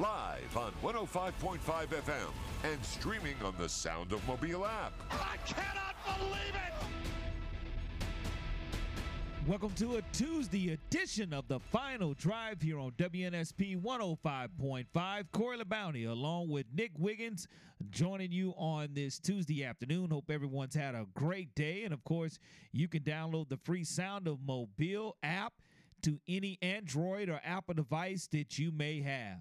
Live on 105.5 FM and streaming on the Sound of Mobile app. I cannot believe it. Welcome to a Tuesday edition of the Final Drive here on WNSP 105.5. Corey LaBounty along with Nick Wiggins joining you on this Tuesday afternoon. Hope everyone's had a great day. And of course, you can download the free Sound of Mobile app to any Android or Apple device that you may have.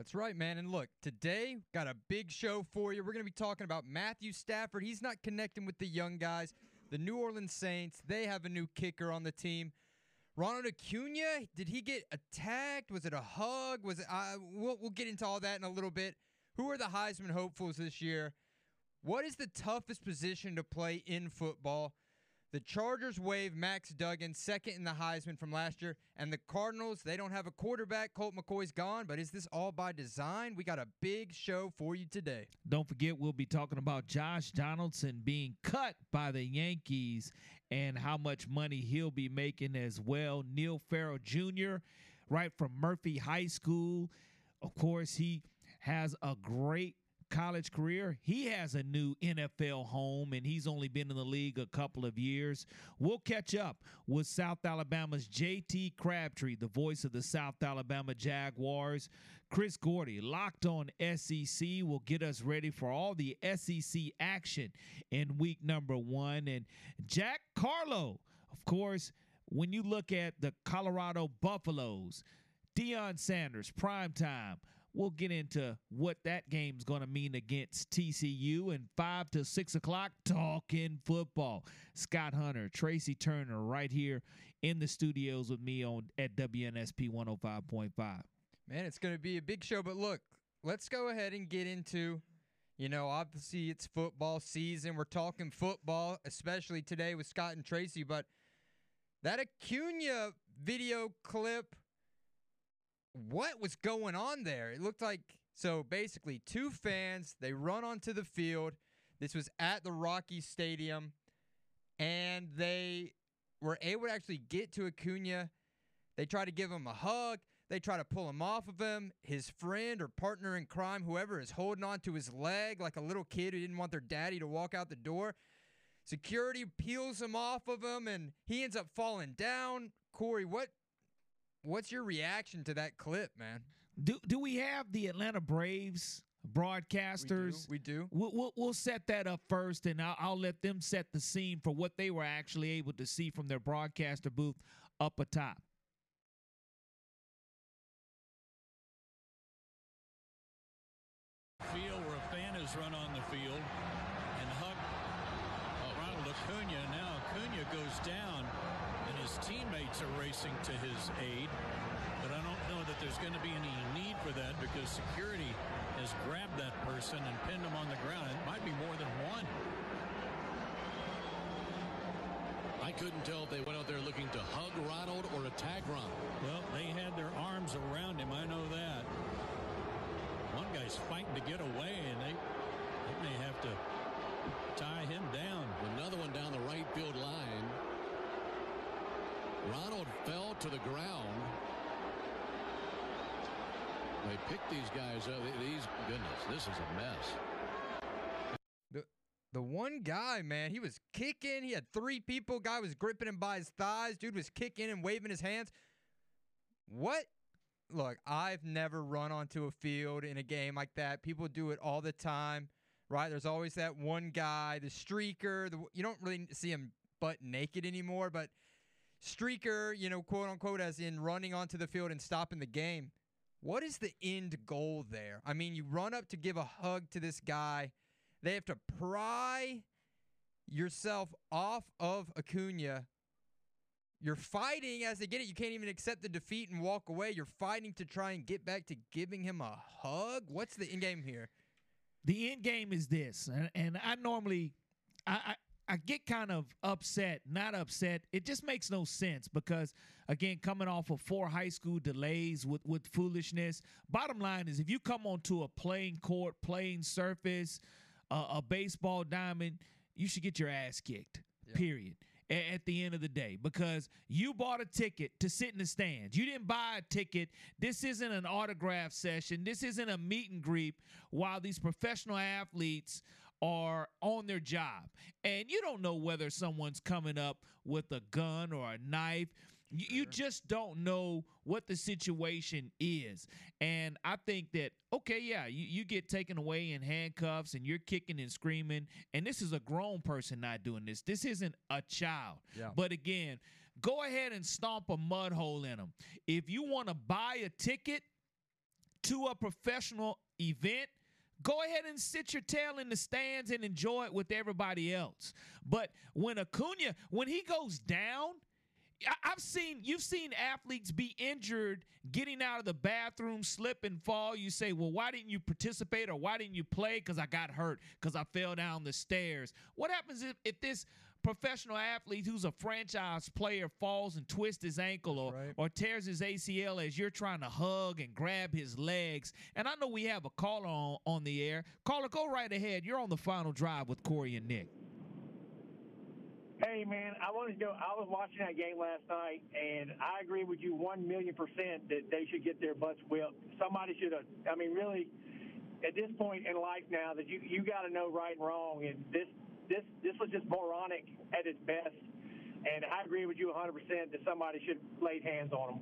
That's right, man. And look, today got a big show for you. We're going to be talking about Matthew Stafford. He's not connecting with the young guys. The New Orleans Saints, they have a new kicker on the team. Ronald Acuna, did he get attacked? Was it a hug? Was it? Uh, we'll, we'll get into all that in a little bit. Who are the Heisman hopefuls this year? What is the toughest position to play in football? The Chargers waive Max Duggan, second in the Heisman from last year. And the Cardinals, they don't have a quarterback. Colt McCoy's gone, but is this all by design? We got a big show for you today. Don't forget, we'll be talking about Josh Donaldson being cut by the Yankees and how much money he'll be making as well. Neil Farrell Jr., right from Murphy High School. Of course, he has a great college career. He has a new NFL home and he's only been in the league a couple of years. We'll catch up with South Alabama's JT Crabtree, the voice of the South Alabama Jaguars. Chris Gordy, locked on SEC, will get us ready for all the SEC action in week number one. And Jack Carlo, of course, when you look at the Colorado Buffaloes, Deion Sanders, prime time. We'll get into what that game's going to mean against TCU and 5 to 6 o'clock, talking football. Scott Hunter, Tracy Turner, right here in the studios with me on at WNSP 105.5. Man, it's going to be a big show. But look, let's go ahead and get into, you know, obviously it's football season. We're talking football, especially today with Scott and Tracy. But that Acuna video clip what was going on there? It looked like so basically two fans, they run onto the field. This was at the Rocky Stadium and they were able to actually get to Acuna. They try to give him a hug. They try to pull him off of him. His friend or partner in crime, whoever, is holding on to his leg like a little kid who didn't want their daddy to walk out the door. Security peels him off of him and he ends up falling down. Corey, what What's your reaction to that clip, man? Do do we have the Atlanta Braves broadcasters? We do. We'll, we'll, we'll set that up first, and I'll, I'll let them set the scene for what they were actually able to see from their broadcaster booth up atop. Field where a fan has run on the field and hugged uh, Ronald Acuna. Now Acuna goes down and his teammates are racing to his aid. But I don't know that there's going to be any need for that because security has grabbed that person and pinned him on the ground. It might be more than one. I couldn't tell if they went out there looking to hug Ronald or attack Ronald. Well, they had their arms around him. I know that. One guy's fighting to get away, and they, they may have to tie him down. Another one down the right field line. Ronald fell to the ground. They picked these guys up. These goodness, this is a mess. The the one guy, man, he was kicking. He had three people. Guy was gripping him by his thighs. Dude was kicking and waving his hands. What? Look, I've never run onto a field in a game like that. People do it all the time, right? There's always that one guy, the streaker. The, you don't really see him butt naked anymore, but streaker, you know, quote unquote, as in running onto the field and stopping the game. What is the end goal there? I mean, you run up to give a hug to this guy. They have to pry yourself off of Acuna. You're fighting as they get it. You can't even accept the defeat and walk away. You're fighting to try and get back to giving him a hug. What's the end game here? The end game is this, and, and I normally, I, I get kind of upset, not upset. It just makes no sense because, again, coming off of four high school delays with, with foolishness, bottom line is if you come onto a playing court, playing surface, uh, a baseball diamond, you should get your ass kicked, period. a- At the end of the day, because you bought a ticket to sit in the stands. You didn't buy a ticket. This isn't an autograph session. This isn't a meet and greet while these professional athletes are on their job. And you don't know whether someone's coming up with a gun or a knife. You, you just don't know what the situation is. And I think that, okay, yeah, you, you get taken away in handcuffs and you're kicking and screaming. And this is a grown person not doing this. This isn't a child. Yeah. But again, go ahead and stomp a mud hole in them. If you want to buy a ticket to a professional event, go ahead and sit your tail in the stands and enjoy it with everybody else. But when Acuna, when he goes down, I've seen you've seen athletes be injured getting out of the bathroom, slip and fall. You say, "Well, why didn't you participate or why didn't you play?" Because I got hurt because I fell down the stairs. What happens if, if this professional athlete who's a franchise player falls and twists his ankle or, right. or tears his ACL as you're trying to hug and grab his legs? And I know we have a caller on, on the air. Caller, go right ahead. You're on the final drive with Corey and Nick. Hey man, I wanted to know. I was watching that game last night, and I agree with you one million percent that they should get their butts whipped. Somebody should have. I mean, really, at this point in life now, that you you got to know right and wrong, and this this this was just moronic at its best. And I agree with you 100 percent that somebody should have laid hands on them.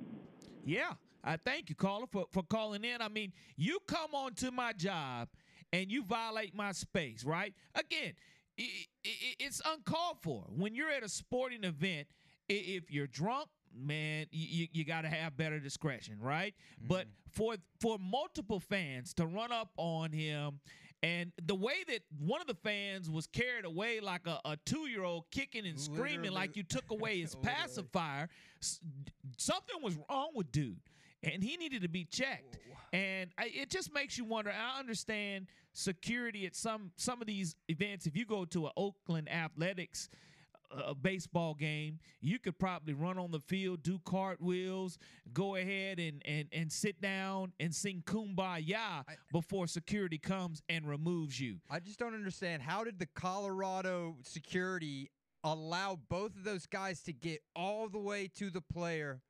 Yeah, I thank you, caller, for, for calling in. I mean, you come on to my job and you violate my space, right? Again, i i it's uncalled for. When you're at a sporting event, if you're drunk, man, you, you got to have better discretion, right? But mm-hmm. for for multiple fans to run up on him. And the way that one of the fans was carried away like a, a two year old kicking and screaming Literally. like you took away his pacifier, something was wrong with dude and he needed to be checked. And I, it just makes you wonder i understand security at some some of these events if you go to an oakland athletics uh, baseball game you could probably run on the field do cartwheels go ahead and and and sit down and sing kumbaya before security comes and removes you I just don't understand. How did the Colorado security allow both of those guys to get all the way to the player?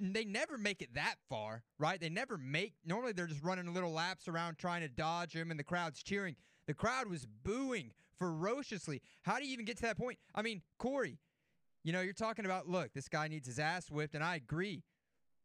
They never make it that far, right? They never make. Normally, they're just running little laps around trying to dodge him, and the crowd's cheering. The crowd was booing ferociously. How do you even get to that point? I mean, Corey, you know, you're talking about, look, this guy needs his ass whipped, and I agree.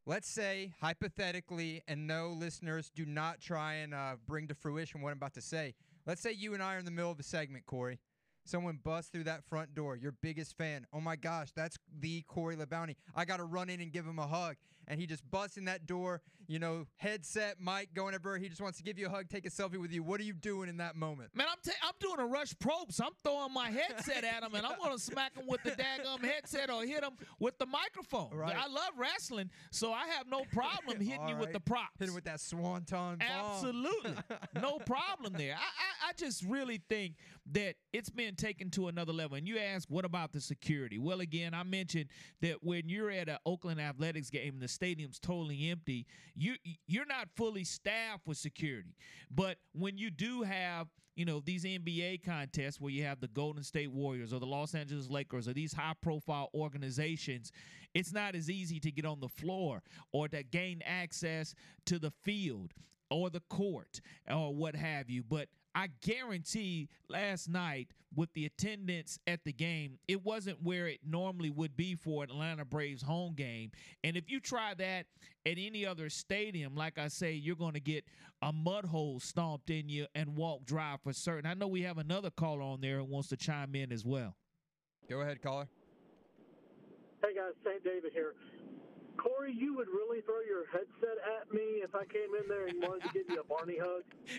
Let's say, hypothetically, and no listeners do not try and uh, bring to fruition what I'm about to say. Let's say you and I are in the middle of a segment, Corey. Someone busts through that front door, your biggest fan. Oh my gosh, that's the Corey LaBounty. I got to run in and give him a hug. And he just busts in that door, you know, headset, mic going everywhere. He just wants to give you a hug, take a selfie with you. What are you doing in that moment? Man, I'm ta- I'm doing a rush probe, so I'm throwing my headset at him, and I'm gonna smack him with the daggum headset or hit him with the microphone. Right. I love wrestling, so I have no problem hitting you with the right. props. Hit him with that swanton bomb. Absolutely, no problem there. I, I I just really think that it's been taken to another level. And you ask, what about the security? Well, again, I mentioned that when you're at an Oakland Athletics game the stadium's totally empty, you you're not fully staffed with security. But when you do have you know these NBA contests where you have the Golden State Warriors or the Los Angeles Lakers or these high profile organizations, it's not as easy to get on the floor or to gain access to the field or the court or what have you. But I guarantee last night with the attendance at the game, it wasn't where it normally would be for an Atlanta Braves home game. And if you try that at any other stadium, like I say, you're going to get a mud hole stomped in you and walk dry for certain. I know we have another caller on there who wants to chime in as well. Go ahead, caller. Hey guys, St. David here. Corey, you would really throw your headset at me if I came in there and wanted to give you a Barney hug?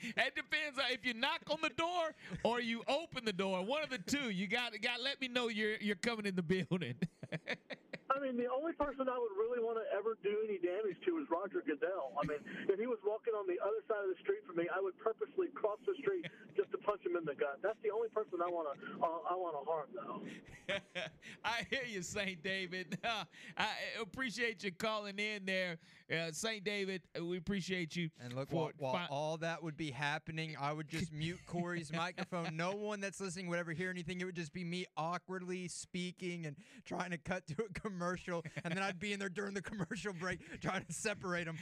it depends if you knock on the door or you open the door. One of the two. You got got let me know you're you're coming in the building. I mean, the only person I would really want to ever do any damage to is Roger Goodell. I mean, if he was walking on the other side of the street from me, I would purposely cross the street just to punch him in the gut. That's the only person I want to uh, I want to harm, though. I hear you, St. David. I appreciate you calling in there. Uh, St. David, we appreciate you. And look, while, while fi- all that would be happening, I would just mute Corey's microphone. No one that's listening would ever hear anything. It would just be me awkwardly speaking and trying to cut to a commercial, and then I'd be in there during the commercial break trying to separate them.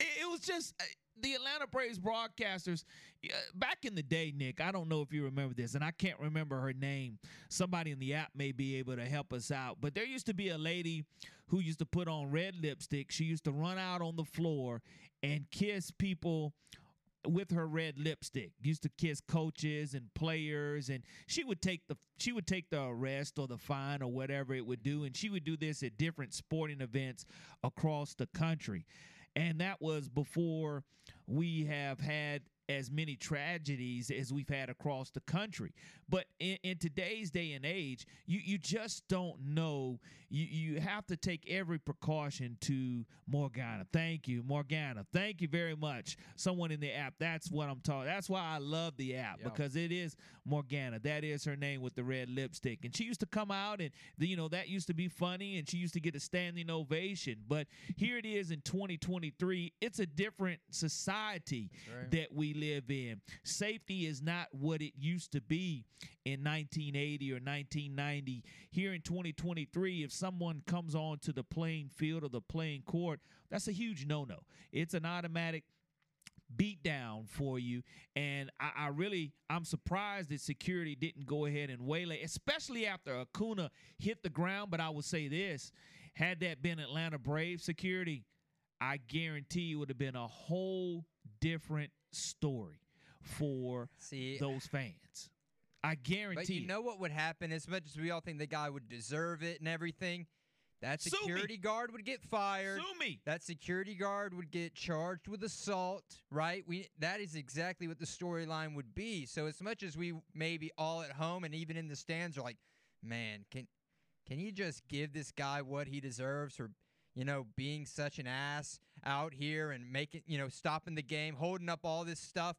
it, it was just uh, the Atlanta Braves broadcasters uh, back in the day, Nick. I don't know if you remember this, and I can't remember her name. Somebody in the app may be able to help us out. But there used to be a lady who used to put on red lipstick. She used to run out on the floor and kiss people with her red lipstick. Used to kiss coaches and players and she would take the she would take the arrest or the fine or whatever it would do and she would do this at different sporting events across the country. And that was before we have had as many tragedies as we've had across the country. But in, in, today's day and age, you, you just don't know. You, you have to take every precaution to Morgana. Thank you, Morgana. Thank you very much. Someone in the app. That's what I'm talking. That's why I love the app because it is Morgana. That is her name with the red lipstick. And she used to come out and the, you know that used to be funny and she used to get a standing ovation. But here it is in 2023. It's a different society right. that we live in. Safety is not what it used to be in 1980 or 1990. Here in 2023, if someone comes onto the playing field or the playing court, that's a huge no-no. It's an automatic beat down for you. And I, I, really, I'm surprised that security didn't go ahead and waylay, especially after Acuna hit the ground. But I will say this had that been Atlanta Brave security, I guarantee it would have been a whole different story for See, those fans. I guarantee But you it. know what would happen? As much as we all think the guy would deserve it and everything, that security guard would get fired. Sue me. That security guard would get charged with assault, right? We that is exactly what the storyline would be. So as much as we maybe all at home and even in the stands are like, man, can can you just give this guy what he deserves for you know being such an ass out here and making you know stopping the game, holding up all this stuff.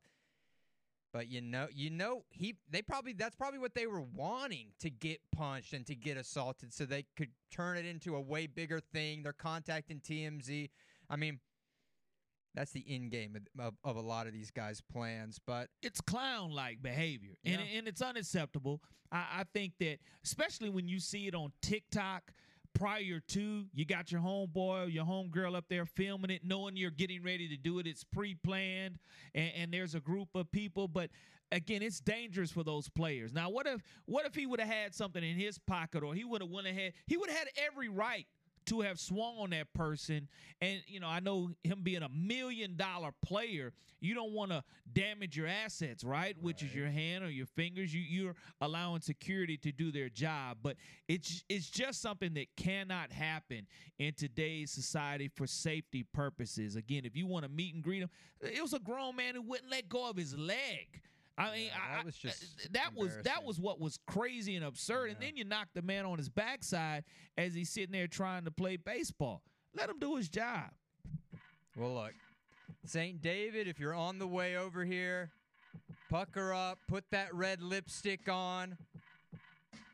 But you know, you know, he they probably that's probably what they were wanting to get punched and to get assaulted, so they could turn it into a way bigger thing. They're contacting TMZ. I mean, that's the end game of, of, of a lot of these guys' plans. But it's clown like behavior and, and it's unacceptable. I, I think that, especially when you see it on TikTok prior to, you got your homeboy or your homegirl up there filming it, knowing you're getting ready to do it. It's pre planned and, and there's a group of people, but again it's dangerous for those players now what if what if he would have had something in his pocket or he would have went ahead he would have had every right to have swung on that person. And you know i know him being a million dollar player you don't want to damage your assets right? Which is your hand or your fingers. You you're allowing security to do their job. But it's it's just something that cannot happen in today's society for safety purposes. Again if you want to meet and greet him it was a grown man who wouldn't let go of his leg I mean, Yeah, I, that was just uh, that was that was what was crazy and absurd. And then you knock the man on his backside as he's sitting there trying to play baseball. Let him do his job. well, look, St. David, if you're on the way over here, pucker up, put that red lipstick on.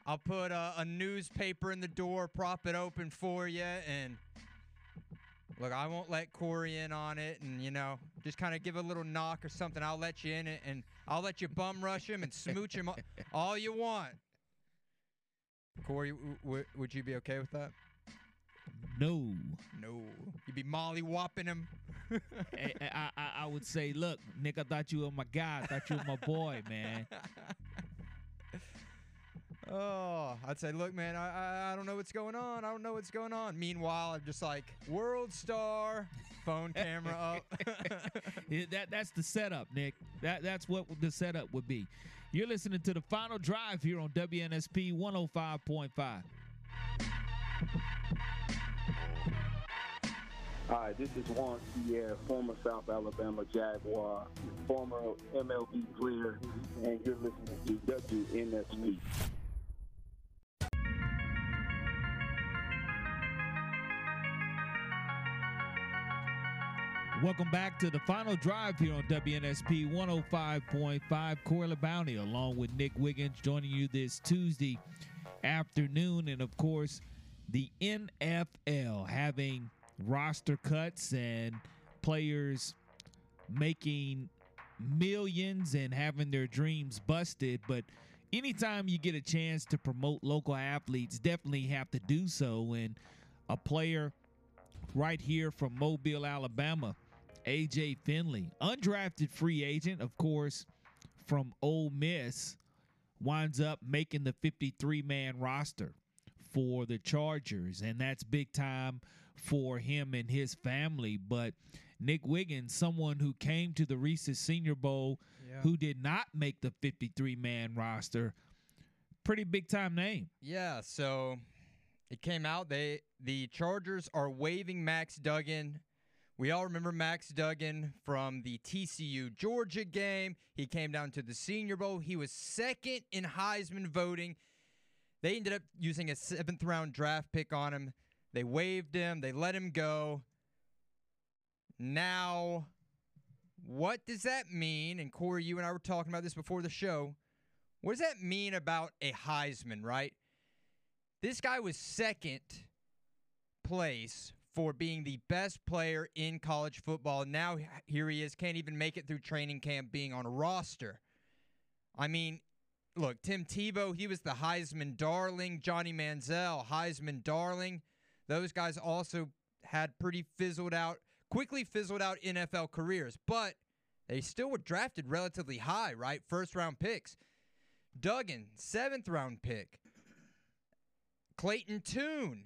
I'll put a, a newspaper in the door, prop it open for you, and look, I won't let Corey in on it, and you know, just kind of give a little knock or something. I'll let you in it, and I'll let you bum rush him and smooch him all you want. Corey, w- w- would you be okay with that? No, No, you'd be molly whopping him. I, I, I- I would say, look, Nick, I thought you were my guy. I thought you were my boy, man. Oh, I'd say, look, man, I, I I don't know what's going on. I don't know what's going on. Meanwhile, I'm just like world star, phone camera up. Yeah, that that's the setup, Nick. That that's what the setup would be. You're listening to the final drive here on WNSP 105.5. Hi, this is Juan Pierre, former South Alabama Jaguar, former MLB player, and you're listening to WNSP. Welcome back to the final drive here on WNSP 105.5. Corey Bounty along with Nick Wiggins joining you this Tuesday afternoon. And of course, the NFL having roster cuts and players making millions and having their dreams busted. But anytime you get a chance to promote local athletes, definitely have to do so. And a player right here from Mobile, Alabama, AJ Finley, undrafted free agent, of course, from Ole Miss, winds up making the 53 man roster for the Chargers. And that's big time for him and his family. But Nick Wiggins, someone who came to the Reese's Senior Bowl, Yeah. who did not make the 53 man roster, pretty big time name. Yeah, so it came out they the Chargers are waiving Max Duggan. We all remember Max Duggan from the TCU Georgia game. He came down to the Senior Bowl. He was second in Heisman voting. They ended up using a seventh round draft pick on him. They waived him. They let him go. Now, what does that mean? And Corey, you and I were talking about this before the show. What does that mean about a Heisman, right? This guy was second place for being the best player in college football. Now here he is, can't even make it through training camp being on a roster. I mean, look, Tim Tebow, he was the Heisman darling. Johnny Manziel, Heisman darling. Those guys also had pretty fizzled out, quickly fizzled out NFL careers, but they still were drafted relatively high, right? First round picks. Duggan, seventh round pick. Clayton Tune.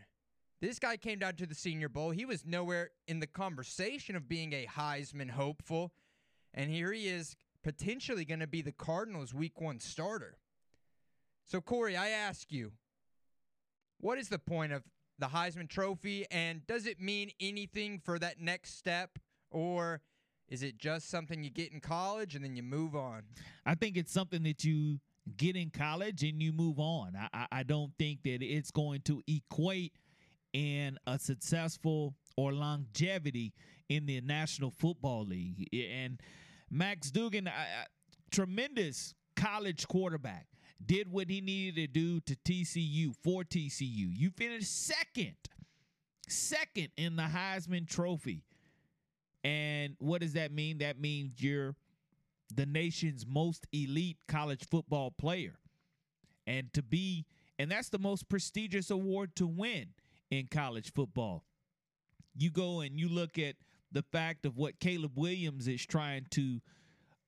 This guy came down to the Senior Bowl. He was nowhere in the conversation of being a Heisman hopeful. And here he is, potentially going to be the Cardinals' week one starter. So, Corey, I ask you, what is the point of the Heisman Trophy? And does it mean anything for that next step? Or is it just something you get in college and then you move on? I think it's something that you get in college and you move on. I, I, I don't think that it's going to equate in a successful or longevity in the National Football League. And Max Duggan, tremendous college quarterback, did what he needed to do to TCU for TCU. You finished second, second in the Heisman Trophy. And what does that mean? That means you're the nation's most elite college football player. And to be, and that's the most prestigious award to win in college football. You go and you look at the fact of what Caleb Williams is trying to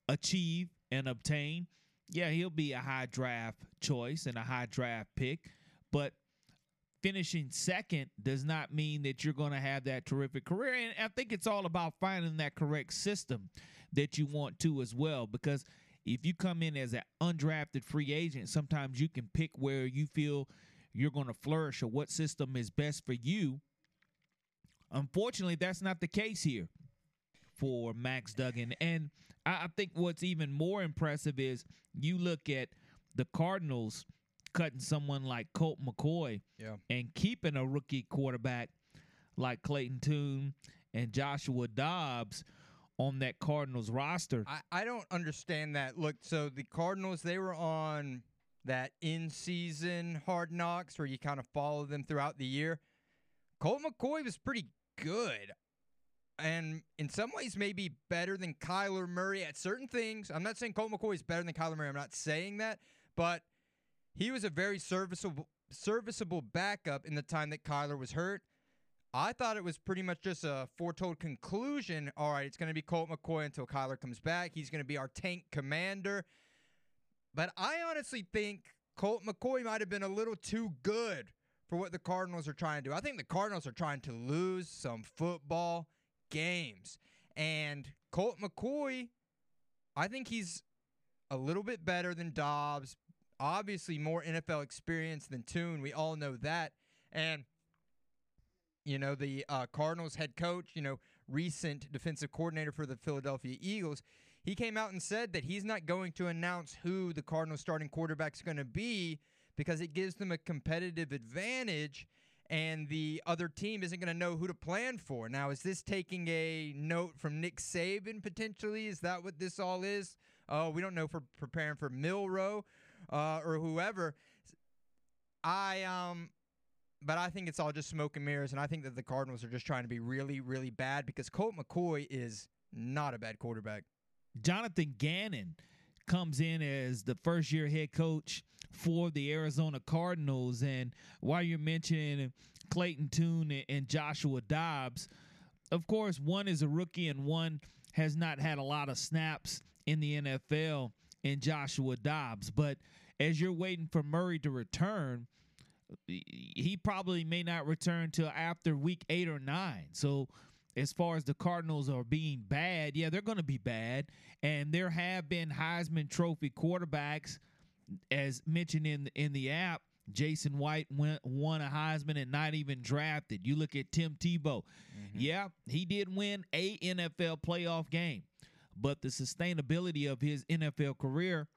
achieve and obtain. Yeah, he'll be a high draft choice and a high draft pick, but finishing second does not mean that you're going to have that terrific career. And I think it's all about finding that correct system that you want to as well. Because if you come in as an undrafted free agent, sometimes you can pick where you feel you're going to flourish or what system is best for you. Unfortunately, that's not the case here for Max Duggan. And I, think what's even more impressive is you look at the Cardinals cutting someone like Colt McCoy Yeah. and keeping a rookie quarterback like Clayton Tune and Joshua Dobbs on that Cardinals roster. I, I don't understand that. Look, so the Cardinals, they were on that in season hard knocks where you kind of follow them throughout the year. Colt McCoy was pretty good. And in some ways, maybe better than Kyler Murray at certain things. I'm not saying Colt McCoy is better than Kyler Murray. I'm not saying that. But he was a very serviceable serviceable backup in the time that Kyler was hurt. I thought it was pretty much just a foretold conclusion. All right, it's going to be Colt McCoy until Kyler comes back. He's going to be our tank commander. But I honestly think Colt McCoy might have been a little too good for what the Cardinals are trying to do. I think the Cardinals are trying to lose some football games. And Colt McCoy, I think he's a little bit better than Dobbs. Obviously, more NFL experience than Tune. We all know that. And you know, the uh, Cardinals head coach, you know, recent defensive coordinator for the Philadelphia Eagles, he came out and said that he's not going to announce who the Cardinals starting quarterback is going to be because it gives them a competitive advantage. and the other team isn't going to know who to plan for. Now, is this taking a note from Nick Saban potentially? Is that what this all is? Oh, we don't know for preparing for Milroe uh, or whoever. I um but I think it's all just smoke and mirrors, and I think that the Cardinals are just trying to be really, really bad because Colt McCoy is not a bad quarterback. Jonathan Gannon comes in as the first year head coach for the Arizona Cardinals. And while you're mentioning Clayton Tune and Joshua Dobbs, of course, one is a rookie and one has not had a lot of snaps in the NFL in Joshua Dobbs. But as you're waiting for Murray to return, he probably may not return till after week eight or nine. So as far as the Cardinals are being bad, yeah, they're going to be bad. And there have been Heisman Trophy quarterbacks, as mentioned in in the app. Jason White went, won a Heisman and not even drafted. You look at Tim Tebow. Mm-hmm. Yeah, he did win a NFL playoff game, but the sustainability of his NFL career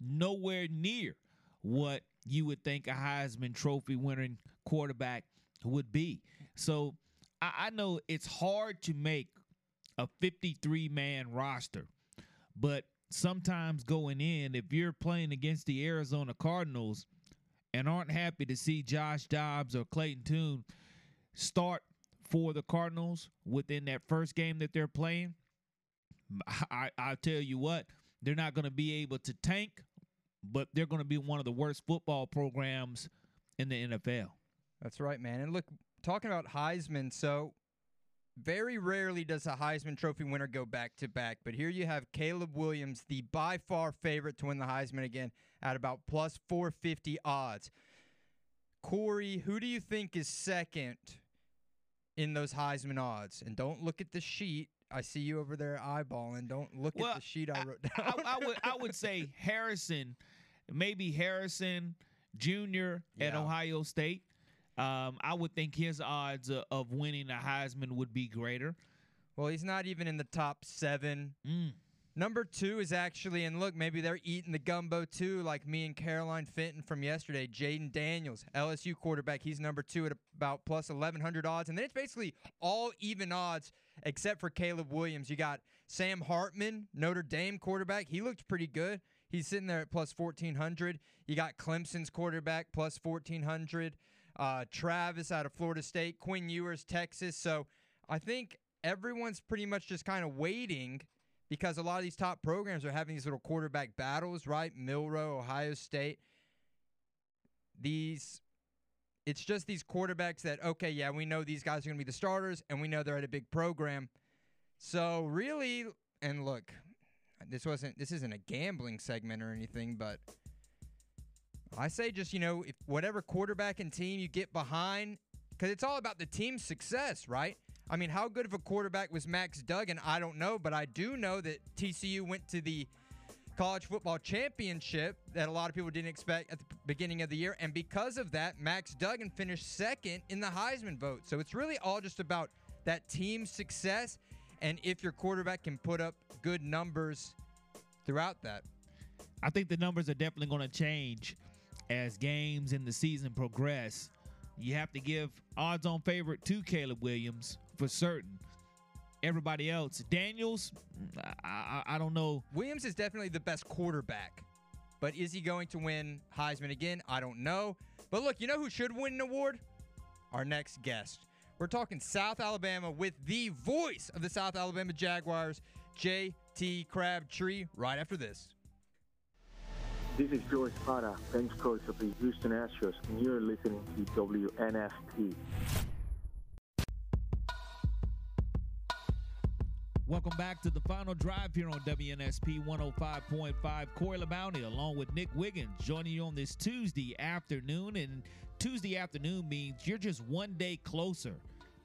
nowhere near what you would think a Heisman Trophy winning quarterback would be. So I, I know it's hard to make a 53 man roster, but sometimes going in, if you're playing against the Arizona Cardinals and aren't happy to see Josh Dobbs or Clayton Tune start for the Cardinals within that first game that they're playing, I, I tell you what, they're not going to be able to tank, but they're going to be one of the worst football programs in the NFL. That's right, man. And look, talking about Heisman, so very rarely does a Heisman Trophy winner go back to back, but here you have Caleb Williams, the by far favorite to win the Heisman again, at about plus 450 odds. Corey, who do you think is second in those Heisman odds? And don't look at the sheet. I see you over there eyeballing. Don't look well, at the sheet I wrote down. I, I, would I would say Harrison, maybe Harrison Jr. at. Ohio State. Um, I would think his odds of, winning a Heisman would be greater. Well, he's not even in the top seven. Mm. Number two is actually, and look, maybe they're eating the gumbo too, like me and Caroline Fenton from yesterday. Jayden Daniels, LSU quarterback, he's number two at about plus 1,100 odds. And then it's basically all even odds except for Caleb Williams. You got Sam Hartman, Notre Dame quarterback. He looked pretty good. He's sitting there at plus 1,400. You got Clemson's quarterback, plus 1,400 uh, Travis out of Florida State, Quinn Ewers, Texas. So I think everyone's pretty much just kind of waiting because a lot of these top programs are having these little quarterback battles, right? Milroe, Ohio State. These, it's just these quarterbacks that, okay, yeah, we know these guys are going to be the starters and we know they're at a big program. So really, and look, this wasn't, this isn't a gambling segment or anything, but I say just, you know, if whatever quarterback and team you get behind, because it's all about the team's success, right? I mean, how good of a quarterback was Max Duggan? I don't know, but I do know that TCU went to the college football championship that a lot of people didn't expect at the beginning of the year. And because of that, Max Duggan finished second in the Heisman vote. So it's really all just about that team success and if your quarterback can put up good numbers throughout that. I think the numbers are definitely going to change as games in the season progress, you have to give odds on favorite to Caleb Williams for certain. Everybody else, Daniels, I, I, I don't know. Williams is definitely the best quarterback, but is he going to win Heisman again? I don't know. But look, you know who should win an award? Our next guest. We're talking South Alabama with the voice of the South Alabama Jaguars, J.T. Crabtree, right after this. This is Joe Espada, bench coach of the Houston Astros, and you're listening to WNSP. Welcome back to the final drive here on WNSP 105.5. Corey LaBounty along with Nick Wiggins joining you on this Tuesday afternoon. And Tuesday afternoon means you're just one day closer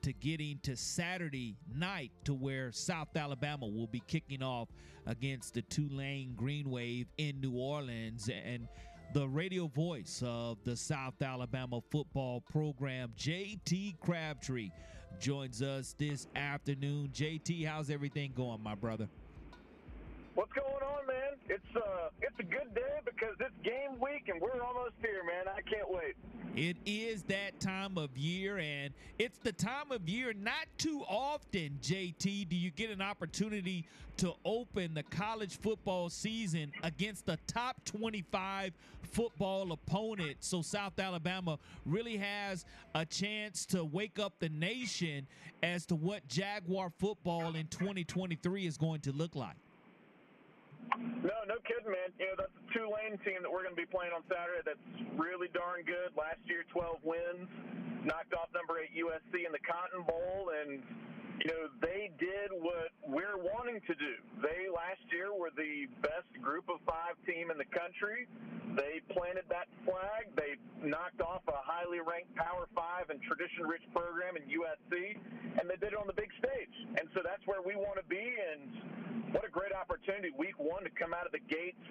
to getting to Saturday night to where South Alabama will be kicking off against the Tulane Green Wave in New Orleans. And the radio voice of the South Alabama football program, JT Crabtree, joins us this afternoon. JT, how's everything going, my brother? What's going on, man? It's uh, it's a good day because it's game week and we're almost here, man. I can't wait. It is that time of year, and it's the time of year not too often, JT, do you get an opportunity to open the college football season against the top 25 football opponent. So South Alabama really has a chance to wake up the nation as to what Jaguar football in 2023 is going to look like. No, no kidding, man. You know, that's a Tulane team that we're going to be playing on Saturday that's really darn good. Last year, 12 wins, knocked off number 8 USC in the Cotton Bowl, and, you know, they did what we're wanting to do. They, last year, were the best group of five team in the country. They planted that flag. They knocked off a highly ranked Power Five and tradition rich program in USC, and they did it on the big stage. And so that's where we want to be, and what a great opportunity week one to come out of the gates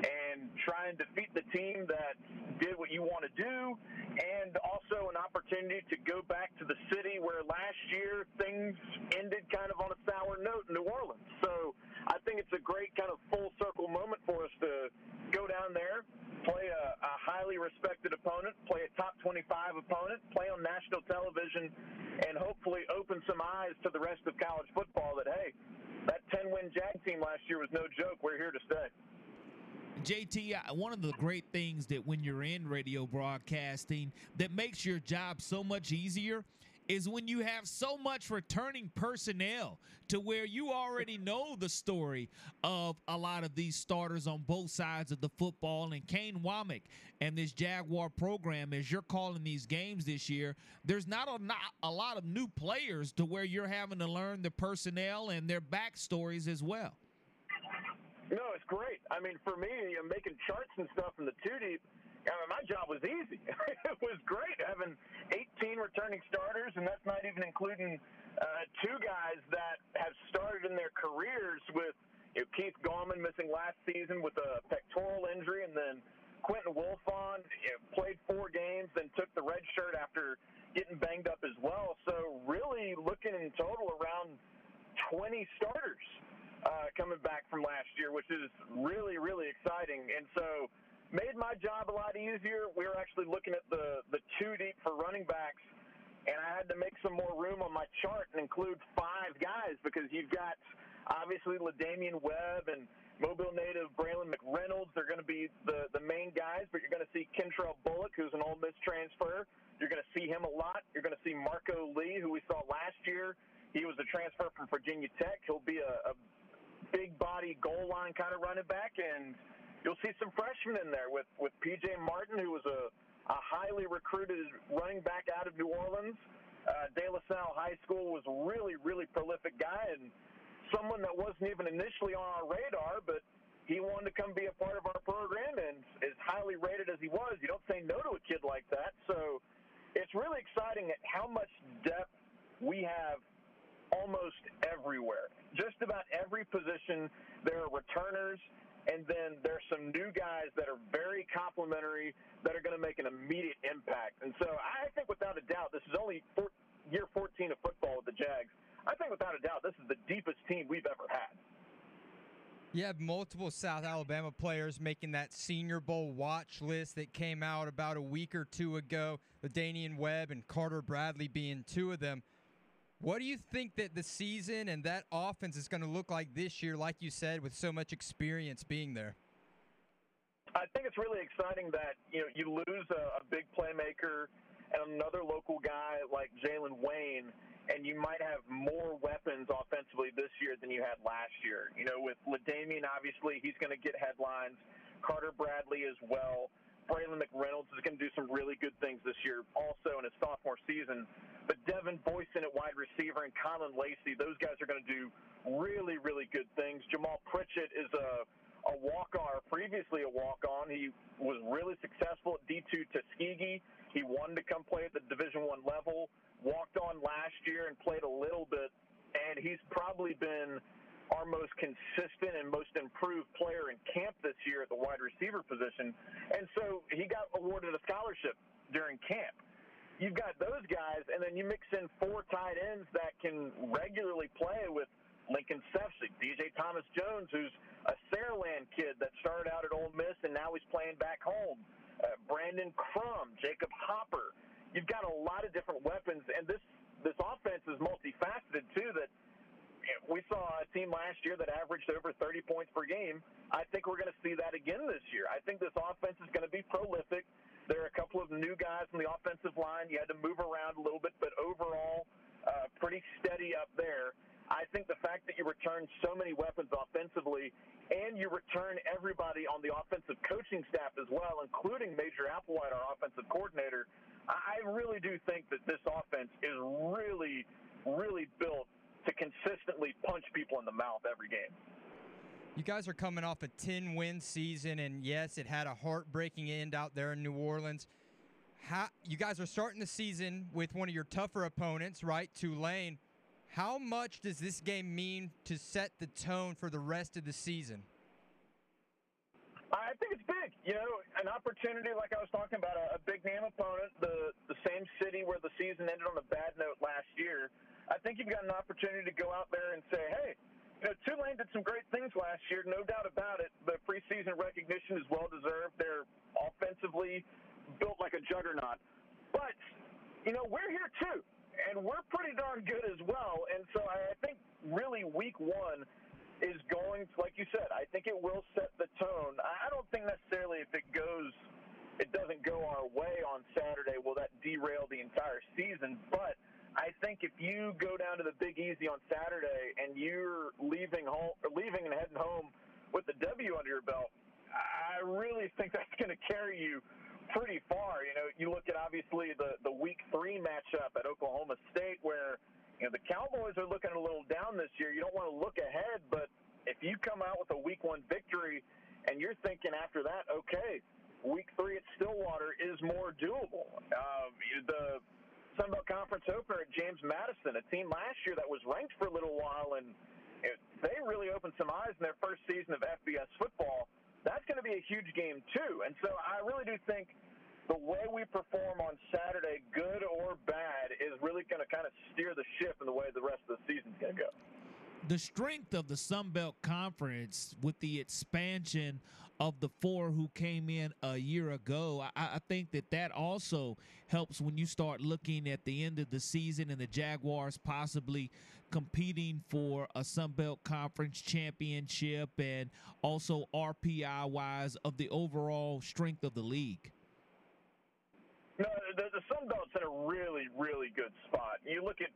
and try and defeat the team that did what you want to do, and also an opportunity to go back to the city where last year things ended kind of on a sour note in New Orleans. So I think it's a great kind of full circle moment for us to go down there, play a, a highly respected opponent, play a top 25 opponent, play on national television, and hopefully open some eyes to the rest of college football that, hey, that 10 win Jag team last year was no joke. We're here to stay. JT, one of the great things that when you're in radio broadcasting that makes your job so much easier is when you have so much returning personnel to where you already know the story of a lot of these starters on both sides of the football. And Kane Wommack and this Jaguar program, as you're calling these games this year, there's not a, not a lot of new players to where you're having to learn the personnel and their backstories as well. No, it's great. I mean, for me, know, making charts and stuff in the two deep – I mean, my job was easy. it was great having 18 returning starters, and that's not even including uh, two guys that have started in their careers with you know, Keith Gallman missing last season with a pectoral injury, and then Quentin Wilfond you know, played four games, then took the red shirt after getting banged up as well. So really looking in total around 20 starters uh, coming back from last year, which is really, really exciting. And so made my job a lot easier. We were actually looking at the the two deep for running backs, and I had to make some more room on my chart and include five guys because you've got obviously La'Damian Webb and Mobile native Braylon McReynolds. They're going to be the the main guys, but you're going to see Kentrell Bullock, who's an Ole Miss transfer. You're going to see him a lot. You're going to see Marco Lee, who we saw last year. He was a transfer from Virginia Tech. He'll be a, a big body goal line kind of running back and You'll see some freshmen in there with, with P.J. Martin, who was a, a highly recruited running back out of New Orleans. Uh, De La Salle High School was really, really prolific guy and someone that wasn't even initially on our radar, but he wanted to come be a part of our program and as highly rated as he was, you don't say no to a kid like that. So it's really exciting at how much depth we have almost everywhere. Just about every position, there are returners and then there's some new guys that are very complimentary that are going to make an immediate impact. And so I think without a doubt, this is only four, year 14 of football with the Jags. I think without a doubt, this is the deepest team we've ever had. You have multiple South Alabama players making that Senior Bowl watch list that came out about a week or two ago. Danian Webb and Carter Bradley being two of them. What do you think that the season and that offense is going to look like this year, like you said, with so much experience being there? I think it's really exciting that you know you lose a, a big playmaker and another local guy like Jalen Wayne, and you might have more weapons offensively this year than you had last year. You know, with La'Damian, obviously he's going to get headlines. Carter Bradley as well. Braylon McReynolds is going to do some really good things this year, also in his sophomore season. But Devin Voisin at wide receiver and Caullin Lacy, those guys are going to do really, really good things. Jamal Pritchett is a a walk-on, or previously a walk-on. He was really successful at D2 Tuskegee. He wanted to come play at the Division One level. Walked on last year and played a little bit, and he's probably been our most consistent and most improved player in camp this year at the wide receiver position. And so he got awarded a scholarship during camp. You've got those guys, and then you mix in four tight ends that can regularly play with Lincoln Sefcik, DJ Thomas Jones, who's a Saraland kid that started out at Ole Miss and now he's playing back home. uh, Brandon Crum, Jacob Hopper. You've got a lot of different weapons, and this this offense is multifaceted too. That we saw a team last year that averaged over 30 points per game. I think we're going to see that again this year. I think this offense is going to be prolific. There are a couple of new guys on the offensive line. You had to move around a little bit, but overall, uh, pretty steady up there. I think the fact that you return so many weapons offensively and you return everybody on the offensive coaching staff as well, including Major Applewhite, our offensive coordinator, I really do think that this offense is really, really built to consistently punch people in the mouth every game. You guys are coming off a 10 win season, and yes, it had a heartbreaking end out there in New Orleans. How, you guys are starting the season with one of your tougher opponents, right? Tulane. How much does this game mean to set the tone for the rest of the season? I think it's big. You know, an opportunity like I was talking about, a, a big name opponent, the the same city where the season ended on a bad note last year. I think you've got an opportunity to go out there and say, hey, you know, Tulane did some great things last year, no doubt about it. The preseason recognition is well deserved. They're offensively built like a juggernaut. But, you know, we're here too, and we're pretty darn good as well. And so I think really week one is going, like you said, I think it will set the tone. I don't think necessarily if it goes, it doesn't go our way on Saturday, will that derail the entire season. But I think if you go down to the Big Easy on Saturday and you're leaving home, or leaving and heading home with the W under your belt, I really think that's going to carry you pretty far. You know, you look at obviously the the Week Three matchup at Oklahoma State, where you know, the Cowboys are looking a little down this year. You don't want to look ahead, but if you come out with a week one victory and you're thinking after that, okay, week three at Stillwater is more doable. Uh, the Sun Belt Conference opener at James Madison, a team last year that was ranked for a little while, and it, they really opened some eyes in their first season of FBS football. That's going to be a huge game, too. And so I really do think – the way we perform on Saturday, good or bad, is really going to kind of steer the ship in the way the rest of the season's going to go. The strength of the Sun Belt Conference with the expansion of the four who came in a year ago, I, I, think that that also helps when you start looking at the end of the season and the Jaguars possibly competing for a Sun Belt Conference championship and also RPI wise of the overall strength of the league. No, the, the Sun Belt's in a really, really good spot. You look at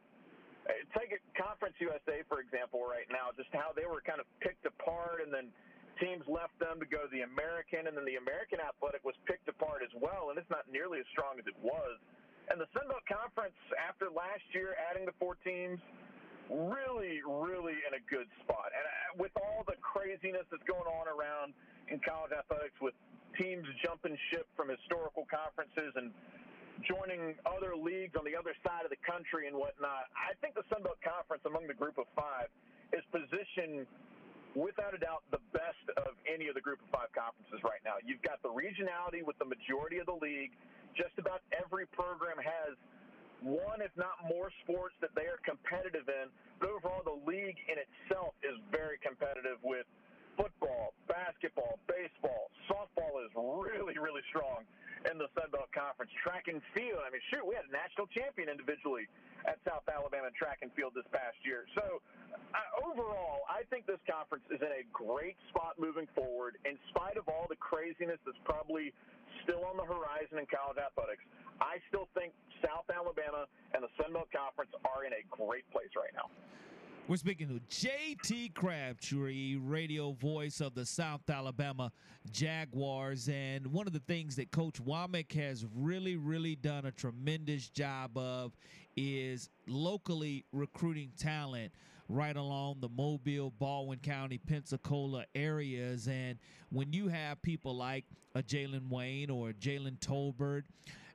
uh, take it Conference USA for example right now, just how they were kind of picked apart, and then teams left them to go to the American, and then the American Athletic was picked apart as well, and it's not nearly as strong as it was. And the Sun Belt Conference, after last year adding the four teams, really, really in a good spot. And uh, with all the craziness that's going on around in college athletics with teams jumping ship from historical conferences and joining other leagues on the other side of the country and whatnot. I think the Sun Belt Conference among the group of five is positioned without a doubt the best of any of the group of five conferences right now. You've got the regionality with the majority of the league. Just about every program has one, if not more, sports that they are competitive in. But overall, the league in itself is very competitive with football, basketball, baseball, softball is really, really strong in the Sun Belt Conference. Track and field, I mean, shoot, we had a national champion individually at South Alabama track and field this past year. So, overall, I think this conference is in a great spot moving forward. In spite of all the craziness that's probably still on the horizon in college athletics, I still think South Alabama and the Sun Belt Conference are in a great place right now. We're speaking to JT Crabtree, radio voice of the South Alabama Jaguars. And one of the things that Coach Wommack has really, really done a tremendous job of is locally recruiting talent right along the Mobile, Baldwin County, Pensacola areas. And when you have people like a Jalen Wayne or Jalen Tolbert,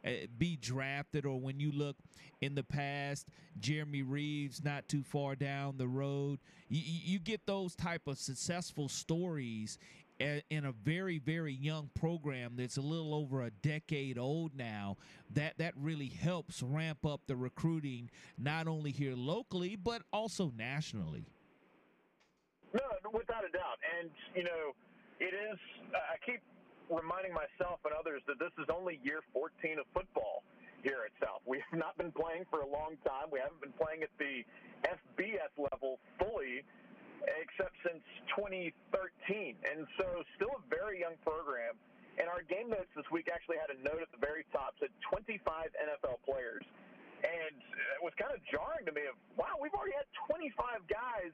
uh, be drafted, or when you look in the past, Jeremy Reaves not too far down the road, you, you get those type of successful stories in a very very young program that's a little over a decade old now that that really helps ramp up the recruiting not only here locally but also nationally no without a doubt and you know it is i keep reminding myself and others that this is only year 14 of football here at South. We have not been playing for a long time. We haven't been playing at the FBS level fully except since 2013. And so still a very young program. And our game notes this week actually had a note at the very top said 25 NFL players. And it was kind of jarring to me of, wow, we've already had 25 guys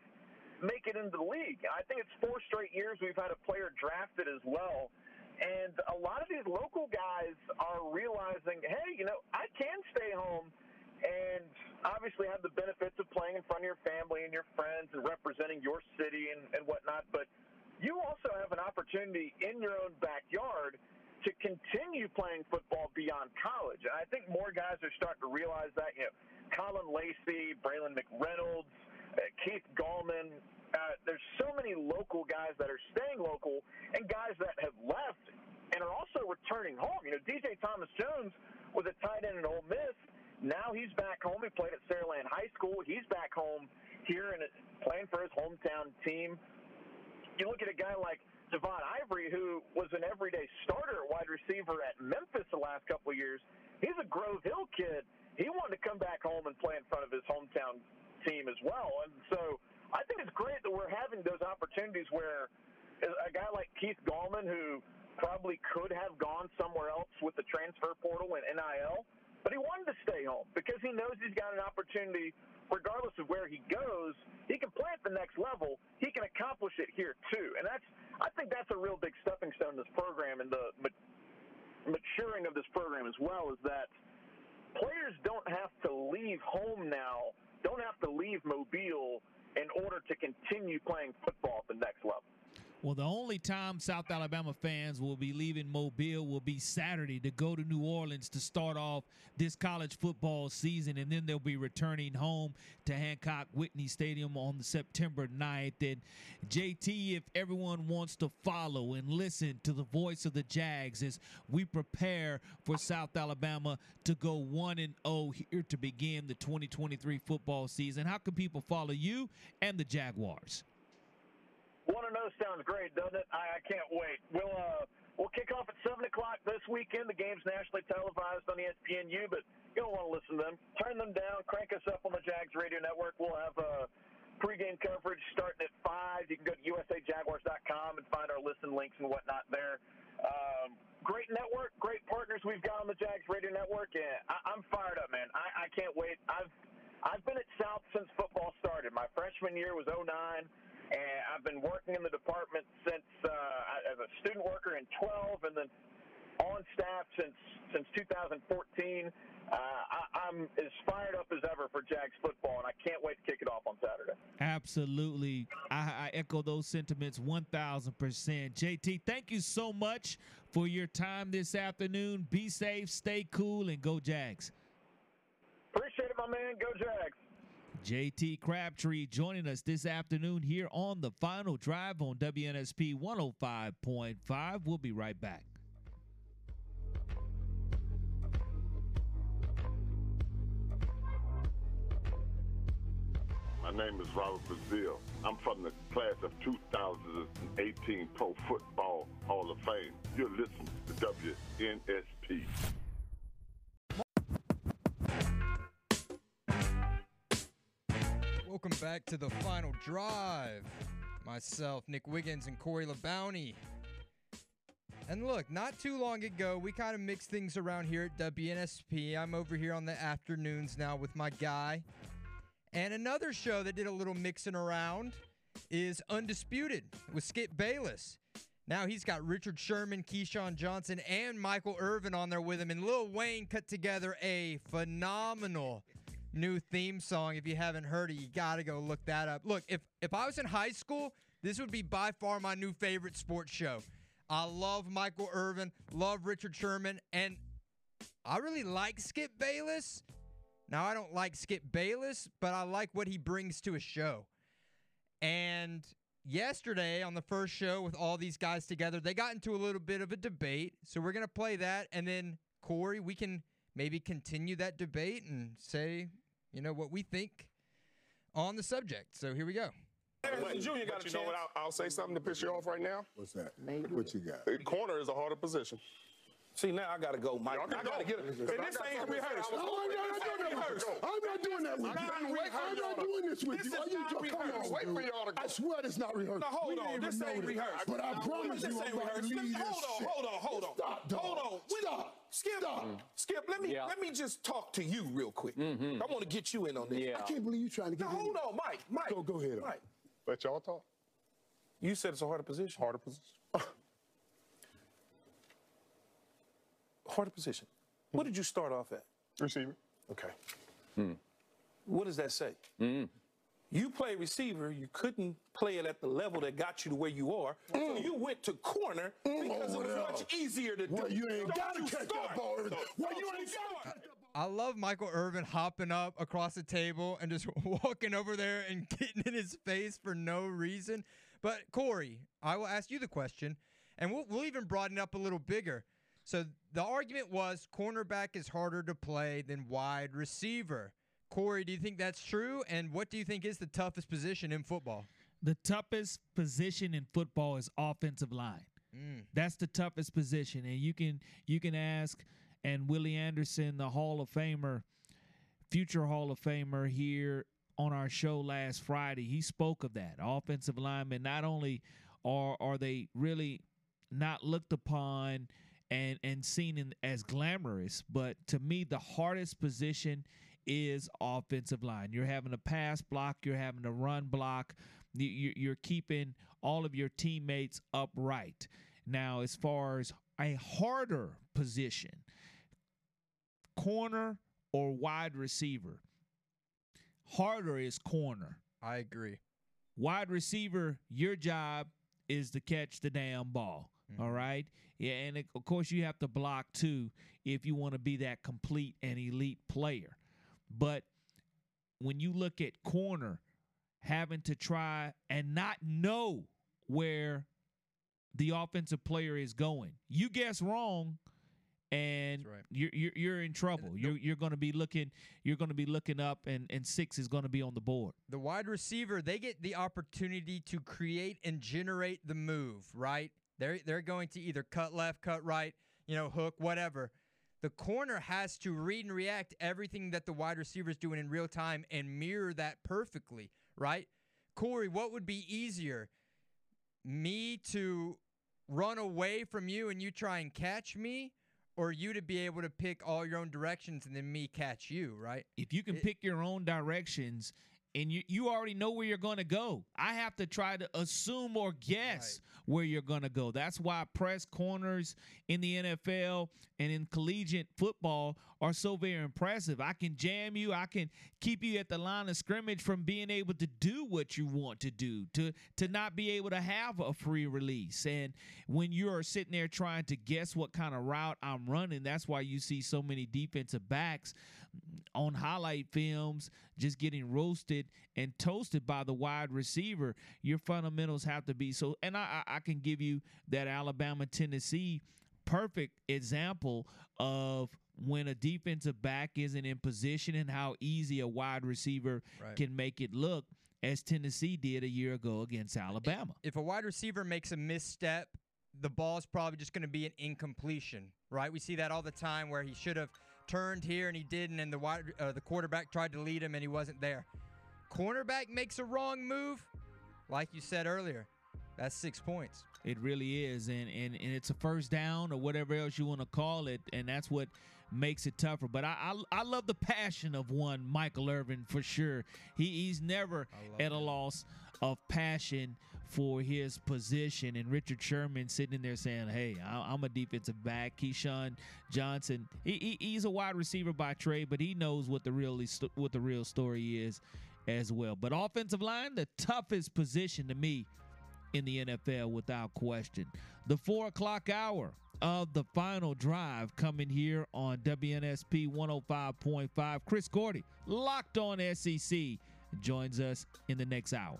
make it into the league. I think it's four straight years we've had a player drafted as well. And a lot of these local guys are realizing, hey, you know, I can stay home and obviously have the benefits of playing in front of your family and your friends and representing your city and, and whatnot. But you also have an opportunity in your own backyard to continue playing football beyond college. And I think more guys are starting to realize that. You know, Caullin Lacy, Braylon McReynolds, uh, Keith Gallman. Uh, there's so many local guys that are staying local and guys that have left and are also returning home. You know, DJ Thomas Jones was a tight end in Ole Miss. Now he's back home. He played at Saraland High School. He's back home here and playing for his hometown team. You look at a guy like Javon Ivory, who was an everyday starter at wide receiver at Memphis the last couple of years. He's a Grove Hill kid. He wanted to come back home and play in front of his hometown team as well. And so I think it's great that we're having those opportunities where a guy like Keith Gallman, who probably could have gone somewhere else with the transfer portal and NIL, but he wanted to stay home because he knows he's got an opportunity. Regardless of where he goes, he can play at the next level. He can accomplish it here too, and that's I think that's a real big stepping stone in this program and the maturing of this program as well. Is that players don't have to leave home now don't have to leave Mobile in order to continue playing football at the next level. Well, the only time South Alabama fans will be leaving Mobile will be Saturday to go to New Orleans to start off this college football season, and then they'll be returning home to Hancock Whitney Stadium on September 9th. And JT, if everyone wants to follow and listen to the voice of the Jags as we prepare for South Alabama to go 1 and 0 here to begin the 2023 football season, how can people follow you and the Jaguars? One to know sounds great, doesn't it? I, I can't wait. We'll uh, we'll kick off at seven o'clock this weekend. The game's nationally televised on the ESPNU, but you don't want to listen to them. Turn them down. Crank us up on the Jags Radio Network. We'll have uh, pregame coverage starting at five. You can go to usajaguars.com and find our listen links and whatnot there. Um, great network, great partners we've got on the Jags Radio Network, and I, I'm fired up, man. I, I can't wait. I've I've been at South since football started. My freshman year was 09 and I've been working in the department since uh, as a student worker in 12, and then on staff since since 2014. Uh, I, am as fired up as ever for Jags football, and I can't wait to kick it off on Saturday. Absolutely. I, I echo those sentiments 1,000%. JT, thank you so much for your time this afternoon. Be safe, stay cool, and go Jags. Appreciate it, my man. Go Jags. JT Crabtree joining us this afternoon here on the final drive on WNSP 105.5. We'll be right back. My name is Robert Brazile. I'm from the class of 2018 Pro Football Hall of Fame. You're listening to WNSP. Welcome back to the final drive. Myself, Nick Wiggins, and Corey LaBounty. And look, not too long ago, we kind of mixed things around here at WNSP. I'm over here on the afternoons now with my guy. And another show that did a little mixing around is Undisputed with Skip Bayless. Now he's got Richard Sherman, Keyshawn Johnson, and Michael Irvin on there with him. And Lil Wayne cut together a phenomenal new theme song. If you haven't heard it, you got to go look that up. Look, if if I was in high school, this would be by far my new favorite sports show. I love Michael Irvin, love Richard Sherman, and I really like Skip Bayless. Now, I don't like Skip Bayless, but I like what he brings to a show. And yesterday on the first show with all these guys together, they got into a little bit of a debate. So we're going to play that. And then, Corey, we can maybe continue that debate and say you know, what we think on the subject. So here we go. Harrison Jr. got but you know what? I'll, I'll say something to piss you off right now. What's that? What you got? Corner is a harder position. See, now I got to go, Mike. Y'all I got to go. get it. And Because I this ain't something to rehearsed. I was- I'm not doing that with rehearsed. you. I'm not doing that with you. I'm not doing this with you. Are you just come on, Wait for y'all to go. I swear it's not rehearsed. Now, hold on. This ain't rehearsed. But I promise you, I'm about to leave Hold this on, shit. hold on, hold on. Stop. Hold on. Stop. Skip, Stop. Mm. Skip, let me Yeah. let me just talk to you real quick. Mm-hmm. I want to get you in on this. Yeah. I can't believe you trying to get Now, in hold on, Mike. Mike. Go- go ahead. Mike. Let y'all talk. You said it's a harder position. Harder position. Harder position. What did you start off at? Receiver. Okay. Hmm. What does that say? Hmm. You play receiver, you couldn't play it at the level that got you to where you are. So hmm. you went to corner because it oh, was well. much easier to Well, do. you ain't gotta catch start. that ball. Well, you ain't start. gotta I love Michael Irvin hopping up across the table and just walking over there and getting in his face for no reason. But Corey, I will ask you the question, and we'll, we'll even broaden it up a little bigger. So the argument was cornerback is harder to play than wide receiver. Corey, do you think that's true? And what do you think is the toughest position in football? The toughest position in football is offensive line. Mm. That's the toughest position, and you can you can ask. And Willie Anderson, the Hall of Famer, future Hall of Famer here on our show last Friday, he spoke of that. Offensive linemen not only are are they really not looked upon and and seen in, as glamorous, but to me the hardest position is offensive line. You're having a pass block, you're having a run block, you- you're keeping all of your teammates upright. Now, as far as a harder position, corner or wide receiver, harder is corner. I agree. Wide receiver, your job is to catch the damn ball. Mm-hmm. all right. Yeah, and it- of course you have to block too if you want to be that complete and elite player. But when you look at corner, having to try and not know where the offensive player is going, you guess wrong, and you're, you're you're in trouble. You're you're going to be looking you're going to be looking up, and and six is going to be on the board. The wide receiver, they get the opportunity to create and generate the move, right? They're they're going to either cut left, cut right, you know, hook, whatever. The corner has to read and react everything that the wide receiver is doing in real time and mirror that perfectly, right? Corey, what would be easier? Me to run away from you and you try and catch me, or you to be able to pick all your own directions and then me catch you, right? If you can pick your own directions and you, you already know where you're going to go, I have to try to assume or guess where you're going to go. That's why press corners in the NFL and in collegiate football are so very impressive. I can jam you, I can keep you at the line of scrimmage from being able to do what you want to do, to to not be able to have a free release. And when you're sitting there trying to guess what kind of route I'm running, that's why you see so many defensive backs on highlight films just getting roasted and toasted by the wide receiver your fundamentals have to be so and i i can give you that alabama tennessee perfect example of when a defensive back isn't in position and how easy a wide receiver Right. can make it look as tennessee did a year ago against alabama if a wide receiver makes a misstep, the ball's probably just going to be an incompletion, right? We see that all the time where he should have turned here and he didn't, and the wide uh, the quarterback tried to lead him and he wasn't there. Cornerback makes a wrong move, like you said earlier. That's six points. It really is, and and, and it's a first down or whatever else you want to call it, and that's what makes it tougher. But I I, I love the passion of one Michael Irvin for sure. He he's never at a loss of passion for his position. And Richard Sherman sitting in there saying, "Hey, I'm a defensive back." Keyshawn Johnson, he, he he's a wide receiver by trade, but he knows what the real what the real story is as well. But offensive line, the toughest position to me in the NFL without question. The four o'clock hour of the final drive coming here on WNSP 105.5. Chris Gordy, locked on SEC, joins us in the next hour.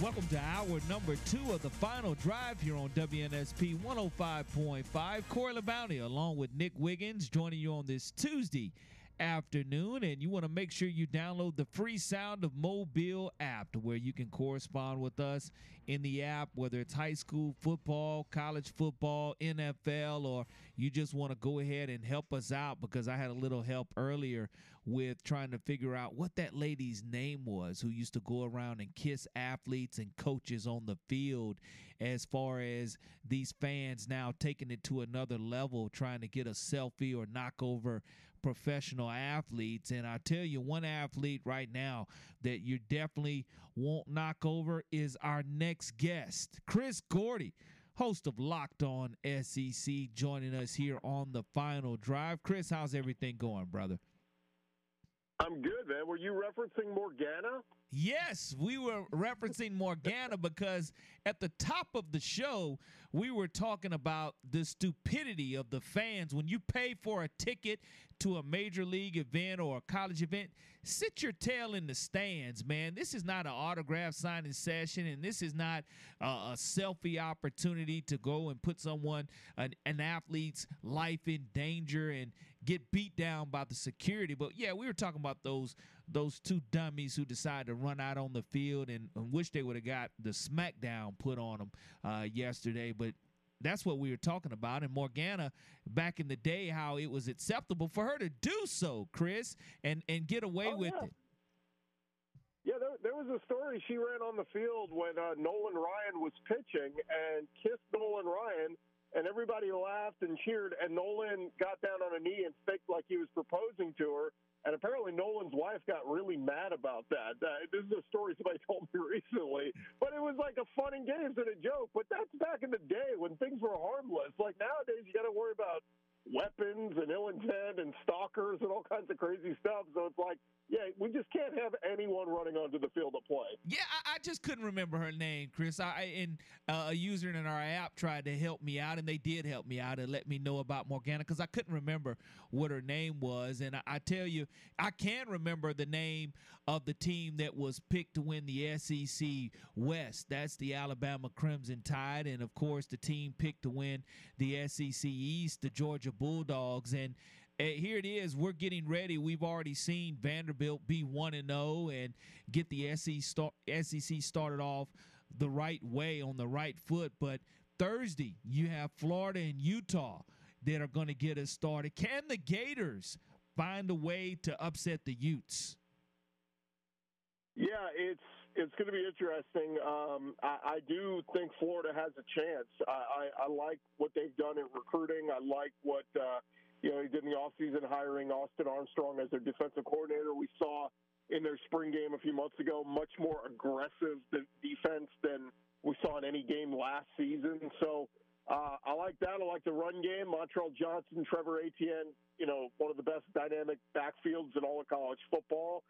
Welcome to hour number two of the final drive here on WNSP 105.5. Corey LaBounty along with Nick Wiggins joining you on this Tuesday afternoon. And you want to make sure you download the free Sound of Mobile app to where you can correspond with us in the app, whether it's high school football, college football, NFL, or you just want to go ahead and help us out because I had a little help earlier with trying to figure out what that lady's name was who used to go around and kiss athletes and coaches on the field as far as these fans now taking it to another level trying to get a selfie or knock over professional athletes and I tell you one athlete right now that you definitely won't knock over is our next guest Chris Gordy host of Locked On SEC joining us here on the final drive. Chris how's everything going brother I'm good, man. Were you referencing Morgana? Yes, we were referencing Morgana because at the top of the show, we were talking about the stupidity of the fans. When you pay for a ticket to a major league event or a college event, sit your tail in the stands, man. This is not an autograph signing session, and this is not uh, a selfie opportunity to go and put someone, an, an athlete's life in danger and get beat down by the security. But yeah, we were talking about those those two dummies who decided to run out on the field and, and wish they would have got the smackdown put on them uh, yesterday. But that's what we were talking about. And Morgana, back in the day, how it was acceptable for her to do so, Chris, and and get away Oh, with yeah. it. Yeah, there, there was a story she ran on the field when uh, Nolan Ryan was pitching and kissed Nolan Ryan, and everybody laughed and cheered. And Nolan got down on a knee and faked like he was proposing to her. And apparently, Nolan's wife got really mad about that. Uh, this is a story somebody told me recently, but it was like a fun and games and a joke. But that's back in the day when things were harmless. Like nowadays, you got to worry about weapons and ill intent and stalkers and all kinds of crazy stuff. So it's like, yeah, we just can't have anyone running onto the field to play. Yeah, I, I just couldn't remember her name, Chris. I and uh, a user in our app tried to help me out, and they did help me out and let me know about Morgana because I couldn't remember what her name was. And I, I tell you, I can remember the name of the team that was picked to win the SEC West. That's the Alabama Crimson Tide, and of course, the team picked to win the SEC East, the Georgia Bulldogs, and. Uh, here it is. We're getting ready. We've already seen Vanderbilt be one and zero and get the SEC started off the right way on the right foot. But Thursday, you have Florida and Utah that are going to get us started. Can the Gators find a way to upset the Utes? Yeah, it's it's going to be interesting. Um, I, I do think Florida has a chance. I, I, I like what they've done in recruiting. I like what uh, you know they did in the offseason hiring Austin Armstrong as their defensive coordinator. We saw in their spring game a few months ago much more aggressive de- defense than we saw in any game last season. So uh, I like that. I like the run game. Montrell Johnson, Trevor Etienne, you know, one of the best dynamic backfields in all of college football.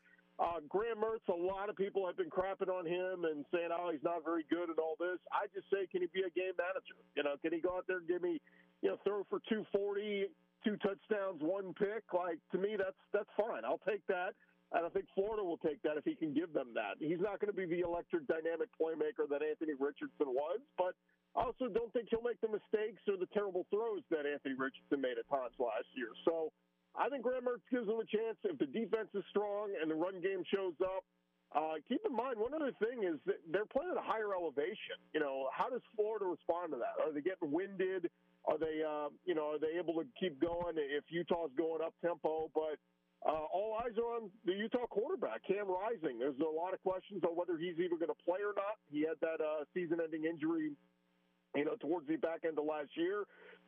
Uh, Graham Mertz, a lot of people have been crapping on him and saying, oh, he's not very good and all this. I just say, can he be a game manager? You know, can he go out there and give me, you know, throw for 240, two touchdowns, one pick? Like, to me, that's that's fine. I'll take that. And I think Florida will take that if he can give them that. He's not going to be the electric, dynamic playmaker that Anthony Richardson was, but I also don't think he'll make the mistakes or the terrible throws that Anthony Richardson made at times last year. So I think Graham Mertz gives them a chance if the defense is strong and the run game shows up. Uh, keep in mind, one other thing is that they're playing at a higher elevation. You know, how does Florida respond to that? Are they getting winded? Are they, uh, you know, are they able to keep going if Utah's going up tempo? But uh, all eyes are on the Utah quarterback, Cam Rising. There's a lot of questions on whether he's even going to play or not. He had that uh, season-ending injury, you know, towards the back end of last year.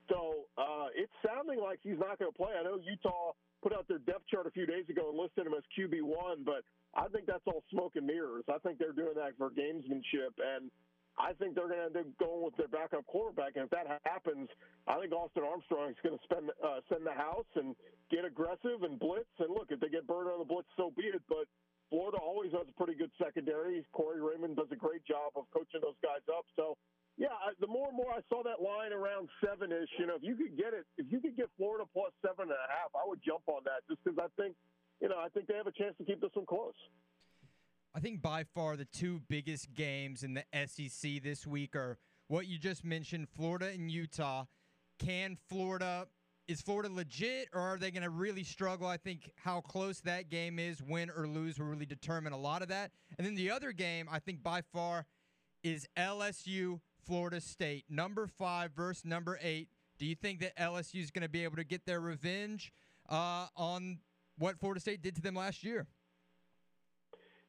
So uh, it's sounding like he's not going to play. I know Utah put out their depth chart a few days ago and listed him as QB one, but I think that's all smoke and mirrors. I think they're doing that for gamesmanship. And I think they're going to end up going with their backup quarterback. And if that happens, I think Austin Armstrong is going to spend uh, send the house and get aggressive and blitz. And look, if they get burned on the blitz, so be it. But Florida always has a pretty good secondary. Corey Raymond does a great job of coaching those guys up. So, yeah, the more and more I saw that line around seven ish, you know, if you could get it, if you could get Florida plus seven and a half, I would jump on that just because I think, you know, I think they have a chance to keep this one close. I think by far the two biggest games in the SEC this week are what you just mentioned Florida and Utah. Can Florida, is Florida legit or are they going to really struggle? I think how close that game is, win or lose, will really determine a lot of that. And then the other game, I think by far, is LSU Florida State, number five versus number eight. Do you think that LSU is going to be able to get their revenge uh, on what Florida State did to them last year?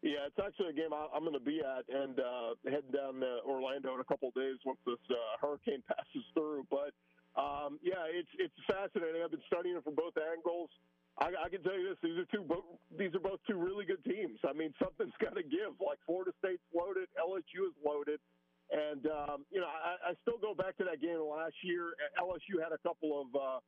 Yeah, it's actually a game I'm going to be at and uh, heading down to Orlando in a couple of days once this uh, hurricane passes through. But um, yeah, it's it's fascinating. I've been studying it from both angles. I, I can tell you this: these are two these are both two really good teams. I mean, something's got to give. Like Florida State's loaded, LSU is loaded, and um, you know I, I still go back to that game last year. LSU had a couple of. Uh,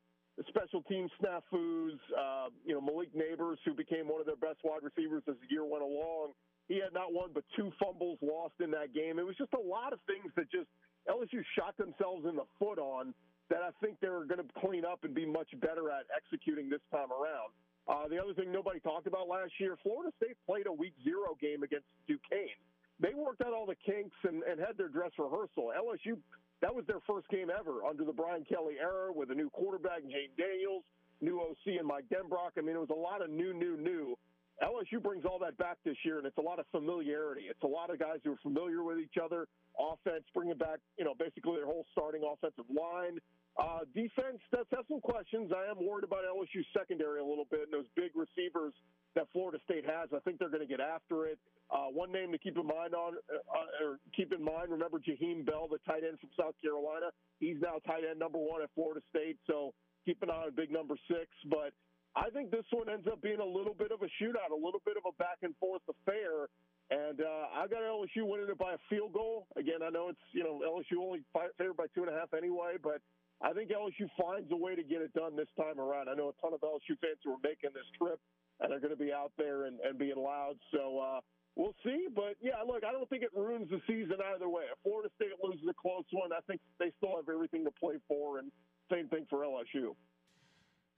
special team snafus. Uh, you know, Malik Nabers, who became one of their best wide receivers as the year went along, he had not one but two fumbles lost in that game. It was just a lot of things that just LSU shot themselves in the foot on that I think they're going to clean up and be much better at executing this time around. Uh, the other thing nobody talked about last year, Florida State played a week zero game against Duquesne. They worked out all the kinks and, and had their dress rehearsal. LSU that was their first game ever under the Brian Kelly era with a new quarterback, Jayden Daniels, new OC, and Mike Denbrock. I mean, it was a lot of new, new, new. LSU brings all that back this year, and it's a lot of familiarity. It's a lot of guys who are familiar with each other. Offense, bringing back, you know, basically their whole starting offensive line. Uh, defense, that's have some questions. I am worried about LSU secondary a little bit, and those big receivers that Florida State has. I think they're going to get after it. Uh, one name to keep in mind on, uh, or keep in mind. Remember Jaheim Bell, the tight end from South Carolina. He's now tight end number one at Florida State. So keep an eye on big number six. But I think this one ends up being a little bit of a shootout, a little bit of a back and forth affair. And uh, I got LSU winning it by a field goal. Again, I know it's you know LSU only favored by two and a half anyway, but I think LSU finds a way to get it done this time around. I know a ton of LSU fans who are making this trip and are going to be out there and, and being loud. So uh, we'll see. But yeah, look, I don't think it ruins the season either way. If Florida State loses a close one, I think they still have everything to play for, and same thing for LSU.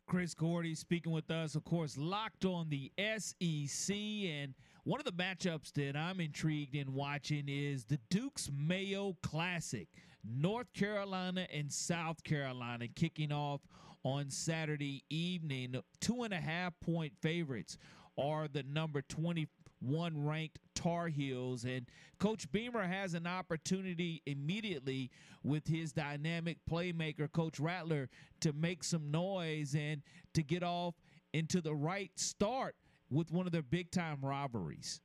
Chris Gordy speaking with us, of course, locked on the SEC. And one of the matchups that I'm intrigued in watching is the Duke's Mayo Classic. North Carolina and South Carolina kicking off on Saturday evening. Two and a half point favorites are the number 21 ranked Tar Heels. And Coach Beamer has an opportunity immediately with his dynamic playmaker, Coach Rattler, to make some noise and to get off into the right start with one of their big time rivalries.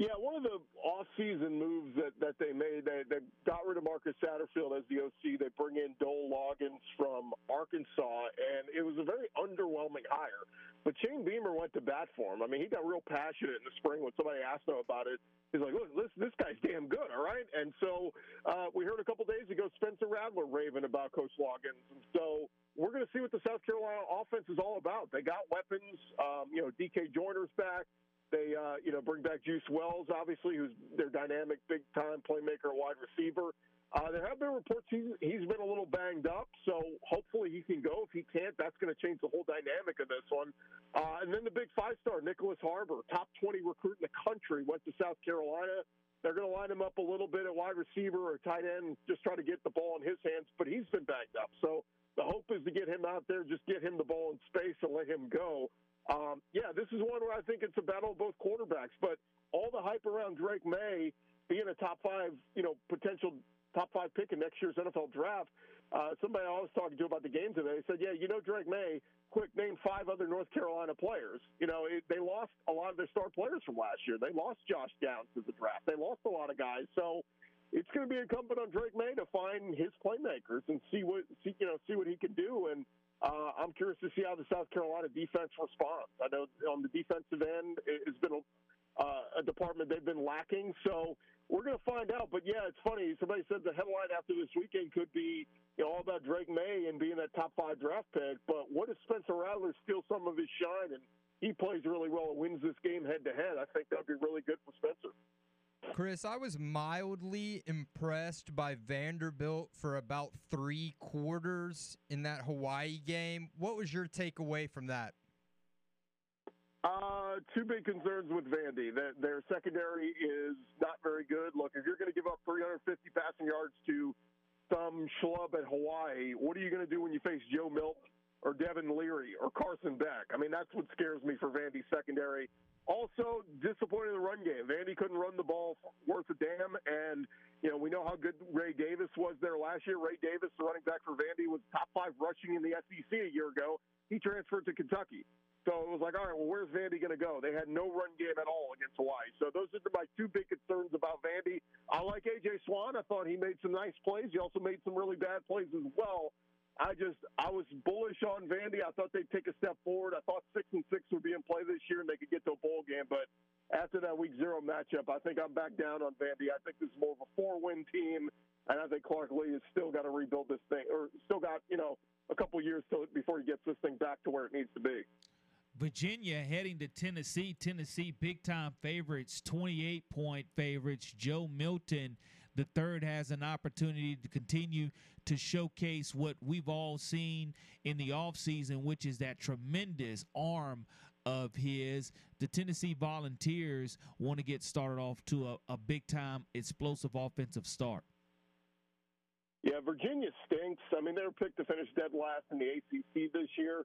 Yeah, one of the off-season moves that, that they made, they, they got rid of Marcus Satterfield as the OC. They bring in Dowell Loggains from Arkansas, and it was a very underwhelming hire. But Shane Beamer went to bat for him. I mean, he got real passionate in the spring when somebody asked him about it. He's like, look, this, this guy's damn good, all right? And so uh, we heard a couple days ago Spencer Rattler raving about Coach Loggains. And so we're going to see what the South Carolina offense is all about. They got weapons. Um, you know, DK Joyner's back. They, uh, you know, bring back Juice Wells, obviously, who's their dynamic, big-time playmaker, wide receiver. Uh, there have been reports he's, he's been a little banged up, so hopefully he can go. If he can't, that's going to change the whole dynamic of this one. Uh, and then the big five-star, Nyckoles Harbor, top 20 recruit in the country, went to South Carolina. They're going to line him up a little bit at wide receiver or tight end, just try to get the ball in his hands, but he's been banged up. So the hope is to get him out there, just get him the ball in space and let him go. Um, yeah, this is one where I think it's a battle of both quarterbacks. But all the hype around Drake Maye being a top five, you know, potential top five pick in next year's NFL draft. Uh, somebody I was talking to about the game today said, "Yeah, you know Drake Maye. Quick, name five other North Carolina players. You know, it, they lost a lot of their star players from last year. They lost Josh Downs to the draft. They lost a lot of guys. So." It's going to be incumbent on Drake Maye to find his playmakers and see what see, you know see what he can do. And uh, I'm curious to see how the South Carolina defense responds. I know on the defensive end, it's been a, uh, a department they've been lacking. So we're going to find out. But yeah, it's funny. Somebody said the headline after this weekend could be you know all about Drake Maye and being that top five draft pick. But what if Spencer Rattler steals some of his shine and he plays really well and wins this game head to head? I think that'd be really good for Spencer. Chris, I was mildly impressed by Vanderbilt for about three quarters in that Hawaii game. What was your takeaway from that? Uh, two big concerns with Vandy. That their secondary is not very good. Look, if you're going to give up 350 passing yards to some schlub at Hawaii, what are you going to do when you face Joe Milton or Devin Leary or Carson Beck? I mean, that's what scares me for Vandy's secondary. Also, disappointed in the run game. Vandy couldn't run the ball worth a damn, and you know we know how good Ray Davis was there last year. Ray Davis, the running back for Vandy, was top five rushing in the SEC a year ago. He transferred to Kentucky. So it was like, all right, well, where's Vandy going to go? They had no run game at all against Hawaii. So those are my two big concerns about Vandy. I like A.J. Swann. I thought he made some nice plays. He also made some really bad plays as well. I just, I was bullish on Vandy. I thought they'd take a step forward. I thought six and six would be in play this year and they could get to a bowl game. But after that week zero matchup, I think I'm back down on Vandy. I think this is more of a four win team. And I think Clark Lea has still got to rebuild this thing, or still got, you know, a couple years till, before he gets this thing back to where it needs to be. Virginia heading to Tennessee. Tennessee big time favorites, 28 point favorites. Joe Milton, the third, has an opportunity to continue to showcase what we've all seen in the offseason, which is that tremendous arm of his. The Tennessee Volunteers want to get started off to a, a big time explosive offensive start. Yeah, Virginia stinks. I mean, they were picked to finish dead last in the ACC this year.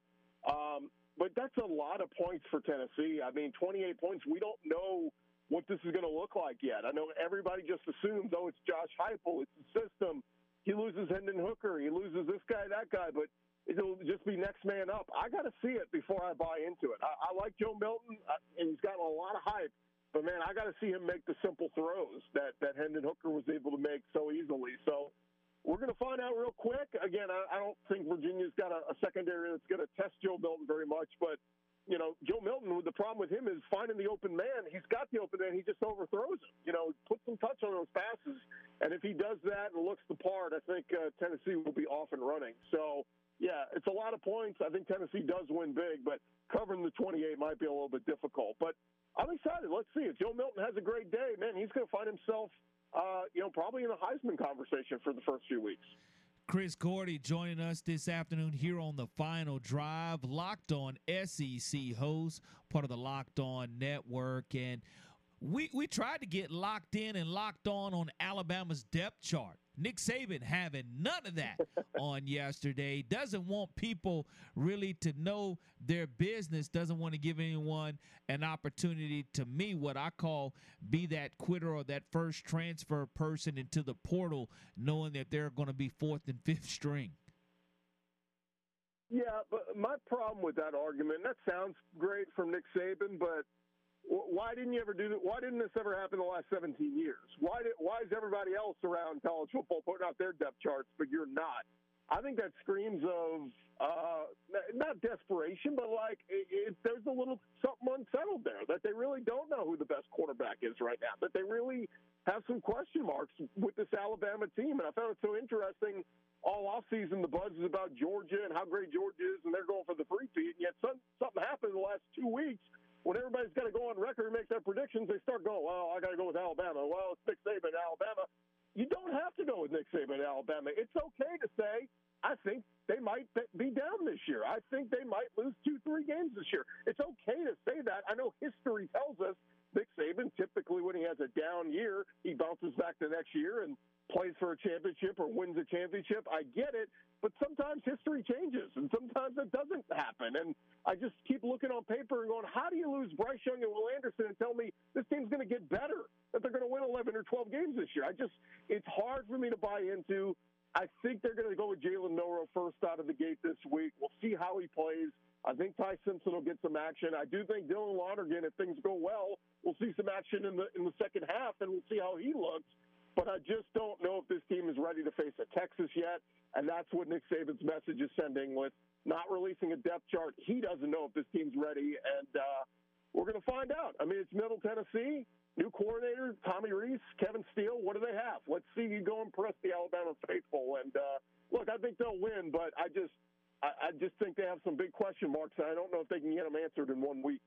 Um, but that's a lot of points for Tennessee. I mean, 28 points. We don't know what this is going to look like yet. I know everybody just assumes, oh, it's Josh Heupel, it's the system. He loses Hendon Hooker, he loses this guy, that guy, but it'll just be next man up. I got to see it before I buy into it. I, I like Joe Milton, uh, and he's got a lot of hype. But man, I got to see him make the simple throws that that Hendon Hooker was able to make so easily. So we're going to find out real quick. Again, I, don't think Virginia's got a, a secondary that's going to test Joe Milton very much, but you know, Joe Milton, the problem with him is finding the open man. He's got the open man. He just overthrows him. You know, put some touch on those passes. And if he does that and looks the part, I think uh, Tennessee will be off and running. So, yeah, it's a lot of points. I think Tennessee does win big, but covering the 28 might be a little bit difficult. But I'm excited. Let's see. If Joe Milton has a great day, man, he's going to find himself – uh, you know, probably in the Heisman conversation for the first few weeks. Chris Gordy joining us this afternoon here on the final drive. Locked on SEC host, part of the Locked On Network. And we, we tried to get locked in and locked on on Alabama's depth chart. Nick Saban having none of that on yesterday. Doesn't want people really to know their business. Doesn't want to give anyone an opportunity to me, what I call be that quitter or that first transfer person into the portal, knowing that they're going to be fourth and fifth string. Yeah, but my problem with that argument, that sounds great from Nick Saban, but why didn't you ever do that? Why didn't this ever happen in the last 17 years? Why did, why is everybody else around college football putting out their depth charts, but you're not? I think that screams of uh, not desperation, but like it, it, there's a little something unsettled there that they really don't know who the best quarterback is right now. That they really have some question marks with this Alabama team, and I found it so interesting. All offseason, the buzz is about Georgia and how great Georgia is, and they're going for the three-peat. And yet, some, something happened in the last two weeks when everybody's got to go on record and make their predictions, they start going, well, I got to go with Alabama. Well, it's Nick Saban Alabama. You don't have to go with Nick Saban Alabama. It's okay to say, I think they might be down this year. I think they might lose two, three games this year. It's okay to say that. I know history tells us Nick Saban, typically when he has a down year, he bounces back the next year and plays for a championship or wins a championship. I get it, but sometimes history changes and sometimes it doesn't happen. And I just keep looking on paper and going, how do you lose Bryce Young and Will Anderson and tell me this team's going to get better, that they're going to win 11 or 12 games this year? I just, it's hard for me to buy into. I think they're going to go with Jalen Milroe first out of the gate this week. We'll see how he plays. I think Ty Simpson will get some action. I do think Dylan Lonergan, if things go well, we'll see some action in the in the second half, and we'll see how he looks. But I just don't know if this team is ready to face a Texas yet. And that's what Nick Saban's message is sending with not releasing a depth chart. He doesn't know if this team's ready. And uh, we're going to find out. I mean, it's Middle Tennessee. new coordinator, Tommy Rees, Kevin Steele. What do they have? Let's see you go impress the Alabama faithful. And uh, look, I think they'll win, but I just I, I just think they have some big question marks, and I don't know if they can get them answered in one week.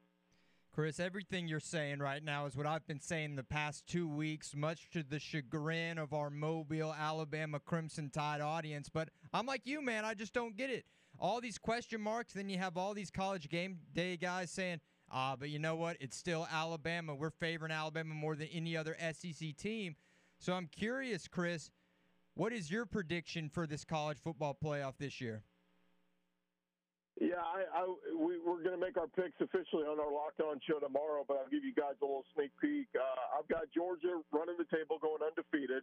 Chris, everything you're saying right now is what I've been saying the past two weeks, much to the chagrin of our Mobile, Alabama Crimson Tide audience. But I'm like you, man. I just don't get it. All these question marks, then you have all these college game day guys saying, ah, but you know what? It's still Alabama. We're favoring Alabama more than any other SEC team. So I'm curious, Chris, what is your prediction for this college football playoff this year? Yeah, I, I we, we're going to make our picks officially on our Locked On show tomorrow, but I'll give you guys a little sneak peek. Uh, I've got Georgia running the table, going undefeated.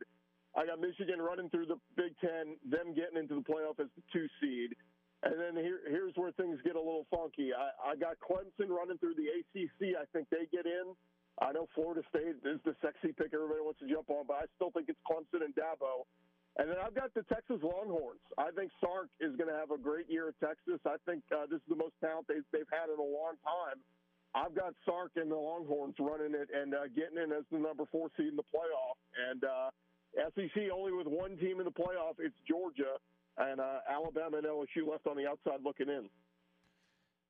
I got Michigan running through the Big Ten, them getting into the playoff as the two seed. And then here, here's where things get a little funky. I, I got Clemson running through the ACC. I think they get in. I know Florida State is the sexy pick everybody wants to jump on, but I still think it's Clemson and Dabo. And then I've got the Texas Longhorns. I think Sark is going to have a great year at Texas. I think uh, this is the most talent they've, they've had in a long time. I've got Sark and the Longhorns running it and uh, getting in as the number four seed in the playoff. And uh, SEC only with one team in the playoff. It's Georgia and uh, Alabama and LSU left on the outside looking in.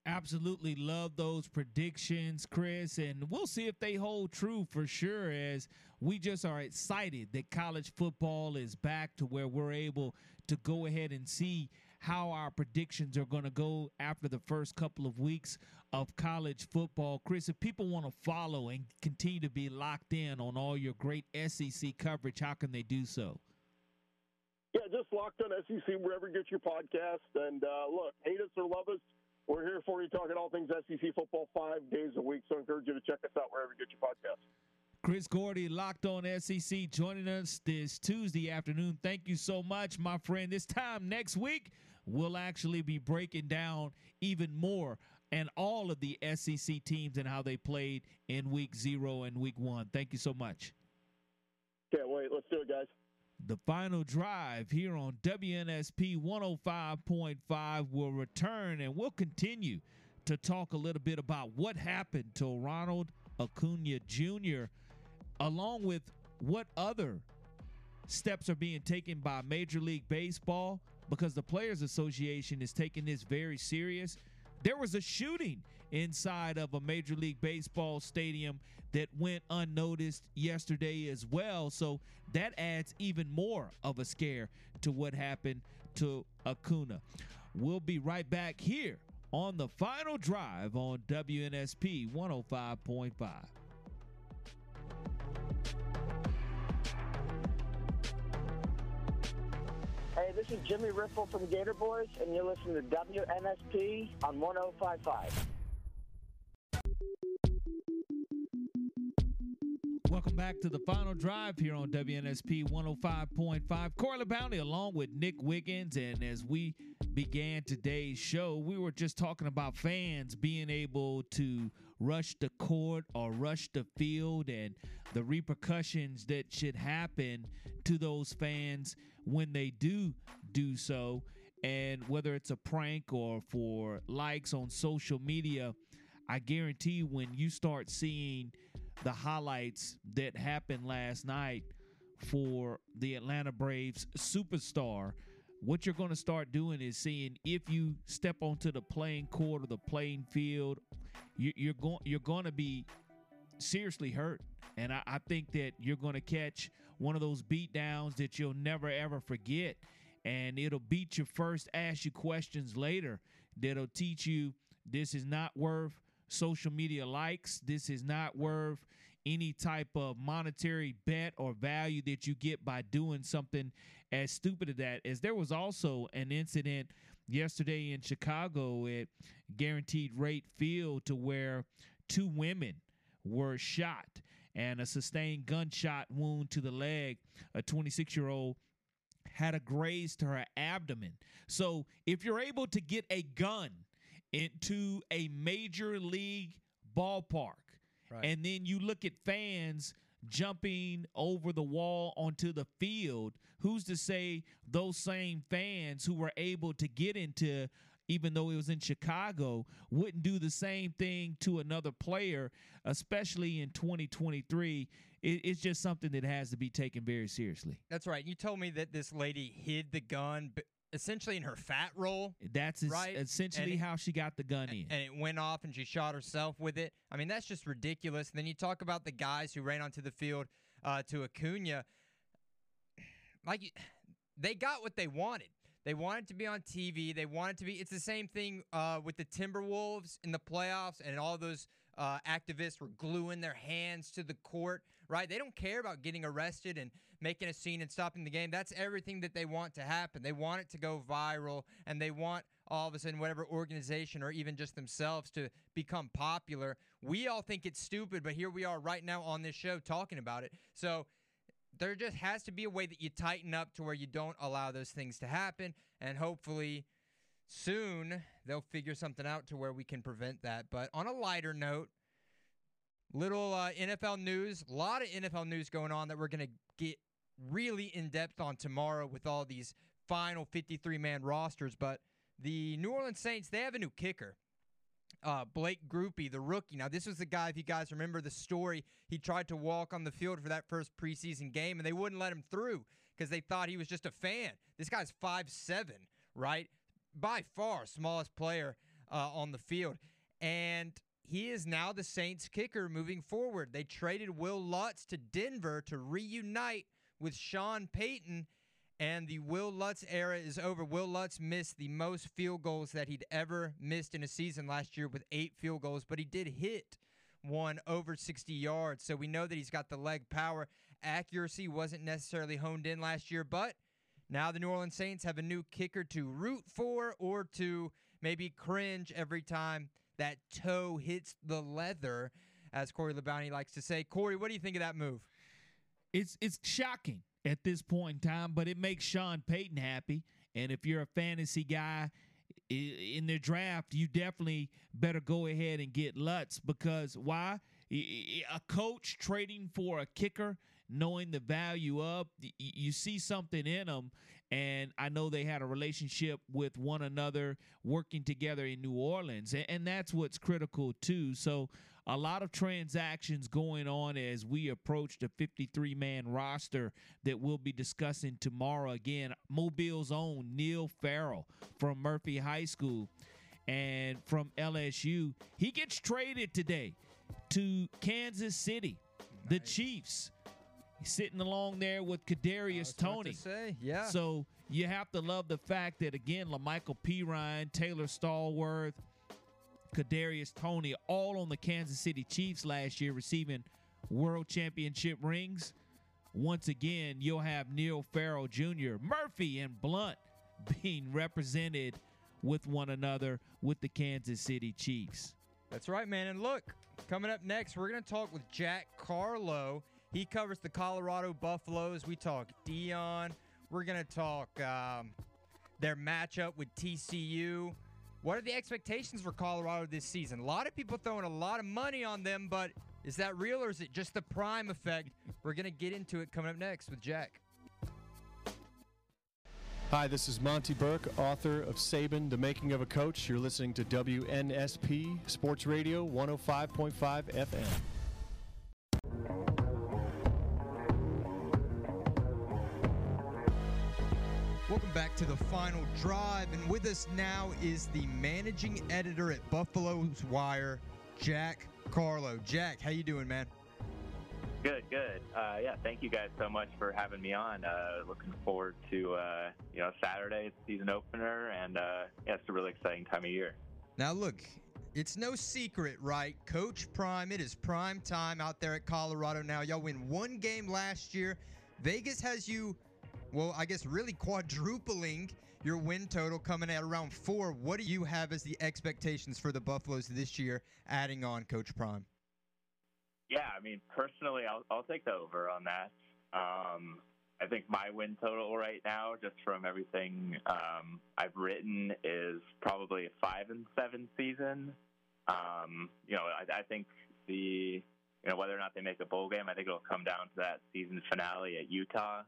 Absolutely love those predictions, Chris, and we'll see if they hold true for sure. As we just are excited that college football is back to where we're able to go ahead and see how our predictions are going to go after the first couple of weeks of college football. Chris, if people want to follow and continue to be locked in on all your great SEC coverage, how can they do so? Yeah, just locked on SEC wherever you get your podcast. And uh, look, hate us or love us we're here for you talking all things SEC football five days a week. So I encourage you to check us out wherever you get your podcast. Chris Gordy, Locked On SEC, joining us this Tuesday afternoon. Thank you so much, my friend. This time next week, we'll actually be breaking down even more and all of the SEC teams and how they played in week zero and week one. Thank you so much. Can't wait. Let's do it, guys. The final drive here on WNSP 105.5 will return and we'll continue to talk a little bit about what happened to Ronald Acuna Jr., along with what other steps are being taken by Major League Baseball because the Players Association is taking this very serious. There was a shooting inside of a Major League Baseball stadium that went unnoticed yesterday as well. So that adds even more of a scare to what happened to Acuna. We'll be right back here on the final drive on WNSP 105.5. Hey, this is Jimmy Ripple from Gator Boys, and you're listening to WNSP on 1055. Welcome back to the final drive here on WNSP 105.5. Corey LaBounty along with Nick Wiggins. And as we began today's show, we were just talking about fans being able to rush the court or rush the field and the repercussions that should happen to those fans when they do do so. And whether it's a prank or for likes on social media, I guarantee when you start seeing the highlights that happened last night for the Atlanta Braves superstar, what you're going to start doing is seeing if you step onto the playing court or the playing field, you, are going you're going to be seriously hurt, and I, I think that you're going to catch one of those beat downs that you'll never ever forget, and it'll beat you first, ask you questions later that'll teach you this is not worth social media likes. This is not worth any type of monetary bet or value that you get by doing something as stupid as that. As there was also an incident yesterday in Chicago at Guaranteed Rate Field to where two women were shot and a sustained gunshot wound to the leg. A 26 year old had a graze to her abdomen. So if you're able to get a gun into a major league ballpark. Right. And then you look at fans jumping over the wall onto the field. Who's to say those same fans who were able to get into even though it was in Chicago, wouldn't do the same thing to another player, especially in 2023. It, it's just something that has to be taken very seriously. That's right. You told me that this lady hid the gun, essentially in her fat roll. That's right? essentially it- how she got the gun in. and it went off and she shot herself with it. I mean, that's just ridiculous. And then you talk about the guys who ran onto the field uh, to Acuna. Like, they got what they wanted. They wanted to be on TV. They wanted to be. It's the same thing uh, with the Timberwolves in the playoffs, and all those uh, activists were gluing their hands to the court. Right? They don't care about getting arrested and making a scene and stopping the game. That's everything that they want to happen. They want it to go viral, and they want all of a sudden whatever organization or even just themselves to become popular. We all think it's stupid, but here we are right now on this show talking about it. So there just has to be a way that you tighten up to where you don't allow those things to happen and hopefully soon they'll figure something out to where we can prevent that but on a lighter note little uh, nfl news a lot of nfl news going on that we're going to get really in depth on tomorrow with all these final 53 man rosters but the new orleans saints they have a new kicker uh, Blake Grupe, the rookie. Now, this was the guy, if you guys remember the story, he tried to walk on the field for that first preseason game, and they wouldn't let him through because they thought he was just a fan. This guy's five seven, right? By far, smallest player uh, on the field. And he is now the Saints kicker moving forward. They traded Will Lutz to Denver to reunite with Sean Payton and the Will Lutz era is over. Will Lutz missed the most field goals that he'd ever missed in a season last year with eight field goals, but he did hit one over 60 yards. So we know that he's got the leg power. Accuracy wasn't necessarily honed in last year, but now the New Orleans Saints have a new kicker to root for or to maybe cringe every time that toe hits the leather, as Corey LaBounty likes to say. Corey, what do you think of that move? It's it's shocking at this point in time, but it makes Sean Payton happy. And if you're a fantasy guy in the draft, you definitely better go ahead and get Lutz because why? A coach trading for a kicker, knowing the value of, you see something in them. And I know they had a relationship with one another, working together in New Orleans, and that's what's critical too. So a lot of transactions going on as we approach the 53 man roster that we'll be discussing tomorrow. Again, Mobile's own Neil Farrell from Murphy High School and from LSU. He gets traded today to Kansas City, the Chiefs. He's sitting along there with Kadarius Toney. say, yeah. So you have to love the fact that again, LaMichael P. Ryan, Taylor Stallworth, Kadarius Toney, all on the Kansas City Chiefs last year, receiving world championship rings. Once again, you'll have Neil Farrell Jr., Murphy, and Blount being represented with one another with the Kansas City Chiefs. That's right, man. And look, coming up next, we're going to talk with Jack Carlough. He covers the Colorado Buffaloes. We talk Deion. We're going to talk um, their matchup with TCU. What are the expectations for Colorado this season? A lot of people throwing a lot of money on them, but is that real or is it just the prime effect? We're going to get into it coming up next with Jack. Hi, this is Monty Burke, author of Saban, The Making of a Coach. You're listening to WNSP Sports Radio 105.5 FM. Welcome back to the final drive, and with us now is the managing editor at Buffaloes Wire, Jack Carlough. Jack, how you doing, man? Good, good. Uh, yeah, thank you guys so much for having me on. Uh, looking forward to uh, you know Saturday season opener, and uh, yeah, it's a really exciting time of year. Now, look, it's no secret, right? Coach Prime, it is prime time out there at Colorado now. Y'all win one game last year. Vegas has you, well, I guess really quadrupling your win total, coming at around four. What do you have as the expectations for the Buffaloes this year, adding on Coach Prime? Yeah, I mean, personally, I'll, I'll take the over on that. Um, I think my win total right now, just from everything um, I've written, is probably a five and seven season. Um, you know, I, I think the you know whether or not they make a bowl game, I think it'll come down to that season finale at Utah.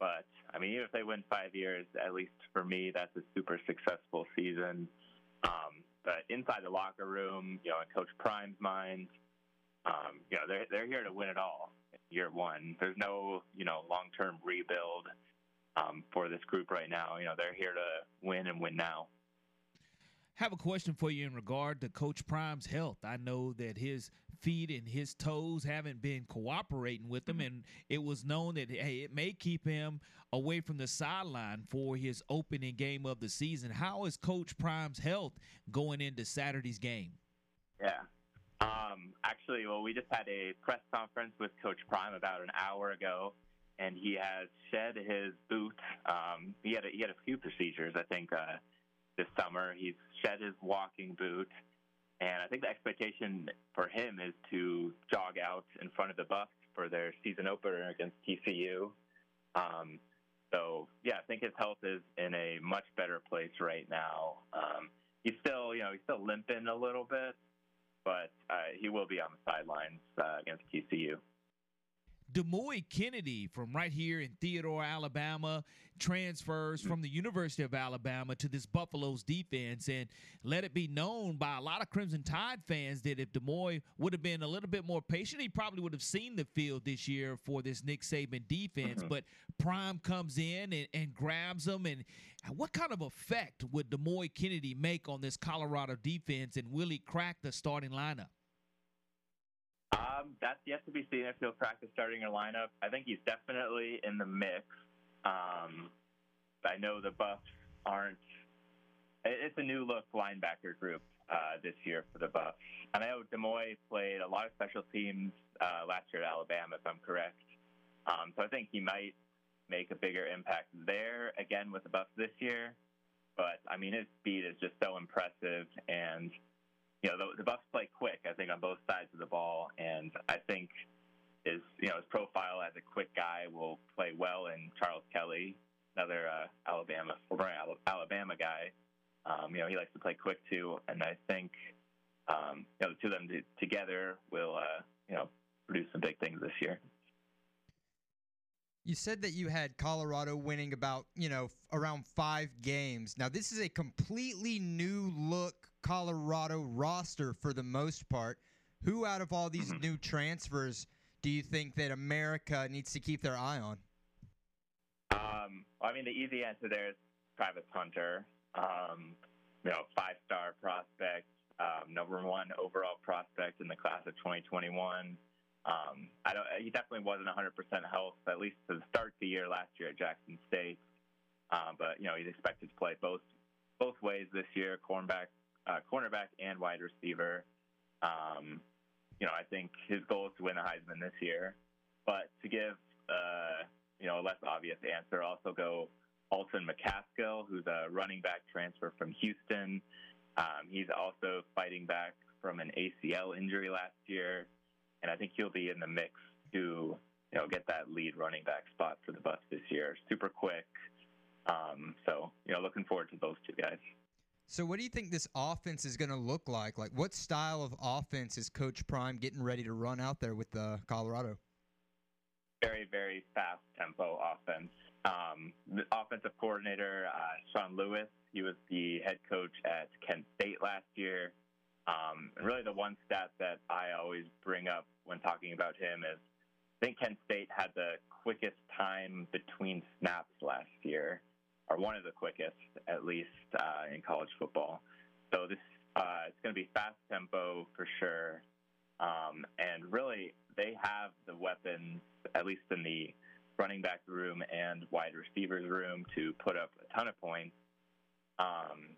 But I mean, even if they win five years, at least for me, that's a super successful season. Um, but inside the locker room, you know, in Coach Prime's mind, um, you know, they're they're here to win it all. Year one, there's no you know long-term rebuild um, for this group right now. You know, they're here to win and win now. Have a question for you in regard to Coach Prime's health. I know that his feet and his toes haven't been cooperating with him, and it was known that hey, it may keep him away from the sideline for his opening game of the season. How is Coach Prime's health going into Saturday's game? Yeah. Um, actually, well, we just had a press conference with Coach Prime about an hour ago, and he has shed his boot. Um, he had a, he had a few procedures, I think, uh, this summer. He's shed his walking boot, and I think the expectation for him is to jog out in front of the Buffs for their season opener against TCU. Um, so yeah, I think his health is in a much better place right now. Um, he's still, you know, he's still limping a little bit, but uh, he will be on the sidelines uh, against TCU. Demouy Kennedy from right here in Theodore, Alabama, transfers from the University of Alabama to this Buffalo's defense. And let it be known by a lot of Crimson Tide fans that if Demouy would have been a little bit more patient, he probably would have seen the field this year for this Nick Saban defense. Mhm. But Prime comes in and, and grabs him. And what kind of effect would Demouy Kennedy make on this Colorado defense? And will he crack the starting lineup? Um, that's yet to be seen if he'll crack the starting lineup. I think he's definitely in the mix. Um, I know the Buffs aren't. It's a new look linebacker group uh, this year for the Buffs. And I know Demouy played a lot of special teams uh, last year at Alabama, if I'm correct. Um, so I think he might make a bigger impact there again with the Buffs this year. But I mean, his speed is just so impressive, and you know the, the Buffs play quick. I think on both sides of the ball, and I think his you know his profile as a quick guy will play well in Charles Kelly, another uh, Alabama former Alabama guy. Um, you know he likes to play quick too, and I think um, you know the two of them t- together will uh, you know produce some big things this year. You said that you had Colorado winning about, you know, around five games. Now, this is a completely new look Colorado roster for the most part. Who out of all these new transfers do you think that America needs to keep their eye on? Um, well, I mean, the easy answer there is Travis Hunter. Um, you know, five-star prospect, um, number one overall prospect in the class of 2021. Um, I don't. He definitely wasn't 100% health, at least to the start of the year last year at Jackson State. Um, but you know, he's expected to play both both ways this year, cornerback, uh, cornerback, and wide receiver. Um, you know, I think his goal is to win the Heisman this year. But to give uh, you know a less obvious answer, also go Alton McCaskill, who's a running back transfer from Houston. Um, he's also fighting back from an ACL injury last year, and I think he'll be in the mix to you know get that lead running back spot for the Buffs this year. Super quick, um, so you know looking forward to those two guys. So, what do you think this offense is going to look like? Like, what style of offense is Coach Prime getting ready to run out there with uh, Colorado? Very, very fast tempo offense. Um, the offensive coordinator, uh, Sean Lewis, he was the head coach at Kent State last year. Um, and really, the one stat that I always bring up when talking about him is I think Kent State had the quickest time between snaps last year, or one of the quickest, at least, uh, in college football. So this uh, it's going to be fast tempo for sure. Um, and really, they have the weapons, at least in the running back room and wide receivers room, to put up a ton of points. Um,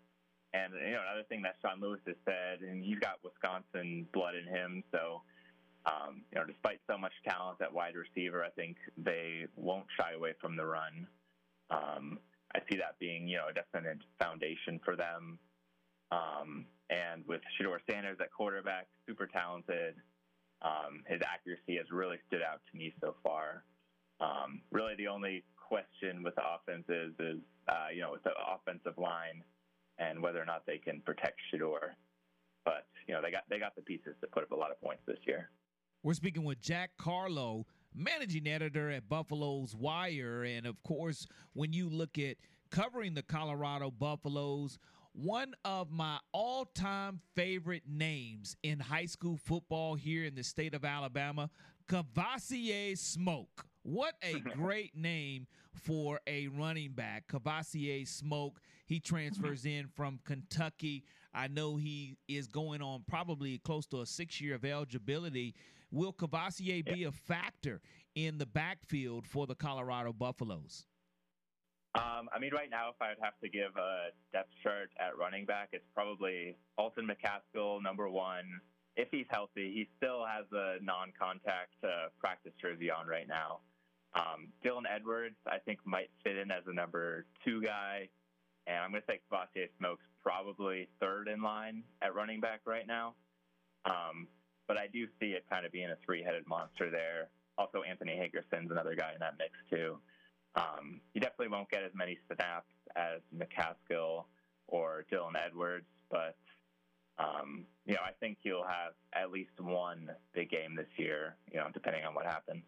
and you know, another thing that Sean Lewis has said, and he's got Wisconsin blood in him, so um, you know, despite so much talent at wide receiver, I think they won't shy away from the run. Um, I see that being, you know, a definite foundation for them. Um, and with Shedeur Sanders at quarterback, super talented. Um, his accuracy has really stood out to me so far. Um, really, the only question with the offense is, is uh, you know, with the offensive line and whether or not they can protect Shedeur. But you know, they got they got the pieces to put up a lot of points this year. We're speaking with Jack Carlough, managing editor at Buffaloes Wire. And of course, when you look at covering the Colorado Buffaloes, one of my all time favorite names in high school football here in the state of Alabama, Kavosiey Smoke. What a great name for a running back. Kavosiey Smoke. He transfers in from Kentucky. I know he is going on probably close to a six year of eligibility. Will Kavosiey be a factor in the backfield for the Colorado Buffaloes? Um, I mean, right now, if I would have to give a depth chart at running back, it's probably Alton McCaskill, number one. If he's healthy, he still has a non-contact uh, practice jersey on right now. Um, Dylan Edwards, I think, might fit in as a number two guy, and I'm going to say Kavosiey Smokes probably third in line at running back right now. Um, but I do see it kind of being a three-headed monster there. Also, Anthony Hankerson's another guy in that mix too. Um, you definitely won't get as many snaps as McCaskill or Dylan Edwards, but um, you know I think he'll have at least one big game this year. You know, depending on what happens.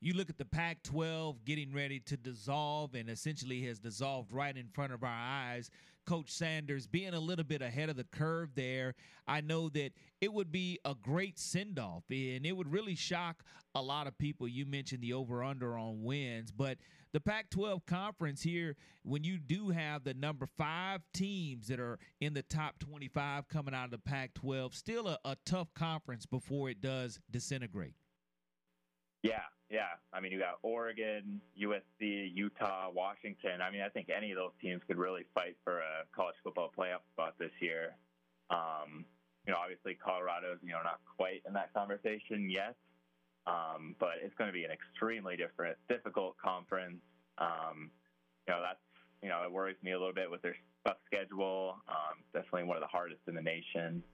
You look at the Pac 12 getting ready to dissolve and essentially has dissolved right in front of our eyes. Coach Sanders being a little bit ahead of the curve there. I know that it would be a great send off and it would really shock a lot of people. You mentioned the over under on wins, but the Pac 12 conference here, when you do have the number five teams that are in the top 25 coming out of the Pac 12, still a, a tough conference before it does disintegrate. Yeah, yeah. I mean, you got Oregon, USC, Utah, Washington. I mean, I think any of those teams could really fight for a college football playoff spot this year. Um, you know, obviously Colorado's, you know, not quite in that conversation yet. Um, but it's going to be an extremely different, difficult conference. Um, you know, that's, you know, it worries me a little bit with their tough schedule. Um, definitely one of the hardest in the nation.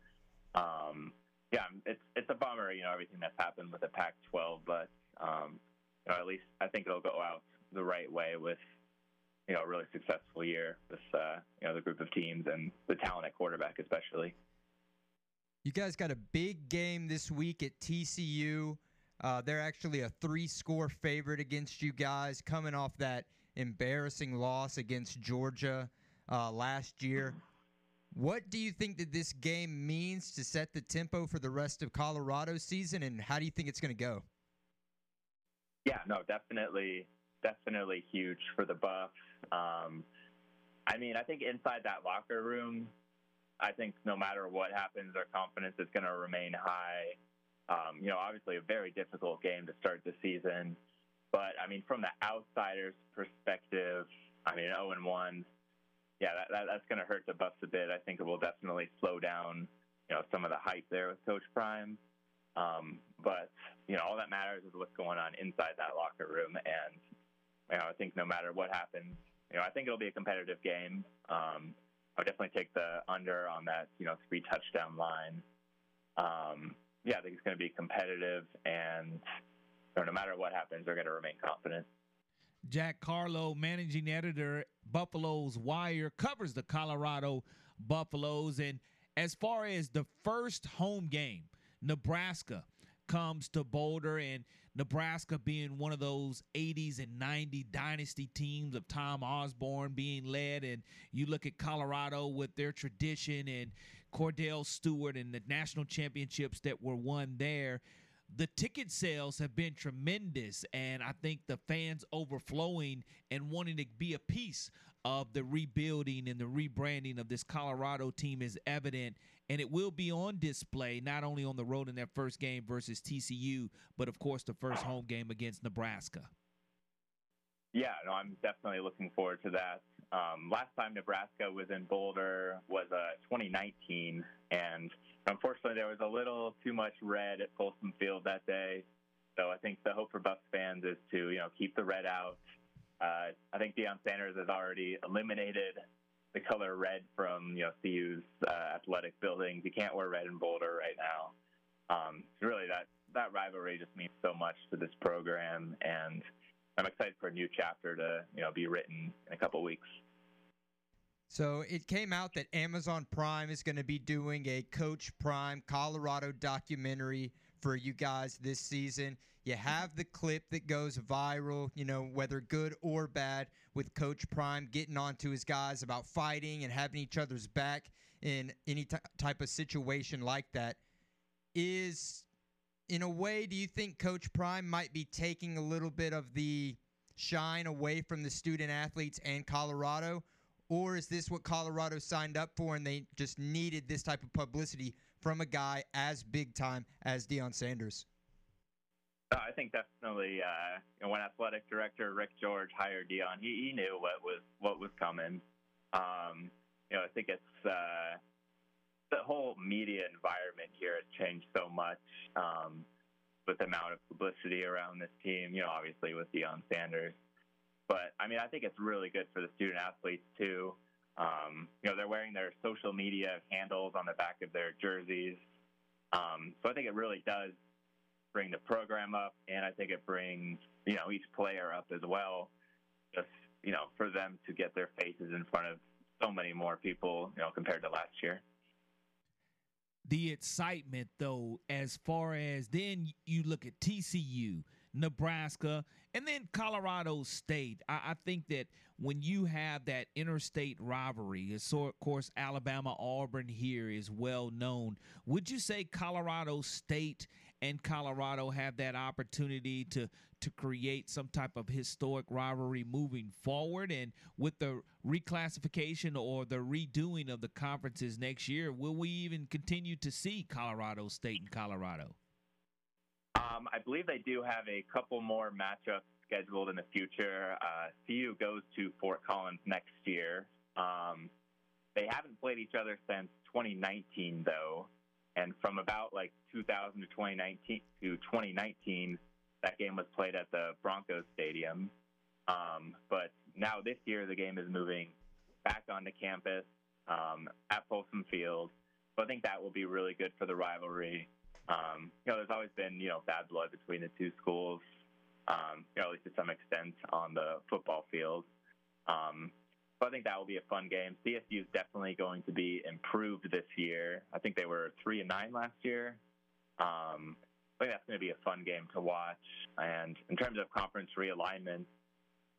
Um, yeah, it's it's a bummer, you know, everything that's happened with the Pac-12, but um, you know, at least I think it'll go out the right way with you know a really successful year with uh, you know the group of teams and the talent at quarterback especially. You guys got a big game this week at TCU. Uh, they're actually a three-score favorite against you guys, coming off that embarrassing loss against Georgia uh, last year. What do you think that this game means to set the tempo for the rest of Colorado's season, and how do you think it's going to go? Yeah, no, definitely, definitely huge for the Buffs. Um, I mean, I think inside that locker room, I think no matter what happens, their confidence is going to remain high. Um, you know, obviously a very difficult game to start the season, but I mean, from the outsider's perspective, I mean, 0 and 1 yeah, that, that, that's going to hurt the Buffs a bit. I think it will definitely slow down, you know, some of the hype there with Coach Prime. Um, but you know, all that matters is what's going on inside that locker room, and you know, I think no matter what happens, you know, I think it'll be a competitive game. Um, I'll definitely take the under on that, you know, three touchdown line. Um, yeah, I think it's going to be competitive, and you know, no matter what happens, they're going to remain confident. Jack Carlough, managing editor, Buffaloes Wire, covers the Colorado Buffaloes. And as far as the first home game, Nebraska comes to Boulder, and Nebraska being one of those 80s and 90 dynasty teams of Tom Osborne being led. And you look at Colorado with their tradition and Kordell Stewart and the national championships that were won there the ticket sales have been tremendous, and I think the fans overflowing and wanting to be a piece of the rebuilding and the rebranding of this Colorado team is evident, and it will be on display not only on the road in that first game versus TCU, but of course the first home game against Nebraska. Yeah, no, I'm definitely looking forward to that. Um, last time Nebraska was in Boulder was uh, 2019, and unfortunately there was a little too much red at Folsom Field that day. So I think the hope for Buffs fans is to you know keep the red out. Uh, I think Deion Sanders has already eliminated the color red from you know CU's uh, athletic buildings. You can't wear red in Boulder right now. Um, really, that that rivalry just means so much to this program, and I'm excited for a new chapter to you know be written in a couple weeks. So it came out that Amazon Prime is going to be doing a Coach Prime Colorado documentary for you guys this season. You have the clip that goes viral, you know, whether good or bad, with Coach Prime getting onto his guys about fighting and having each other's back in any type of situation like that. Is, in a way, do you think Coach Prime might be taking a little bit of the shine away from the student athletes and Colorado? Or is this what Colorado signed up for and they just needed this type of publicity from a guy as big time as Deion Sanders? I think definitely uh, you know, when athletic director Rick George hired Deion, he, he knew what was what was coming. Um, you know, I think it's uh, the whole media environment here has changed so much um, with the amount of publicity around this team. You know, obviously with Deion Sanders, but I mean, I think it's really good for the student athletes too. Um, you know, they're wearing their social media handles on the back of their jerseys. Um, so I think it really does bring the program up, and I think it brings you know each player up as well. Just you know, for them to get their faces in front of so many more people, you know, compared to last year. The excitement, though, as far as then you look at TCU, Nebraska, and then Colorado State. I, I, think that when you have that interstate rivalry, so of course Alabama Auburn here is well known. Would you say Colorado State and Colorado have that opportunity to to create some type of historic rivalry moving forward? And with the reclassification or the redoing of the conferences next year, will we even continue to see Colorado State and Colorado? Um, I believe they do have a couple more matchups scheduled in the future. Uh, CU goes to Fort Collins next year. Um, they haven't played each other since 2019, though, and from about like 2000 to 2019 to 2019, that game was played at the Broncos Stadium. Um, but now this year, the game is moving back onto campus um, at Folsom Field. So I think that will be really good for the rivalry. Um, you know, there's always been you know bad blood between the two schools. Um, you know, at least to some extent on the football field. So I think that will be a fun game. CSU is definitely going to be improved this year. I think they were three and nine last year. Um, I think that's going to be a fun game to watch. And in terms of conference realignment,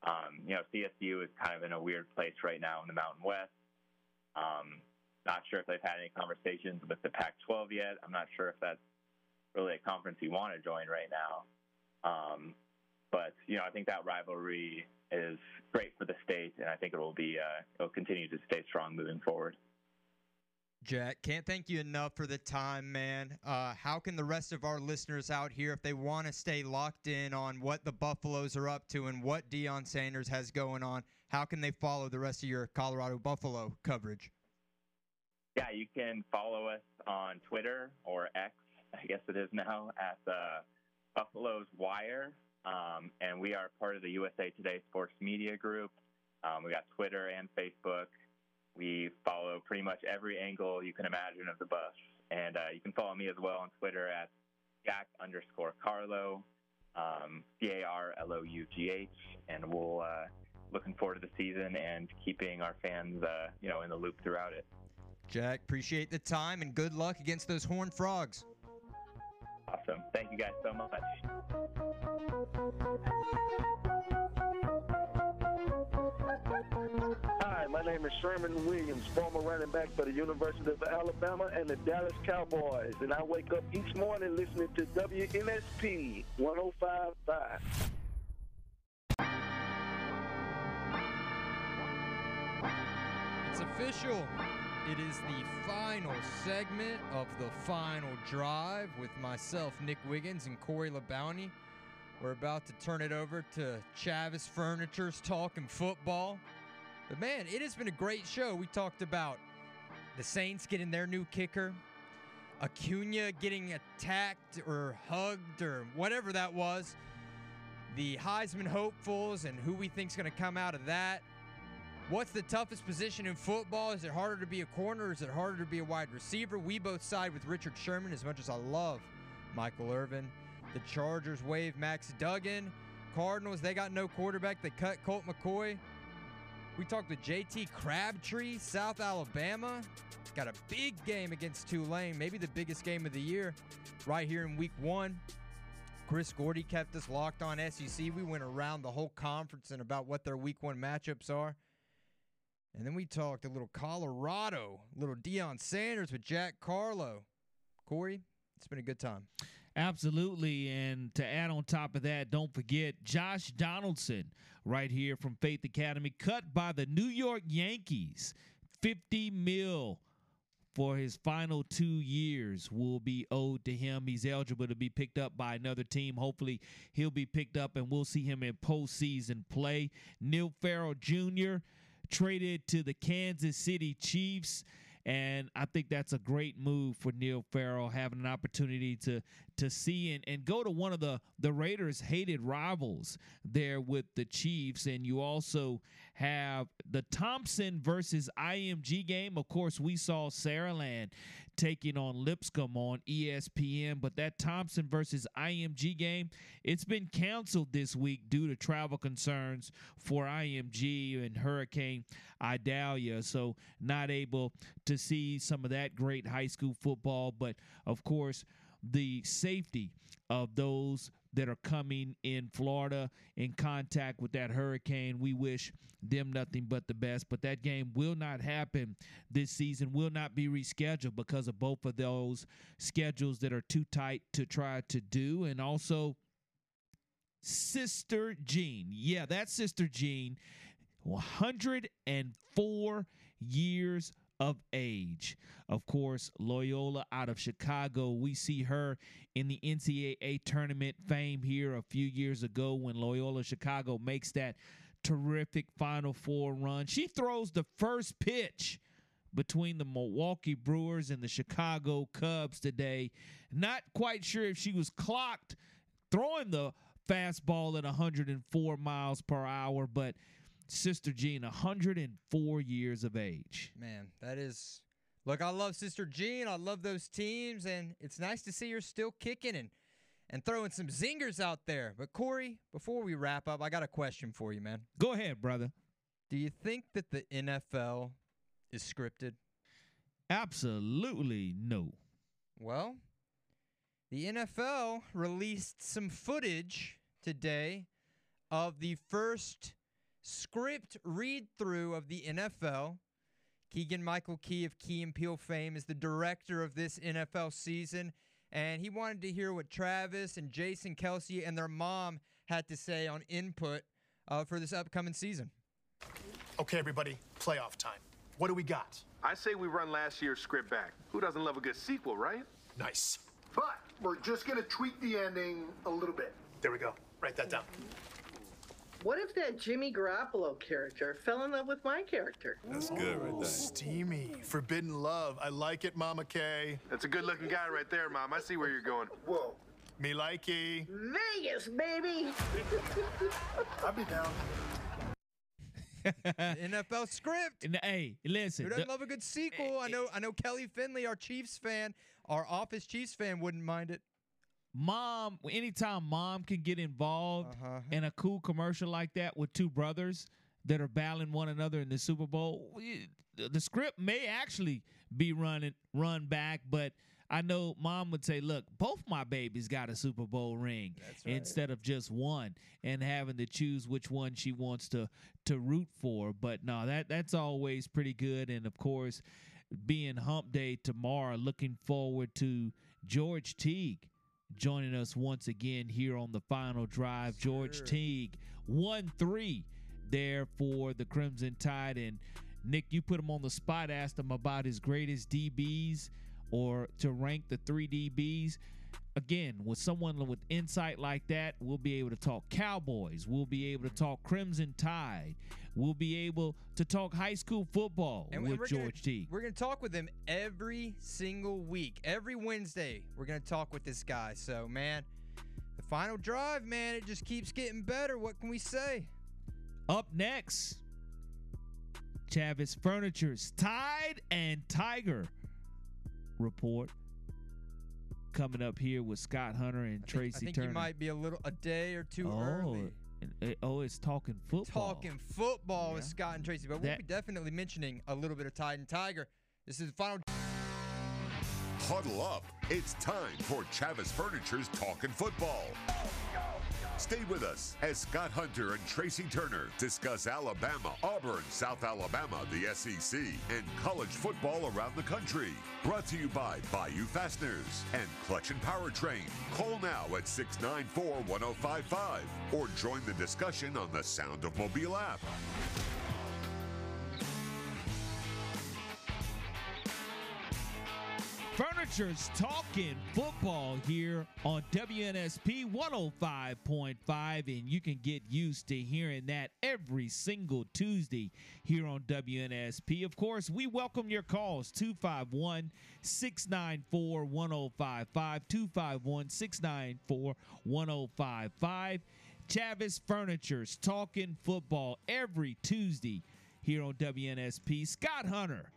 um, you know, CSU is kind of in a weird place right now in the Mountain West. Um, not sure if they've had any conversations with the Pac-12 yet. I'm not sure if that's really a conference you want to join right now. Um, but you know, I think that rivalry is great for the state, and I think it will be uh, it will continue to stay strong moving forward. Jack, can't thank you enough for the time, man. Uh, how can the rest of our listeners out here, if they want to stay locked in on what the Buffaloes are up to and what Deion Sanders has going on, how can they follow the rest of your Colorado Buffalo coverage? Yeah, you can follow us on Twitter or X, I guess it is now, at uh, Buffaloes Wire. Um, and we are part of the USA Today Sports Media Group. Um, we got Twitter and Facebook. We follow pretty much every angle you can imagine of the bus. And uh, you can follow me as well on Twitter at Jack underscore Carlough, um, C A R L O U G H. And we'll uh, looking forward to the season and keeping our fans, uh, you know, in the loop throughout it. Jack, appreciate the time and good luck against those Horned Frogs. Awesome. Thank you guys so much. Hi, my name is Sherman Williams, former running back for the University of Alabama and the Dallas Cowboys, and I wake up each morning listening to WNSP 1055. It's official. It is the final segment of the final drive with myself, Nick Wiggins, and Corey LaBounty. We're about to turn it over to Chavis Furniture's Talking Football. But man, it has been a great show. We talked about the Saints getting their new kicker, Acuna getting attacked or hugged or whatever that was, the Heisman hopefuls and who we think's going to come out of that. What's the toughest position in football? Is it harder to be a corner or is it harder to be a wide receiver? We both side with Richard Sherman as much as I love Michael Irvin. The Chargers wave Max Duggan. Cardinals, they got no quarterback. They cut Colt McCoy. We talked to JT Crabtree, South Alabama. Got a big game against Tulane, maybe the biggest game of the year, right here in week one. Chris Gordy kept us locked on SEC. We went around the whole conference and about what their week one matchups are. And then we talked a little Colorado, little Deion Sanders with Jack Carlough. Corey, it's been a good time. Absolutely. And to add on top of that, don't forget Josh Donaldson right here from Faith Academy, cut by the New York Yankees. 50 mil for his final two years will be owed to him. He's eligible to be picked up by another team. Hopefully, he'll be picked up and we'll see him in postseason play. Neil Farrell Jr. traded to the Kansas City Chiefs. And I think that's a great move for Neil Farrell, having an opportunity to to see and, and go to one of the, the Raiders' hated rivals there with the Chiefs. And you also have the Thompson versus IMG game. Of course, we saw Saraland taking on Lipscomb on ESPN, but that Thompson versus IMG game, it's been canceled this week due to travel concerns for IMG and Hurricane Idalia. So not able to see some of that great high school football, but of course, the safety of those that are coming in Florida in contact with that hurricane. We wish them nothing but the best, but that game will not happen this season, will not be rescheduled because of both of those schedules that are too tight to try to do. And also, Sister Jean. Yeah, that's Sister Jean. 104 years of age. Of course, Loyola out of Chicago. We see her in the NCAA tournament fame here a few years ago when Loyola Chicago makes that terrific Final Four run. She throws the first pitch between the Milwaukee Brewers and the Chicago Cubs today. Not quite sure if she was clocked throwing the fastball at 104 miles per hour, but Sister Jean, 104 years of age. Man, that is. Look, I love Sister Jean. I love those teams, and it's nice to see her still kicking and and throwing some zingers out there. But Corey, before we wrap up, I got a question for you, man. Go ahead, brother. Do you think that the NFL is scripted? Absolutely no. Well, the NFL released some footage today of the first script read through of the NFL. Keegan Michael Key of Key and Peele fame is the director of this NFL season, and he wanted to hear what Travis and Jason Kelce and their mom had to say on input uh, for this upcoming season. Okay, everybody, playoff time. What do we got? I say we run last year's script back. Who doesn't love a good sequel, right? Nice. But we're just going to tweak the ending a little bit. There we go. Write that down. What if that Jimmy Garoppolo character fell in love with my character? That's good right oh, there. Steamy. Forbidden love. I like it, Mama K. That's a good looking guy right there, Mom. I see where you're going. Whoa. Me likey. Vegas, baby! I'll be down. NFL script. And, hey, listen. Who doesn't the- love a good sequel? Eh, I eh. know I know Kelly Finley, our Chiefs fan, our office Chiefs fan wouldn't mind it. Mom anytime mom can get involved Uh-huh. in a cool commercial like that with two brothers that are battling one another in the Super Bowl, the script may actually be running run back, but I know mom would say, "Look, both my babies got a Super Bowl ring instead of just one, and having to choose which one she wants to to root for." But no, that that's always pretty good, and of course, being Hump Day tomorrow, looking forward to George Teague joining us once again here on the final drive. George Teague, 1 3 there for the Crimson Tide. And Nick, you put him on the spot, asked him about his greatest DBs or to rank the three DBs. Again, with someone with insight like that, we'll be able to talk Cowboys. We'll be able to talk Crimson Tide. We'll be able to talk high school football And with George gonna, Teague. We're going to talk with him every single week. Every Wednesday, we're going to talk with this guy. So, man, the final drive, man, it just keeps getting better. What can we say? Up next, Chavis Furniture's Tide and Tiger report coming up here with Scott Hunter and Tracy I think Turner. you might be a little a day or two oh, early. and- eh, oh, it's talking football. Talking football with Scott and Tracy, but we'll be definitely mentioning a little bit of Tide and Tiger. This is the final. Huddle up. It's time for Chavis Furniture's Talking Football. Stay with us as Scott Hunter and Tracy Turner discuss Alabama, Auburn, South Alabama, the SEC, and college football around the country. Brought to you by Bayou Fasteners and Clutch and Powertrain. Call now at 694 1055 or join the discussion on the Sound of Mobile app. Furniture's talking football here on WNSP 105.5, and you can get used to hearing that every single Tuesday here on WNSP. Of course, we welcome your calls 251 694 1055, 251 694 1055. Chavis Furniture's talking football every Tuesday here on WNSP. Scott Hunter.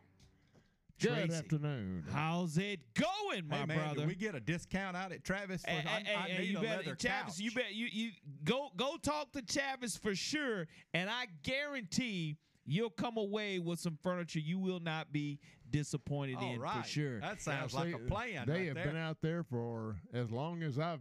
Good Tracy, afternoon. How's it going, my hey man, brother? Do we get a discount out at Chavis? For, Hey, I, hey, I hey, need you a better, leather Chavis, couch. you bet you you go go talk to Chavis for sure, and I guarantee you'll come away with some furniture you will not be disappointed All in right. for sure. That sounds Yeah, like see, a plan. They right have there. been out there for as long as I've.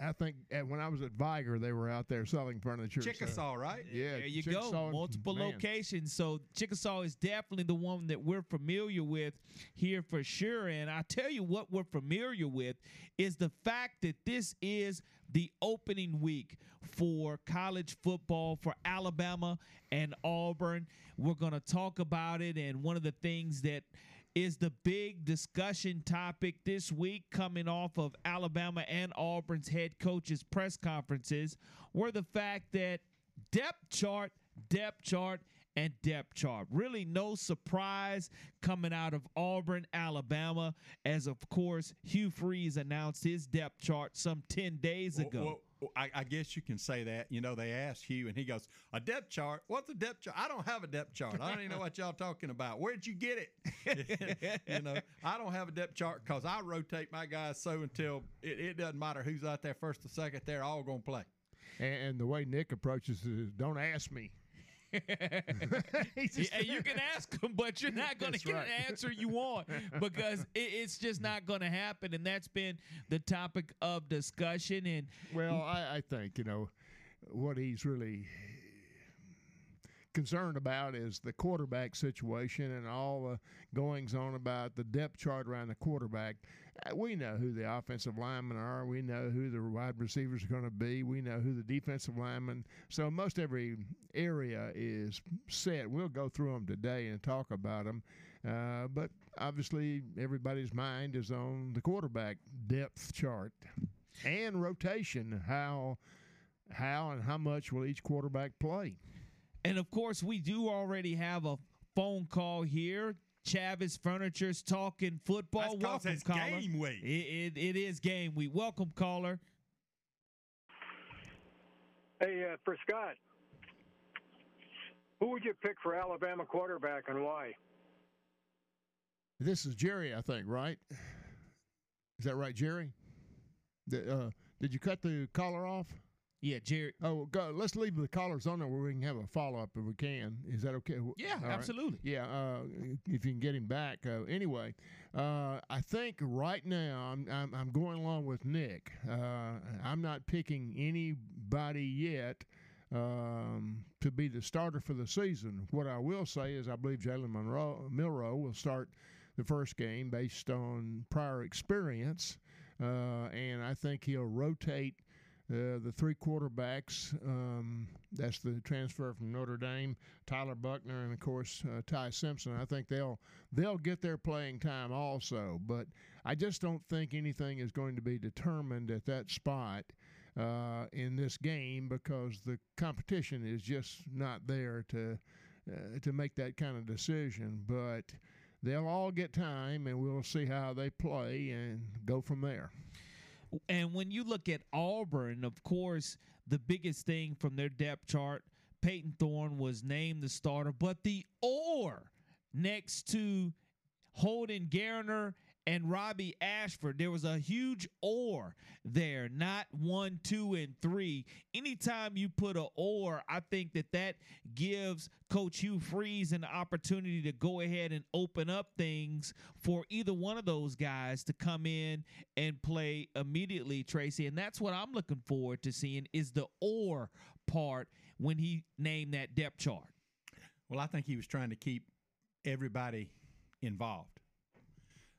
I think uh, when I was at Viger, they were out there selling furniture. so- Chickasaw, right? Yeah, There you Chickasaw go. Multiple man. locations. So Chickasaw is definitely the one that we're familiar with here for sure. And I tell you what we're familiar with is the fact that this is the opening week for college football for Alabama and Auburn. We're going to talk about it. And one of the things that is the big discussion topic this week coming off of Alabama and Auburn's head coaches press conferences were the fact that depth chart, depth chart, and depth chart. Really no surprise coming out of Auburn, Alabama, as of course Hugh Freeze announced his depth chart some 10 days ago. I, I guess you can say that. You know, they asked Hugh, and he goes, "A depth chart? What's a depth chart? I don't have a depth chart. I don't even know what y'all talking about. Where'd you get it? you know, I don't have a depth chart because I rotate my guys so until it, it doesn't matter who's out there first or second. They're all to play. And, and the way Nick approaches it is, don't ask me. Yeah, you can ask them, but you're not going to get right. an answer you want because it, it's just not going to happen. And that's been the topic of discussion. And Well, I, I think you know what he's really concerned about is the quarterback situation and all the goings on about the depth chart around the quarterback. Uh, We know who the offensive linemen are. We know who the wide receivers are going to be. We know who the defensive linemen. So most every area is set. We'll go through them today and talk about them. Uh, but obviously, everybody's mind is on the quarterback depth chart and rotation. How, how, and how much will each quarterback play? And of course, we do already have a phone call here. Chavis Furniture's talking football. That's 'cause Welcome, it's caller. game week. It, it, it is game week. Welcome, caller. Hey, uh, for Scott, who would you pick for Alabama quarterback and why? This is Jerry, I think, right? Is that right, Jerry? The, uh, did you cut the collar off? Yeah, Jerry. Oh, go, let's leave the callers on there where we can have a follow up if we can. Is that okay? Yeah, All right. absolutely. Yeah, uh, if you can get him back. Uh, anyway, uh, I think right now I'm, I'm I'm going along with Nick. Uh, I'm not picking anybody yet um, to be the starter for the season. What I will say is I believe Jalen Monroe Milroe will start the first game based on prior experience, uh, and I think he'll rotate uh, the three quarterbacks. Um, that's the transfer from Notre Dame, Tyler Buchner, and of course uh, Ty Simpson. I think they'll they'll get their playing time also, but I just don't think anything is going to be determined at that spot uh, in this game because the competition is just not there to uh, to make that kind of decision. But they'll all get time, and we'll see how they play and go from there. And when you look at Auburn, of course, the biggest thing from their depth chart, Payton Thorne was named the starter, but the or next to Holden Geriner and Robbie Ashford. There was a huge or there, not one, two, and three. Anytime you put a or, I think that that gives Coach Hugh Freeze an opportunity to go ahead and open up things for either one of those guys to come in and play immediately, Tracy. And that's what I'm looking forward to seeing is the or part when he named that depth chart. Well, I think he was trying to keep everybody involved.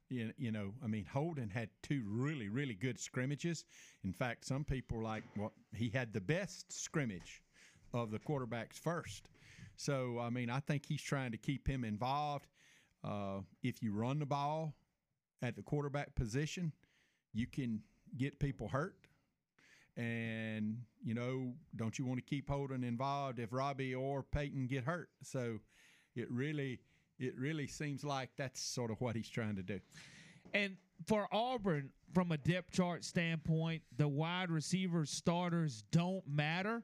You, you know, I mean, Holden had two really, really good scrimmages. In fact, some people like well, he had the best scrimmage of the quarterbacks first. So, I mean, I think he's trying to keep him involved. Uh, if you run the ball at the quarterback position, you can get people hurt. And, you know, don't you want to keep Holden involved if Robbie or Payton get hurt? So it really it really seems like that's sort of what he's trying to do. And for Auburn, from a depth chart standpoint, the wide receiver starters don't matter.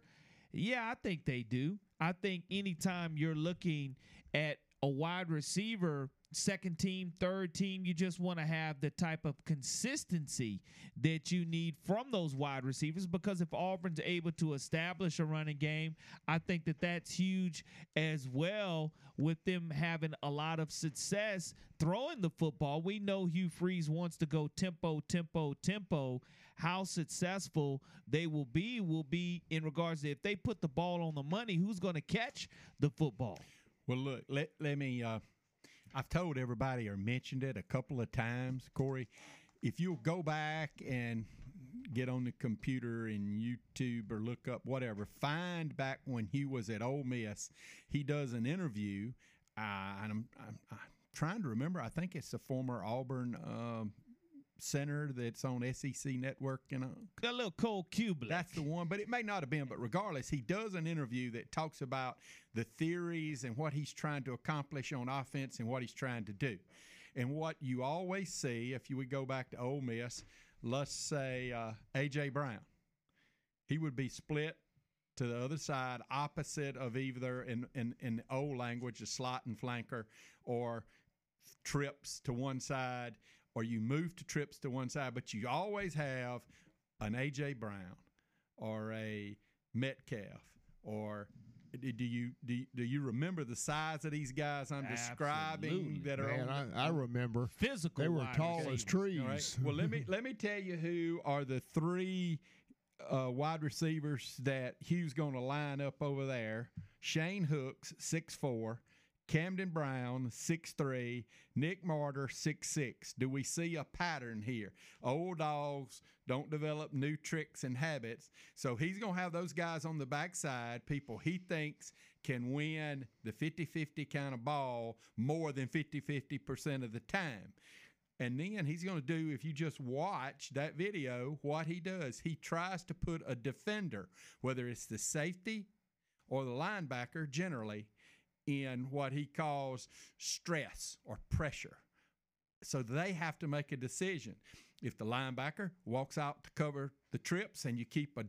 Yeah, I think they do. I think anytime you're looking at a wide receiver second team, third team. You just want to have the type of consistency that you need from those wide receivers because if Auburn's able to establish a running game, I think that that's huge as well with them having a lot of success throwing the football. We know Hugh Freeze wants to go tempo, tempo, tempo. How successful they will be will be in regards to if they put the ball on the money, who's going to catch the football? Well, look, let, let me uh, I've told everybody or mentioned it a couple of times, Corey. If you'll go back and get on the computer and YouTube or look up whatever, find back when he was at Ole Miss, he does an interview, uh, and I'm, I'm, I'm, trying to remember. I think it's the former Auburn um, center that's on SEC Network. You know, that little Cole Cubelic. That's the one, but it may not have been. But regardless, he does an interview that talks about the theories and what he's trying to accomplish on offense and what he's trying to do. And what you always see, if you would go back to Ole Miss, let's say uh, AJ Brown, he would be split to the other side, opposite of either in in, in old language, a slot and flanker, or trips to one side or you move to trips to one side, but you always have an AJ Brown or a Metcalf or do you do you, do you remember the size of these guys I'm describing that are Man, on? I, I remember physical. They were tall as trees. All right. Well, let me let me tell you who are the three uh, wide receivers that Hugh's going to line up over there. Shane Hooks, six four. Camden Brown, six three. Nick Mardner, six six. Do we see a pattern here? Old dogs don't develop new tricks and habits. So he's going to have those guys on the backside, people he thinks can win the 50 50 kind of ball more than 50 50% of the time. And then he's going to do, if you just watch that video, what he does. He tries to put a defender, whether it's the safety or the linebacker generally, in what he calls stress or pressure. So they have to make a decision. If the linebacker walks out to cover the trips and you keep a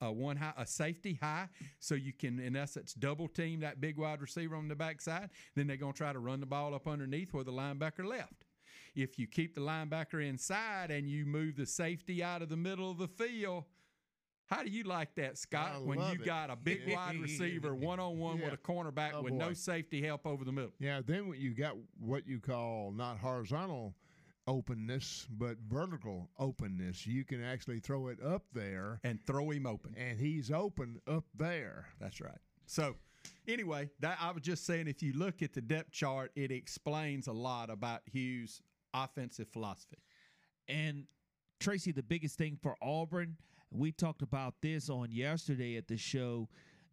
a one high, a safety high, so you can in essence double team that big wide receiver on the backside. Then they're going to try to run the ball up underneath where the linebacker left. If you keep the linebacker inside and you move the safety out of the middle of the field, how do you like that, Scott? I when you it. got a big wide receiver one on one with a cornerback Oh, with no safety help over the middle. Yeah, then what you got what you call not horizontal openness, but vertical openness. You can actually throw it up there and throw him open. And he's open up there. That's right. So, anyway, that I was just saying if you look at the depth chart, it explains a lot about Hugh's offensive philosophy. And Tracy, the biggest thing for Auburn, we talked about this on yesterday at the show.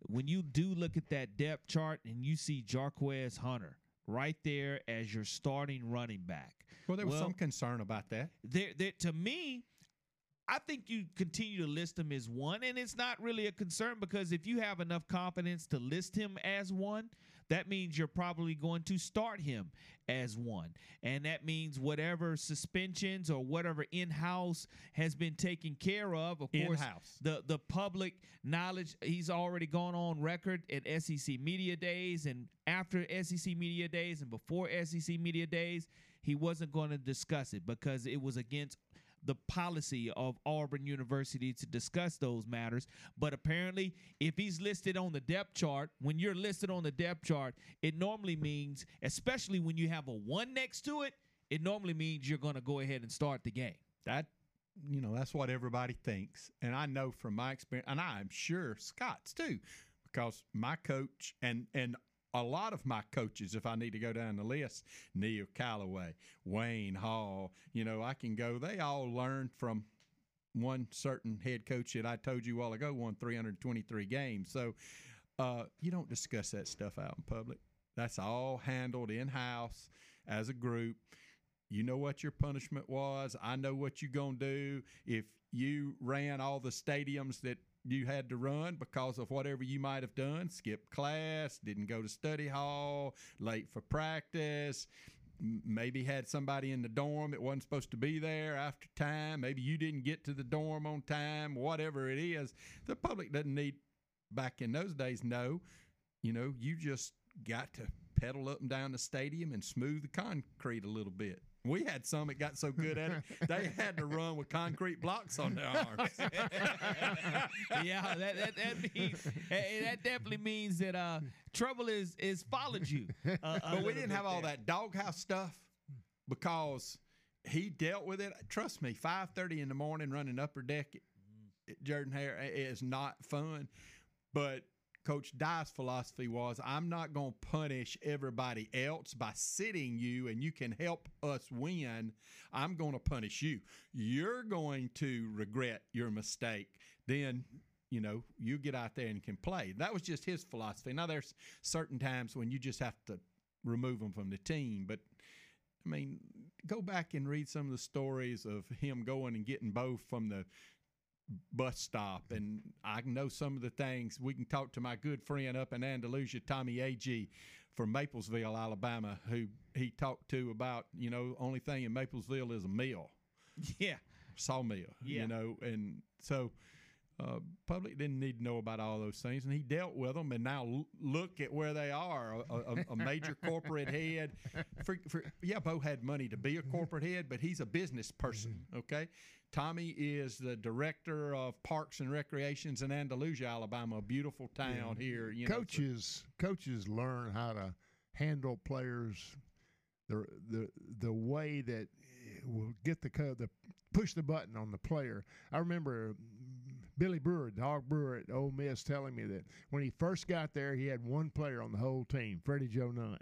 When you do look at that depth chart and you see Jarquez Hunter right there as your starting running back. Well, there was some concern about that. There, there, to me, I think you continue to list him as one, and it's not really a concern because if you have enough confidence to list him as one, that means you're probably going to start him as one. And that means whatever suspensions or whatever in-house has been taken care of. Of course, In-house. the the public knowledge he's already gone on record at SEC Media Days and after SEC Media Days and before SEC Media Days. he wasn't going to discuss it because it was against the policy of Auburn University to discuss those matters. But apparently, if he's listed on the depth chart, when you're listed on the depth chart, it normally means, especially when you have a one next to it, it normally means you're going to go ahead and start the game. That you know that's what everybody thinks, and I know from my experience, and I'm sure Scott's too, because my coach and and a lot of my coaches, if I need to go down the list, Neil Callaway, Wayne Hall, you know, I can go. They all learned from one certain head coach that I told you a while ago won 323 games. So uh, you don't discuss that stuff out in public. That's all handled in house as a group. You know what your punishment was. I know what you're going to do. If you ran all the stadiums that you had to run because of whatever you might have done, skipped class, didn't go to study hall, late for practice, maybe had somebody in the dorm that wasn't supposed to be there after time, maybe you didn't get to the dorm on time, whatever it is. The public doesn't need back in those days no. You know, you just got to pedal up and down the stadium and smooth the concrete a little bit. We had some that got so good at it, they had to run with concrete blocks on their arms. yeah, that that, that means that definitely means that uh, trouble is is followed you. Uh, but we didn't have all that doghouse stuff because he dealt with it. Trust me, five thirty in the morning running upper deck at Jordan Hare is not fun, but Coach Dye's philosophy was I'm not going to punish everybody else by sitting you and you can help us win. I'm going to punish you. You're going to regret your mistake. Then, you know, you get out there and can play. That was just his philosophy. Now, there's certain times when you just have to remove them from the team, but I mean, go back and read some of the stories of him going and getting both from the bus stop and I know some of the things we can talk to my good friend up in Andalusia Tommy A.G. from Maplesville Alabama who he talked to about you know only thing in Maplesville is a mill yeah sawmill yeah. you know and so uh, public didn't need to know about all those things, and he dealt with them. And now l- look at where they are: a, a, a major corporate head. For, for, yeah, Bo had money to be a corporate head, but he's a business person. Okay, Tommy is the director of parks and recreations in Andalusia, Alabama, a beautiful town yeah. here. You coaches know, coaches learn how to handle players the the the way that eh, will get the the push the button on the player. I remember mm, Billy Brewer, Dog Brewer at Ole Miss, telling me that when he first got there, he had one player on the whole team, Freddie Joe Nunn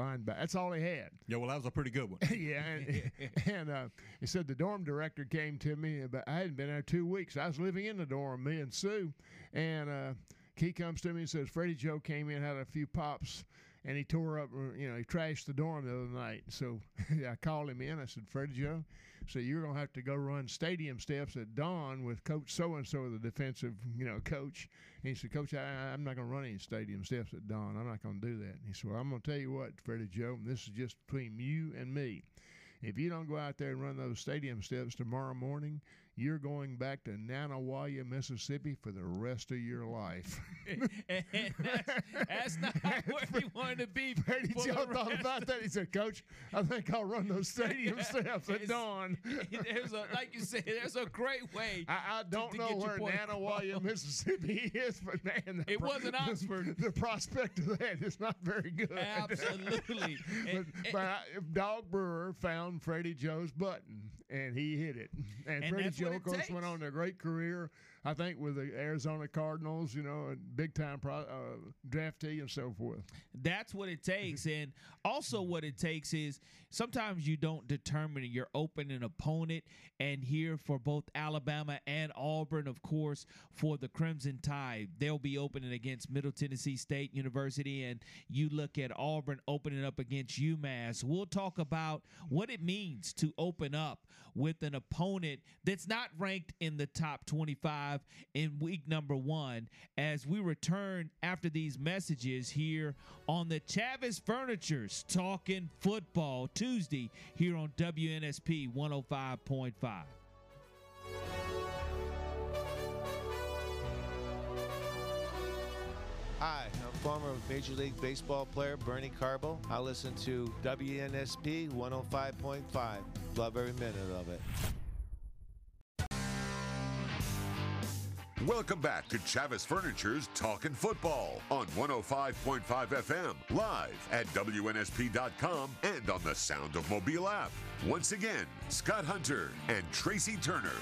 linebacker. That's all he had. Yeah, well, that was a pretty good one. yeah, and, and uh, he said the dorm director came to me, but I hadn't been there two weeks. I was living in the dorm, me and Sue, and uh, he comes to me and says Freddie Joe came in, had a few pops, and he tore up, uh, you know, he trashed the dorm the other night. So I called him in. I said, Freddie Joe, so you're gonna have to go run stadium steps at dawn with Coach so and so, the defensive, you know, coach. And he said, Coach, I, am not gonna run any stadium steps at dawn. I'm not gonna do that. And he said, Well, I'm gonna tell you what, Freddie Joe, this is just between you and me. If you don't go out there and run those stadium steps tomorrow morning, you're going back to Nanih Waiya, Mississippi for the rest of your life. and that's, that's not where he wanted to be. Brady Joe thought about that. He said, Coach, I think I'll run those stadium steps at dawn. There's a, like you said, there's a great way. I, I don't to, know to where Nanih Waiya, Mississippi is, but man, it wasn't Oxford. The, prospect of that is not very good. Absolutely. but, and, but I, Dog Brewer found Freddie Joe's button and he hit it. And, and Freddie Joe, of course, went on a great career. I think with the Arizona Cardinals, you know, big time pro, uh, draftee and so forth. That's what it takes, and also what it takes is sometimes you don't determine your opening opponent. And here for both Alabama and Auburn, of course, for the Crimson Tide, they'll be opening against Middle Tennessee State University, and you look at Auburn opening up against UMass. We'll talk about what it means to open up with an opponent that's not ranked in the top 25 in week number one as we return after these messages here on the Chavis Furnitures Talking Football Tuesday here on WNSP 105.5. Hi, I'm former Major League Baseball player Bernie Carbo. I listen to WNSP 105.5. Love every minute of it. Welcome back to Chavis Furniture's Talking Football on 105.5 FM, live at WNSP.com and on the Sound of Mobile app. Once again, Scott Hunter and Tracy Turner.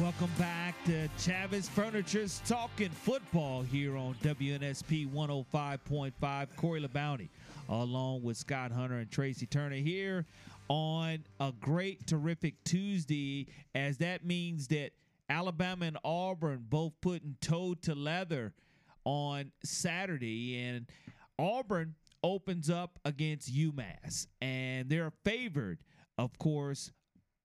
Welcome back to Chavis Furniture's Talking Football here on WNSP 105.5. Corey LaBounty, along with Scott Hunter and Tracy Turner here on a great, terrific Tuesday, as that means that Alabama and Auburn both putting toe to leather on Saturday, and Auburn opens up against UMass, and they're favored, of course,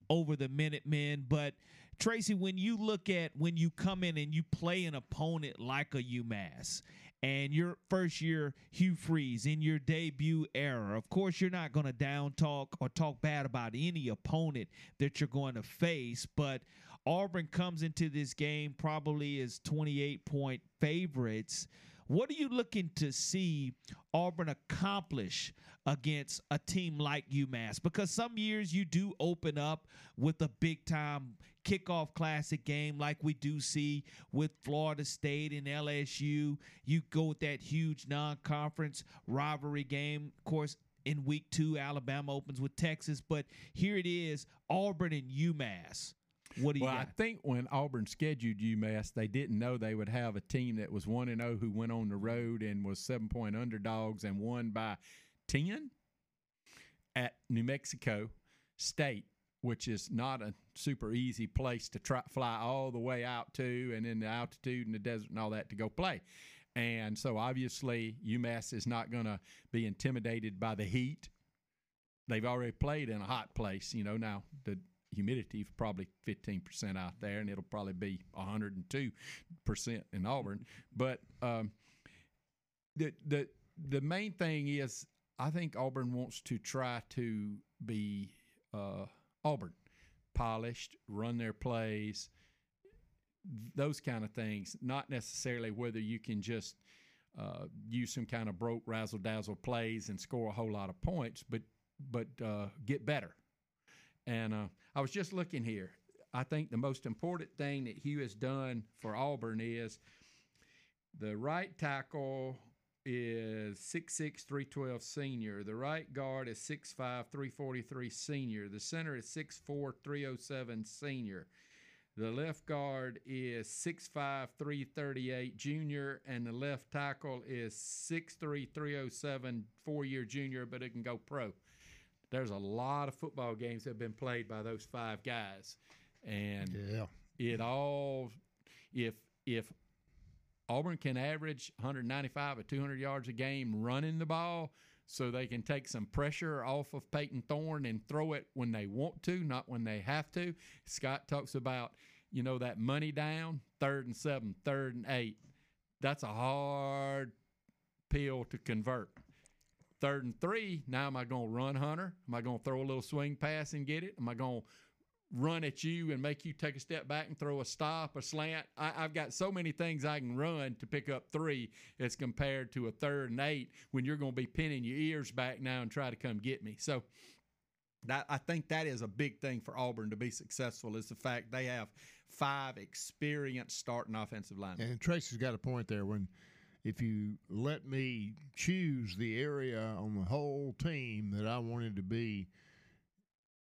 over the Minutemen. But Tracy, when you look at when you come in and you play an opponent like a UMass, and your first year Hugh Freeze in your debut era. Of course, you're not going to down talk or talk bad about any opponent that you're going to face, but Auburn comes into this game probably as 28 point favorites. What are you looking to see Auburn accomplish against a team like UMass? Because some years you do open up with a big time kickoff classic game like we do see with Florida State and LSU. You go with that huge non conference rivalry game. Of course, in week two, Alabama opens with Texas, but here it is Auburn and UMass. What do you well, got? I think when Auburn scheduled UMass, they didn't know they would have a team that was one and zero who went on the road and was seven point underdogs and won by ten at New Mexico State, which is not a super easy place to try fly all the way out to, and in the altitude and the desert and all that to go play. And so obviously UMass is not going to be intimidated by the heat. They've already played in a hot place, you know. Now the humidity for probably 15% out there, and it'll probably be 102% in Auburn. But um, the the the main thing is, I think Auburn wants to try to be uh, Auburn, polished, run their plays, those kind of things. Not necessarily whether you can just uh, use some kind of broke razzle dazzle plays and score a whole lot of points, but but uh, get better. And uh, I was just looking here. I think the most important thing that Hugh has done for Auburn is the right tackle is 6'6, 312 senior. The right guard is 6'5, 343 senior. The center is 6'4, 307 senior. The left guard is 6'5, 338 junior. And the left tackle is 6'3, 307 four year junior, but it can go pro there's a lot of football games that have been played by those five guys, and yeah. it all if if Auburn can average 195 or 200 yards a game running the ball, so they can take some pressure off of Payton Thorne and throw it when they want to, not when they have to. Scott talks about you know that money down, third and seven, third and eight. That's a hard pill to convert. Third and three, now am I going to run Hunter? Am I going to throw a little swing pass and get it? Am I going to run at you and make you take a step back and throw a stop, a slant? I, have got so many things I can run to pick up three as compared to a third and eight when you're going to be pinning your ears back now and try to come get me. So that I think that is a big thing for Auburn to be successful is the fact they have five experienced starting offensive linemen. And Tracy's got a point there when – if you let me choose the area on the whole team that I wanted to be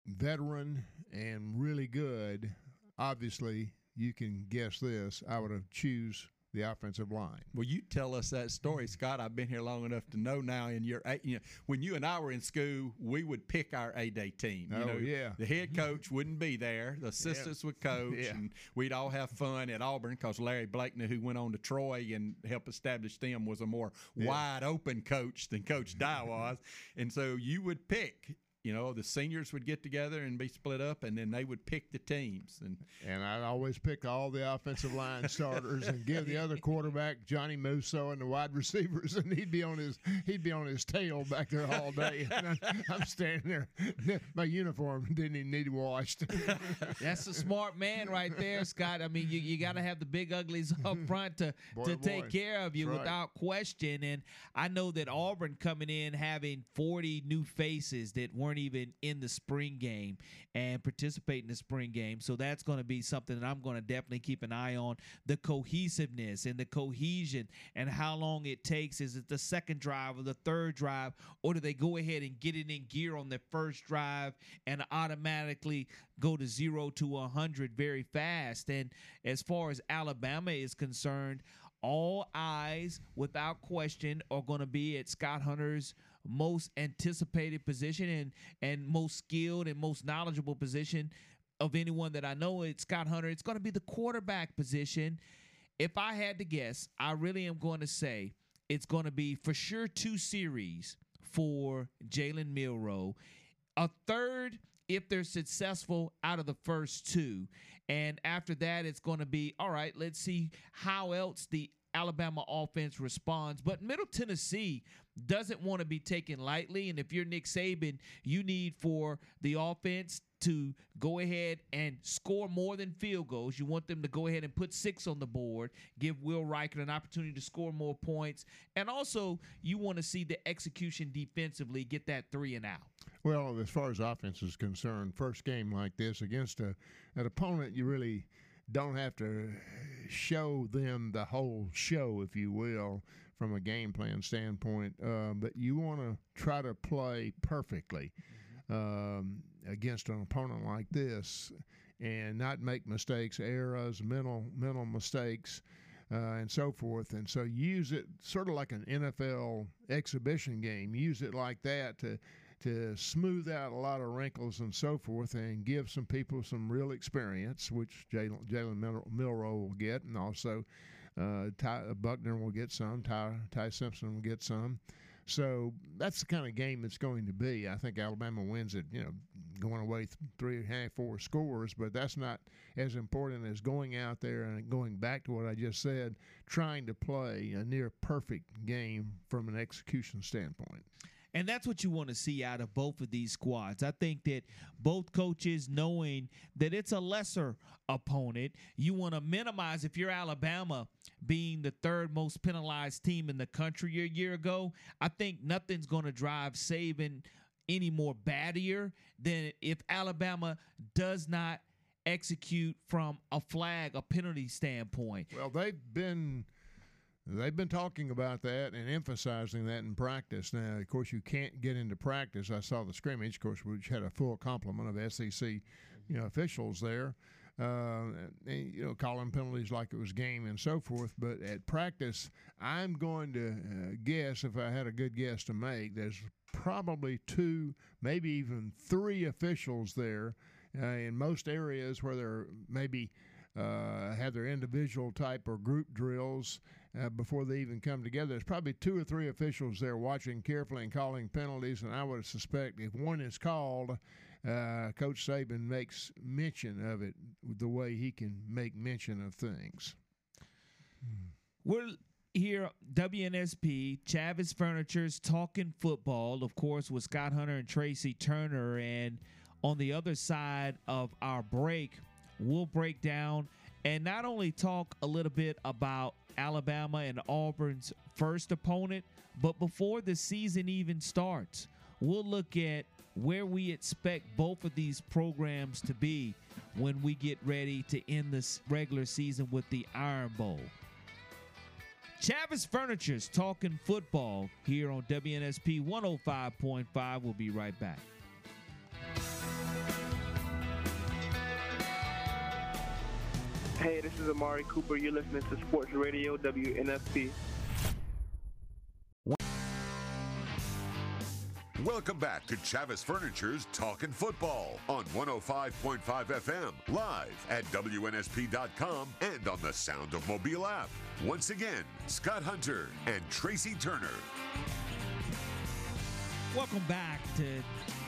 veteran and really good, obviously you can guess this. I would have choose the offensive line. Well, you tell us that story, Scott. I've been here long enough to know now. In your, you know, when you and I were in school, we would pick our A day team. You oh know, yeah. The head coach wouldn't be there. The assistants yeah. would coach, yeah. and we'd all have fun at Auburn because Larry Blakeney, who went on to Troy and helped establish them, was a more yeah. wide open coach than Coach Dye was, and so you would pick You know, the seniors would get together and be split up, and then they would pick the teams. And and I'd always pick all the offensive line starters and give the other quarterback Johnny Musso and the wide receivers, and he'd be on his he'd be on his tail back there all day. I'm, I'm standing there, my uniform didn't even need washed. That's a smart man right there, Scott. I mean, you, you got to have the big uglies up front to Boy, to oh take care of you That's right. without question. And I know that Auburn coming in having 40 new faces that weren't even in the spring game and participate in the spring game. So that's going to be something that I'm going to definitely keep an eye on the cohesiveness and the cohesion and how long it takes. Is it the second drive or the third drive, or do they go ahead and get it in gear on the first drive and automatically go to zero to a 100 very fast? And as far as Alabama is concerned, all eyes, without question, are going to be at Scott Hunter's most anticipated position and and most skilled and most knowledgeable position of anyone that I know. It's Scott Hunter. It's going to be the quarterback position. If I had to guess, I really am going to say it's going to be for sure two series for Jalen Milroe, a third if they're successful out of the first two. And after that, it's going to be all right, let's see how else the Alabama offense responds. But Middle Tennessee doesn't want to be taken lightly. And if you're Nick Saban, you need for the offense to go ahead and score more than field goals. You want them to go ahead and put six on the board, give Will Reichard an opportunity to score more points. And also, you want to see the execution defensively get that three and out. Well, as far as offense is concerned, first game like this against a, an opponent, you really don't have to show them the whole show, if you will, from a game plan standpoint. Uh, but you want to try to play perfectly um, against an opponent like this and not make mistakes, errors, mental mental mistakes. Uh, and so forth, and so use it sort of like an NFL exhibition game. Use it like that to to smooth out a lot of wrinkles and so forth, and give some people some real experience, which Jalen Jalen Mil- Milroe will get, and also uh, Ty Buchner will get some. Ty Ty Simpson will get some. So that's the kind of game it's going to be. I think Alabama wins it, you know, going away th- three and a half, four scores, but that's not as important as going out there and going back to what I just said, trying to play a near perfect game from an execution standpoint. And that's what you want to see out of both of these squads. I think that both coaches, knowing that it's a lesser opponent, you want to minimize, if you're Alabama being the third most penalized team in the country a year ago, I think nothing's going to drive Saban any more battier than if Alabama does not execute from a flag, a penalty standpoint. Well, they've been they've been talking about that and emphasizing that in practice. Now, of course, you can't get into practice. I saw the scrimmage, of course, which had a full complement of SEC, you know, officials there. Uh, and, you know, calling penalties like it was game and so forth. But at practice, I'm going to uh, guess, if I had a good guess to make, there's probably two, maybe even three officials there uh, in most areas where they're maybe uh, have their individual type or group drills uh, before they even come together. There's probably two or three officials there watching carefully and calling penalties, and I would suspect if one is called, uh, Coach Saban makes mention of it the way he can make mention of things. We're here, WNSP, Chavis Furniture's Talking Football, of course, with Scott Hunter and Tracy Turner. And on the other side of our break, we'll break down and not only talk a little bit about Alabama and Auburn's first opponent, but before the season even starts, we'll look at where we expect both of these programs to be when we get ready to end this regular season with the Iron Bowl. Chavis Furniture's talking football here on WNSP 105.5. We'll be right back. Hey, this is Amari Cooper. You're listening to Sports Radio WNSP. Welcome back to Chavis Furniture's Talking Football on 105.5 FM, live at WNSP.com and on the Sound of Mobile app. Once again, Scott Hunter and Tracy Turner. Welcome back to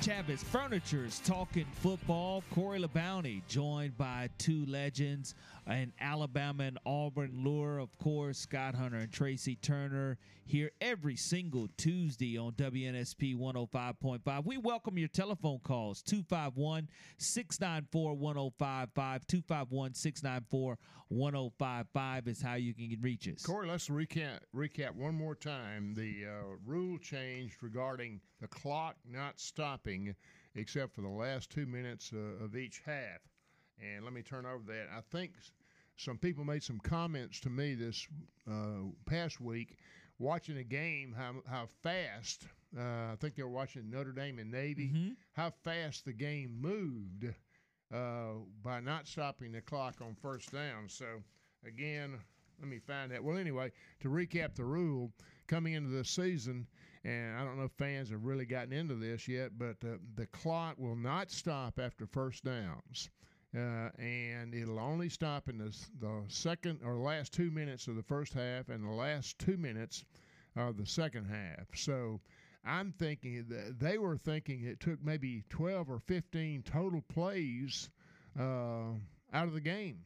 Chavis Furniture's Talking Football. Corey LaBounty, joined by two legends, an Alabama and Auburn lure, of course, Scott Hunter and Tracy Turner, here every single Tuesday on WNSP 105.5. We welcome your telephone calls 251 694 1055. 251 694 1055 is how you can reach us. Corey, let's recap recap one more time the uh, rule changed regarding the clock not stopping except for the last two minutes uh, of each half. And let me turn over that. I think some people made some comments to me this uh, past week watching a game how how fast uh, I think they were watching Notre Dame and Navy Mm-hmm. how fast the game moved uh, by not stopping the clock on first down. So again, let me find that. Well, anyway, to recap the rule coming into the season, and I don't know if fans have really gotten into this yet, but uh, the clock will not stop after first downs. Uh, and it'll only stop in the, the second or last two minutes of the first half and the last two minutes of the second half. So I'm thinking that they were thinking it took maybe 12 or 15 total plays uh, out of the game.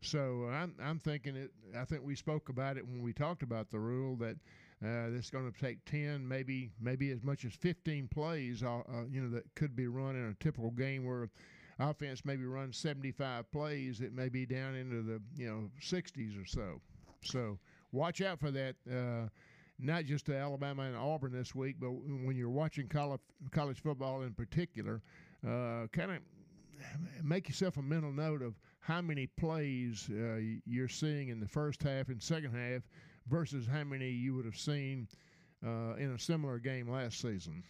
So I'm I'm thinking it. I think we spoke about it when we talked about the rule that uh, this is going to take 10, maybe maybe as much as 15 plays. Uh, uh, you know that could be run in a typical game where offense maybe runs 75 plays. It may be down into the you know 60s or so. So watch out for that. Uh, not just to Alabama and Auburn this week, but when you're watching college college football in particular, uh, kind of make yourself a mental note of how many plays uh, you're seeing in the first half and second half versus how many you would have seen uh, in a similar game last season.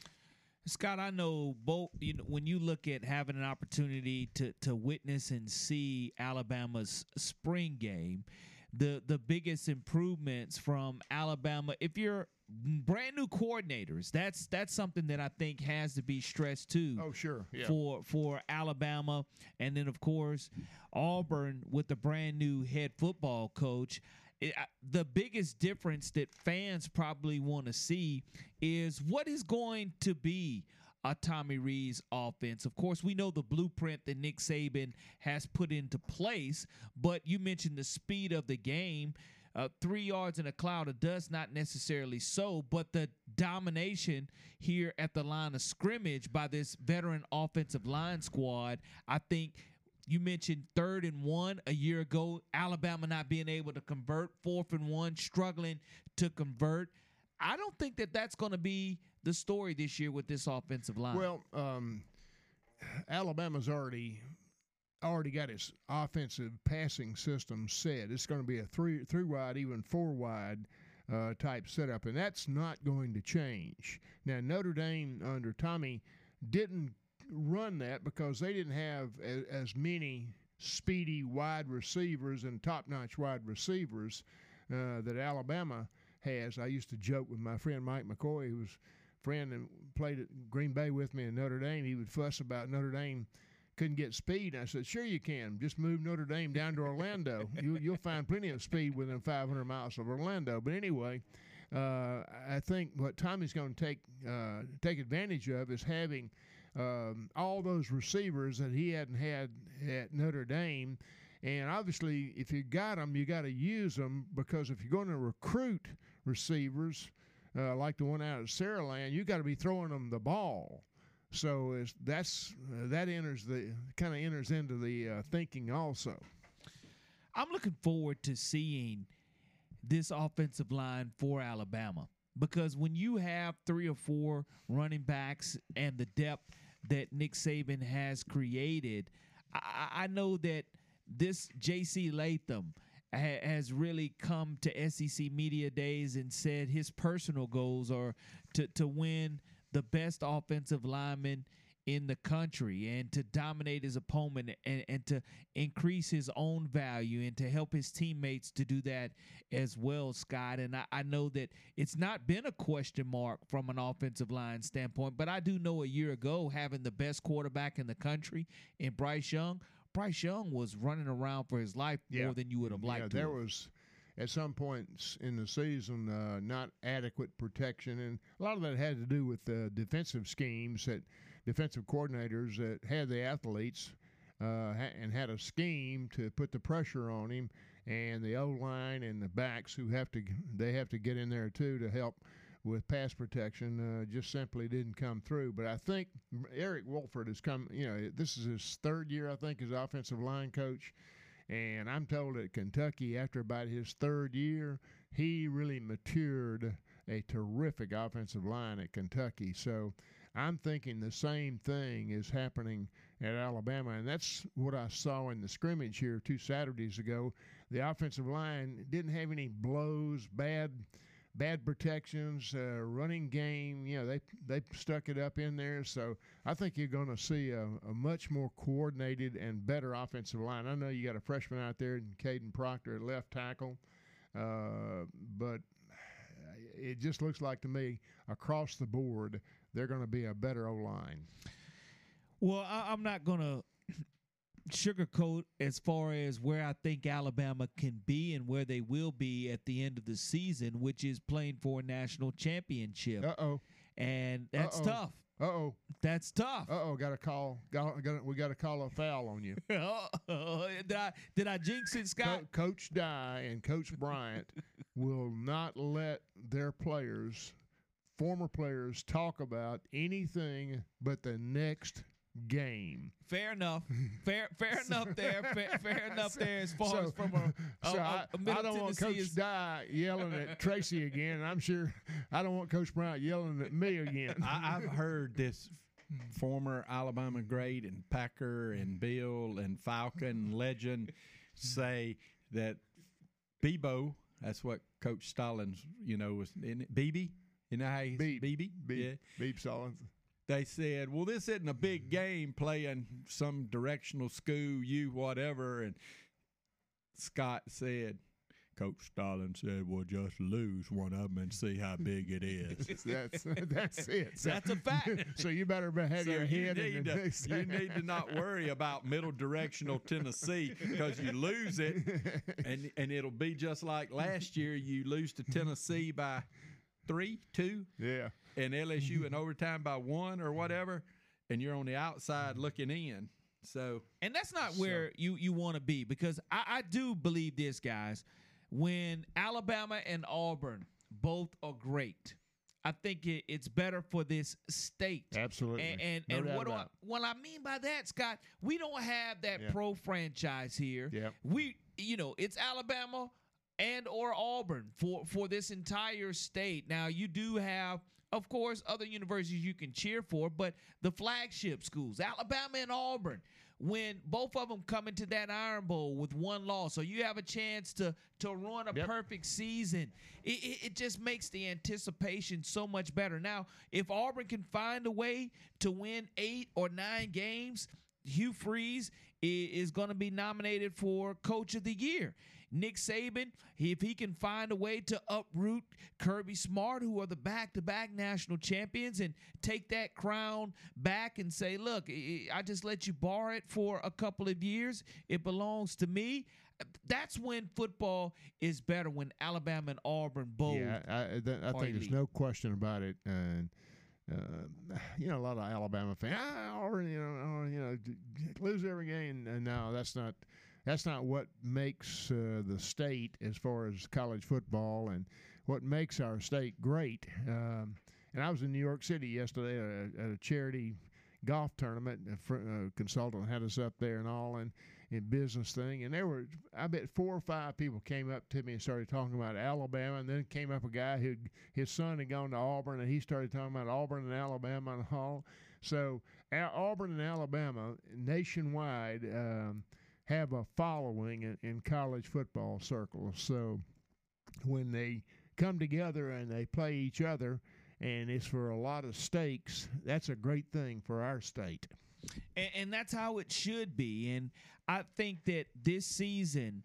Scott, I know both. You know, when you look at having an opportunity to to witness and see Alabama's spring game, the the biggest improvements from Alabama. If you're brand new coordinators, that's that's something that I think has to be stressed too. Oh, sure, yeah. For for Alabama, and then of course Auburn with the brand new head football coach. It, I- the biggest difference that fans probably want to see is what is going to be a Tommy Rees' offense. Of course, we know the blueprint that Nick Saban has put into place, but you mentioned the speed of the game. Uh, three yards in a cloud of dust, not necessarily so, but the domination here at the line of scrimmage by this veteran offensive line squad, I think you mentioned third and one a year ago, Alabama not being able to convert, fourth and one, struggling to convert. I don't think that that's going to be the story this year with this offensive line. Well, um, Alabama's already already got its offensive passing system set. It's going to be a three three wide, even four wide uh, type setup, and that's not going to change. Now Notre Dame under Tommy didn't run that because they didn't have as, as many speedy wide receivers and top notch wide receivers uh, that Alabama has. I used to joke with my friend Mike McCoy, who was friend and played at Green Bay with me in Notre Dame. He would fuss about Notre Dame couldn't get speed. I said, sure you can. Just move Notre Dame down to Orlando. you, you'll find plenty of speed within 500 miles of Orlando. But anyway, uh, I think what Tommy's going to take uh, take advantage of is having um, all those receivers that he hadn't had at Notre Dame. And obviously, if you got them, you got to use them because if you're going to recruit receivers uh, like the one out at Saraland, you got to be throwing them the ball. So that's uh, that enters the kind of enters into the uh, thinking also. I'm looking forward to seeing this offensive line for Alabama because when you have three or four running backs and the depth that Nick Saban has created, I, I know that this J.C. Latham ha- has really come to SEC media days and said his personal goals are to to win the best offensive lineman in the country and to dominate his opponent and, and to increase his own value and to help his teammates to do that as well, Scott. And I, I know that it's not been a question mark from an offensive line standpoint, but I do know a year ago having the best quarterback in the country in Bryce Young, Bryce Young was running around for his life more than you would have liked. Yeah, there have. was at some points in the season uh, not adequate protection, and a lot of that had to do with the defensive schemes that defensive coordinators that had the athletes uh, and had a scheme to put the pressure on him, and the O line and the backs who have to they have to get in there too to help with pass protection uh, just simply didn't come through. But I think Eric Wolford has come. You know, this is his third year, I think, as offensive line coach. And I'm told at Kentucky, after about his third year, he really matured a terrific offensive line at Kentucky. So I'm thinking the same thing is happening at Alabama. And that's what I saw in the scrimmage here two Saturdays ago. The offensive line didn't have any blows, bad bad protections, uh, running game. You know, they they stuck it up in there. So I think you're going to see a, a, much more coordinated and better offensive line. I know you got a freshman out there, in Kadyn Proctor, at left tackle, uh, but it just looks like to me across the board they're going to be a better O line. Well, I, I'm not going to sugarcoat as far as where I think Alabama can be and where they will be at the end of the season, which is playing for a national championship. Uh oh. And that's Uh-oh. tough. Uh oh. That's tough. Uh oh. Got a call. Got, got we got to call a foul on you. Did I did I jinx it, Scott? Co- Coach Dye and Coach Bryant will not let their players, former players, talk about anything but the next game. Fair enough. Fair fair enough there. Fair, fair enough there as far So- as from a, a, so a- I, a I don't want Tennessee Coach is- Dye yelling at Tracy again. and I'm sure I don't want Coach Bryant yelling at me again. I, I've heard this former Alabama great and Packer and Bill and Falcon legend say that Bebo, that's what Coach Stallings, you know, was in it. BB, you know how he's Beep. BB? Beep. Yeah. Beep Stallings. They said, well, this isn't a big mm-hmm. game playing some directional school, you whatever. And Scott said, Coach Stallings said, well, just lose one of them and see how big it is. That's that's it. So, That's a fact. so you better be- have So your you head need, in the to, you need to not worry about middle directional Tennessee because you lose it, and and it'll be just like last year. You lose to Tennessee by three, two, Yeah. and LSU in overtime by one or whatever, and you're on the outside looking in. So And that's not where you you want to be because I, I do believe this, guys. When Alabama and Auburn both are great, I think it, it's better for this state. Absolutely. And and, No and what do I, what I mean by that, Scott, we don't have that Yeah. pro franchise here. Yeah. We you know, it's Alabama and or Auburn for for this entire state. Now you do have of course other universities you can cheer for, but the flagship schools, Alabama and Auburn, when both of them come into that Iron Bowl with one loss, so you have a chance to to run a Yep. perfect season. It, it, it just makes the anticipation so much better. Now, if Auburn can find a way to win eight or nine games, Hugh Freeze is going to be nominated for Coach of the Year. Nick Saban, if he can find a way to uproot Kirby Smart, who are the back-to-back national champions, and take that crown back and say, "Look, I just let you borrow it for a couple of years. It belongs to me." That's when football is better. When Alabama and Auburn both. Yeah, I, I, th- I think there's no question about it. And uh, you know, a lot of Alabama fans, ah, Auburn, you know, oh, you know, lose every game. And no, that's not that's not what makes uh, the state as far as college football and what makes our state great. Um, and I was in New York City yesterday at a, at a charity golf tournament. A fr- uh, consultant had us up there and all, in business thing. And there were, I bet, four or five people came up to me and started talking about Alabama. And then came up a guy who his son had gone to Auburn, and he started talking about Auburn and Alabama and all. So Auburn and Alabama nationwide um, have a following in, in college football circles. So when they come together and they play each other, and it's for a lot of stakes, that's a great thing for our state. and, and that's how it should be. And I think that this season,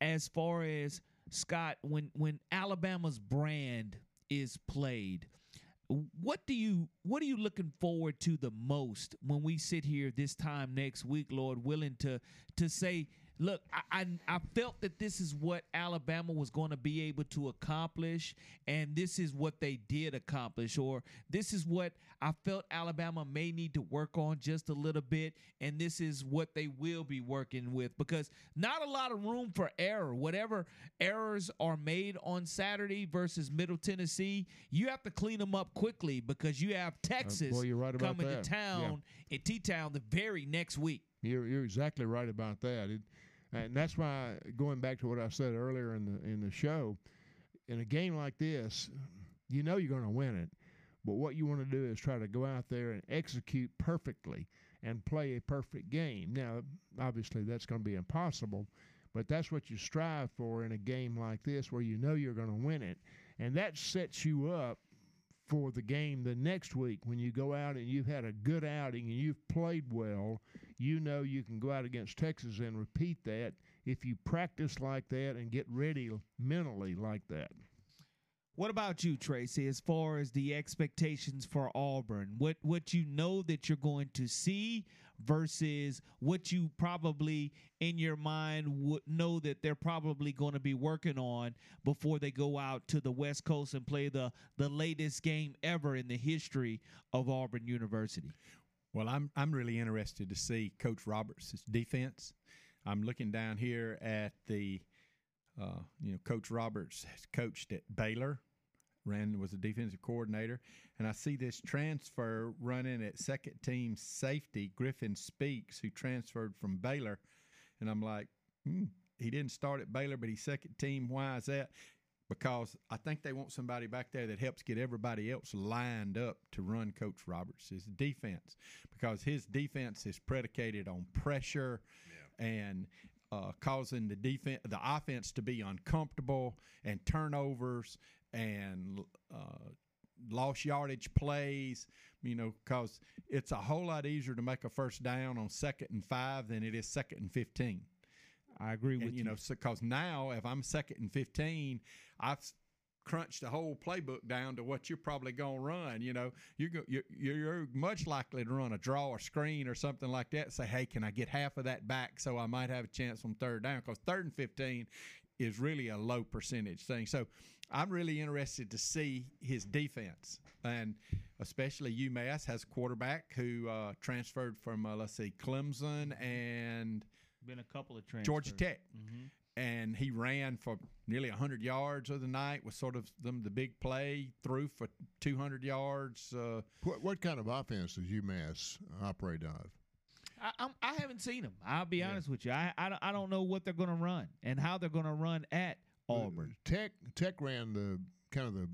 as far as Scott, when when Alabama's brand is played, what do you what are you looking forward to the most when we sit here this time next week, Lord willing, to to say, look, I, I I felt that this is what Alabama was going to be able to accomplish, and this is what they did accomplish, or this is what I felt Alabama may need to work on just a little bit, and this is what they will be working with because not a lot of room for error. Whatever errors are made on Saturday versus Middle Tennessee, you have to clean them up quickly because you have uh, Texas boy, right coming that. to Yeah. town in T Town the very next week. You're you're exactly right about that. It, Uh, and that's why going back to what I said earlier in the in the show, in a game like this, you know you're going to win it. But what you want to do is try to go out there and execute perfectly and play a perfect game. Now, obviously that's going to be impossible, but that's what you strive for in a game like this where you know you're going to win it. And that sets you up for the game the next week when you go out and you've had a good outing and you've played well, you know you can go out against Texas and repeat that if you practice like that and get ready mentally like that. What about you, Tracy? As far as the expectations for Auburn, what what you know that you're going to see versus what you probably in your mind would know that they're probably going to be working on before they go out to the West Coast and play the the latest game ever in the history of Auburn University. Well, I'm I'm really interested to see Coach Roberts' defense. I'm looking down here at the, uh, you know, Coach Roberts has coached at Baylor, ran was a defensive coordinator, and I see this transfer running at second team safety Griffin Speaks, who transferred from Baylor, and I'm like, hmm, he didn't start at Baylor, but he's second team. Why is that? Because I think they want somebody back there that helps get everybody else lined up to run Coach Roberts' defense. Because his defense is predicated on pressure and uh, causing the defense, the offense to be uncomfortable and turnovers and uh, lost yardage plays. You know, because it's a whole lot easier to make a first down on second and five than it is second and fifteen. I agree and, with you. you. know, because now if I'm second and fifteen, I've s- crunched the whole playbook down to what you're probably going to run. You know, you're, go, you're you're much likely to run a draw or screen or something like that. Say, hey, can I get half of that back so I might have a chance on third down? Because third and fifteen is really a low percentage thing. So I'm really interested to see his defense, and especially UMass has a quarterback who uh, transferred from uh, let's see Clemson and Been a couple of transfers. Georgia Tech. Mhm. And he ran for nearly 100 yards of the night, was sort of them the big play, threw for 200 yards. Uh, What what kind of offense does UMass operate out of? I, I'm, I haven't seen them. I'll be honest with you. I, I, don't- I don't know what they're going to run and how they're going to run at Auburn. Tech Tech ran the kind of the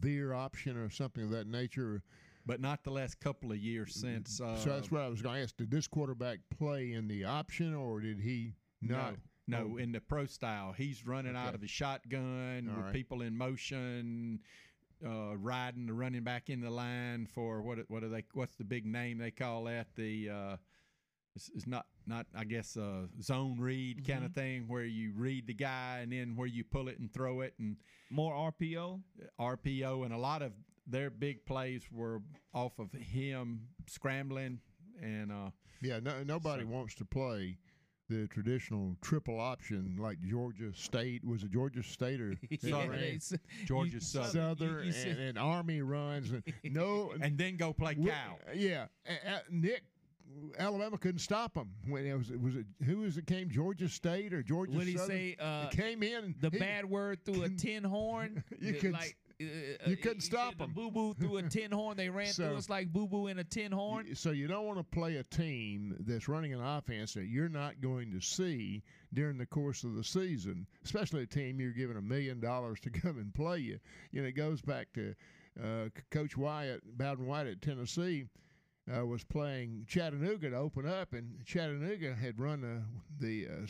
veer option or something of that nature. But not the last couple of years since. Uh, so that's what I was going to ask. Did this quarterback play in the option or did he not? No, no, Oh, in the pro style, he's running out of the shotgun All with right. people in motion, uh, riding the running back in the line for what? What are they? What's the big name they call that? The uh, it's, it's not not I guess uh, zone read kind of Mm-hmm. thing where you read the guy and then where you pull it and throw it and more RPO. RPO and a lot of their big plays were off of him scrambling and uh, Yeah, no, nobody wants to play the traditional triple option like Georgia State. Was it Georgia State or Southern. ran? Georgia Southern. Southern and, and Army runs. And no, and then go play Cal. Yeah, A- a- Nick. Alabama couldn't stop him when it was was it who was it came Georgia State or Georgia What did he Southern? say? Uh, came in the he- bad word through a tin horn. You could- like uh, you couldn't stop them. Boo boo through a tin horn. They ran So- through us like boo boo in a tin horn. So you don't want to play a team that's running an offense that you're not going to see during the course of the season, especially a team you're giving a million dollars to come and play you. You know, it goes back to uh, Coach Wyatt, Bowden Wyatt at Tennessee. Uh, was playing Chattanooga to open up, and Chattanooga had run the the uh,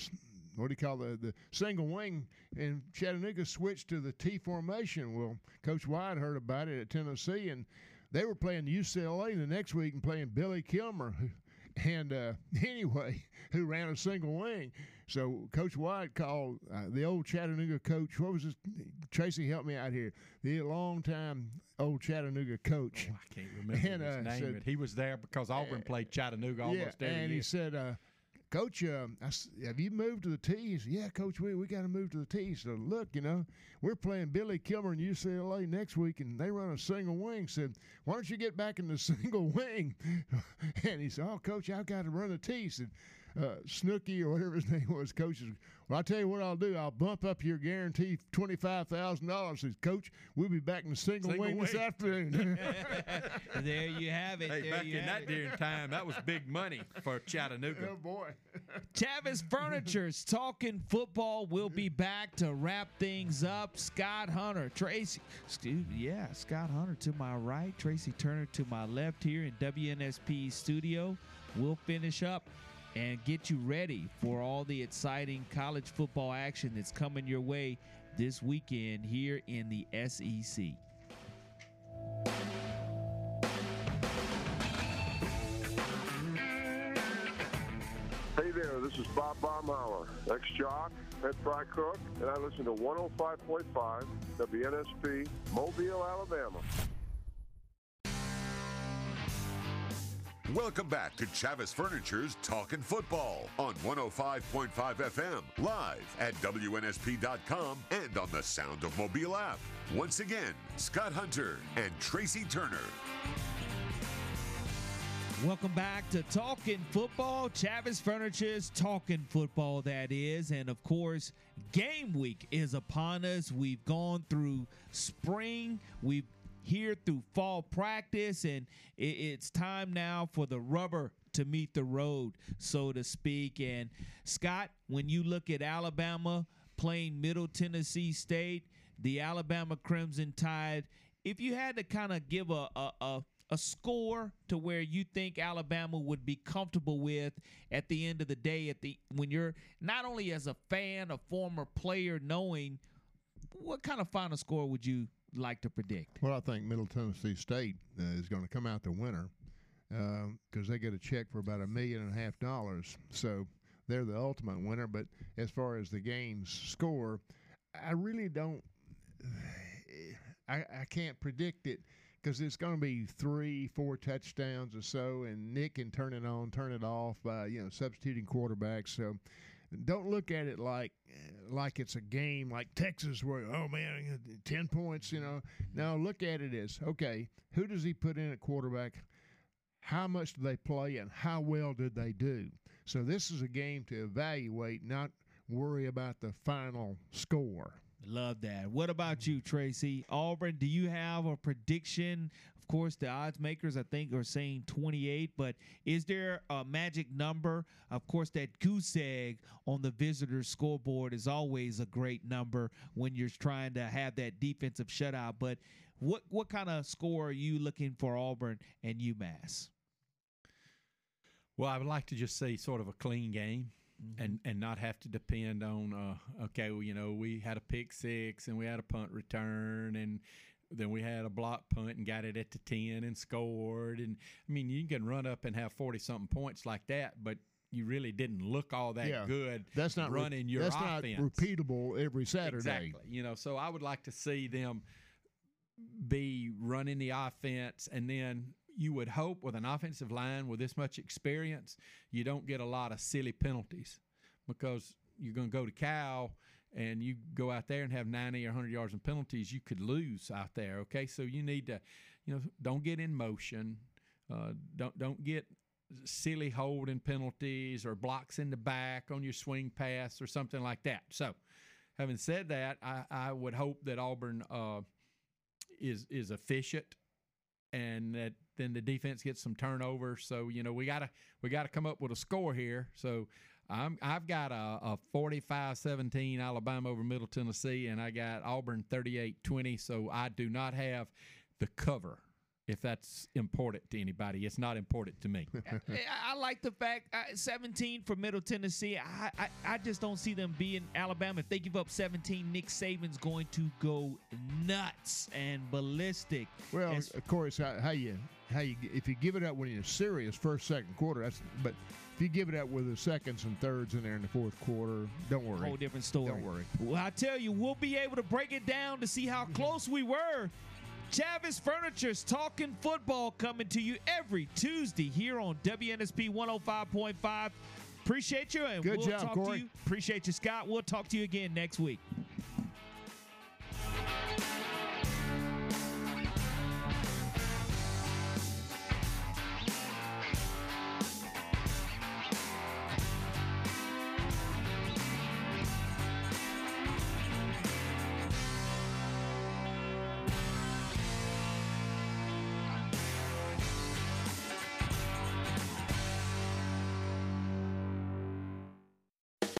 what do you call the the single wing, and Chattanooga switched to the T formation. Well, Coach Wyatt heard about it at Tennessee, and they were playing UCLA the next week and playing Billy Kilmer, who- and uh, anyway, who ran a single wing. So Coach Wyatt called uh, the old Chattanooga coach. What was his? Tracy, help me out here. The longtime old Chattanooga coach. Oh, I can't remember And, his uh, name. said- he was there because Auburn played Chattanooga almost yeah, every and year. he said, uh, Coach, uh, I have you moved to the T? He said, Yeah, Coach, we, we got to move to the T. So, look, you know, we're playing Billy Kilmer and UCLA next week, and they run a single wing. Said, Why don't you get back in the single wing? and he said, Oh, Coach, I've got to run the T. He said, uh, Snooky or whatever his name was, coach. Says, well, I'll tell you what I'll do. I'll bump up your guarantee twenty five thousand dollars. Says, Coach, we'll be back in the single, Single wing, this afternoon. there you have it. Hey, there back you in have that it. day and time, that was big money for Chattanooga. oh boy. Chavis Furniture's talking football. We'll be back to wrap things up. Scott Hunter, Tracy, excuse me, yeah, Scott Hunter to my right, Tracy Turner to my left here in WNSP studio. We'll finish up and get you ready for all the exciting college football action that's coming your way this weekend here in the SEC. Hey there, this is Bob Baumhower, ex-jock, head fry cook, and I listen to 105.5 WNSP, Mobile, Alabama. Welcome back to Chavis Furniture's Talking Football on 105.5 FM, live at WNSP.com and on the Sound of Mobile app. Once again, Scott Hunter and Tracy Turner. Welcome back to Talking Football. Chavis Furniture's Talking Football, that is. And of course, game week is upon us. We've gone through spring, we've here through fall practice, and it- it's time now for the rubber to meet the road, so to speak. And Scott, when you look at Alabama playing Middle Tennessee State, the Alabama Crimson Tide, if you had to kind of give a, a, a a score to where you think Alabama would be comfortable with at the end of the day at the when you're not only as a fan, a former player knowing what kind of final score would you like to predict? Well, I think Middle Tennessee State uh, is going to come out the winner because they get a check for about a million and a half dollars. So they're the ultimate winner. But as far as the game's score, I really don't. I, I can't predict it because it's going to be three, four touchdowns or so, and Nick can turn it on, turn it off by you know substituting quarterbacks. So don't look at it like like it's a game like Texas where oh man, ten points. You know, no, look at it as okay. Who does he put in at quarterback? How much do they play, and how well did they do? So this is a game to evaluate, not worry about the final score. Love that. What about you, Tracy? Auburn, do you have a prediction? Of course, the odds makers, I think, are saying 28, but is there a magic number? Of course, that goose egg on the visitor scoreboard is always a great number when you're trying to have that defensive shutout. But what, what kind of score are you looking for Auburn and UMass? Well, I would like to just see sort of a clean game. And and not have to depend on uh, okay, well, you know, we had a pick six and we had a punt return and then we had a block punt and got it at the ten and scored and I mean you can run up and have forty something points like that, but you really didn't look all that Yeah. good. That's not running your that's offense. not repeatable every Saturday. Exactly. You know, so I would like to see them be running the offense and then you would hope with an offensive line with this much experience, you don't get a lot of silly penalties because you're going to go to Cal and you go out there and have 90 or 100 yards in penalties, you could lose out there. Okay, so you need to, you know, don't get in motion, uh, don't don't get silly holding penalties or blocks in the back on your swing pass or something like that. So, having said that, I, I would hope that Auburn uh, is is efficient and that then the defense gets some turnovers. So you know we gotta we gotta come up with a score here. So I'm I've got a, a 45-17 Alabama over Middle Tennessee, and I got Auburn 38-20. So I do not have the cover. If that's important to anybody, it's not important to me. I, I like the fact uh, 17 for Middle Tennessee. I, I I just don't see them being Alabama. If they give up 17, Nick Saban's going to go nuts and ballistic. Well, As- of course, how, how you how you if you give it up when you're serious first second quarter, that's but if you give it up with the seconds and thirds in there in the fourth quarter, don't worry. Whole different story. Don't worry. Well, I tell you, we'll be able to break it down to see how close we were. Chavis Furniture's Talking Football coming to you every Tuesday here on WNSP 105.5. Appreciate you, and Good we'll job, talk Corey. to you. Appreciate you, Scott. We'll talk to you again next week.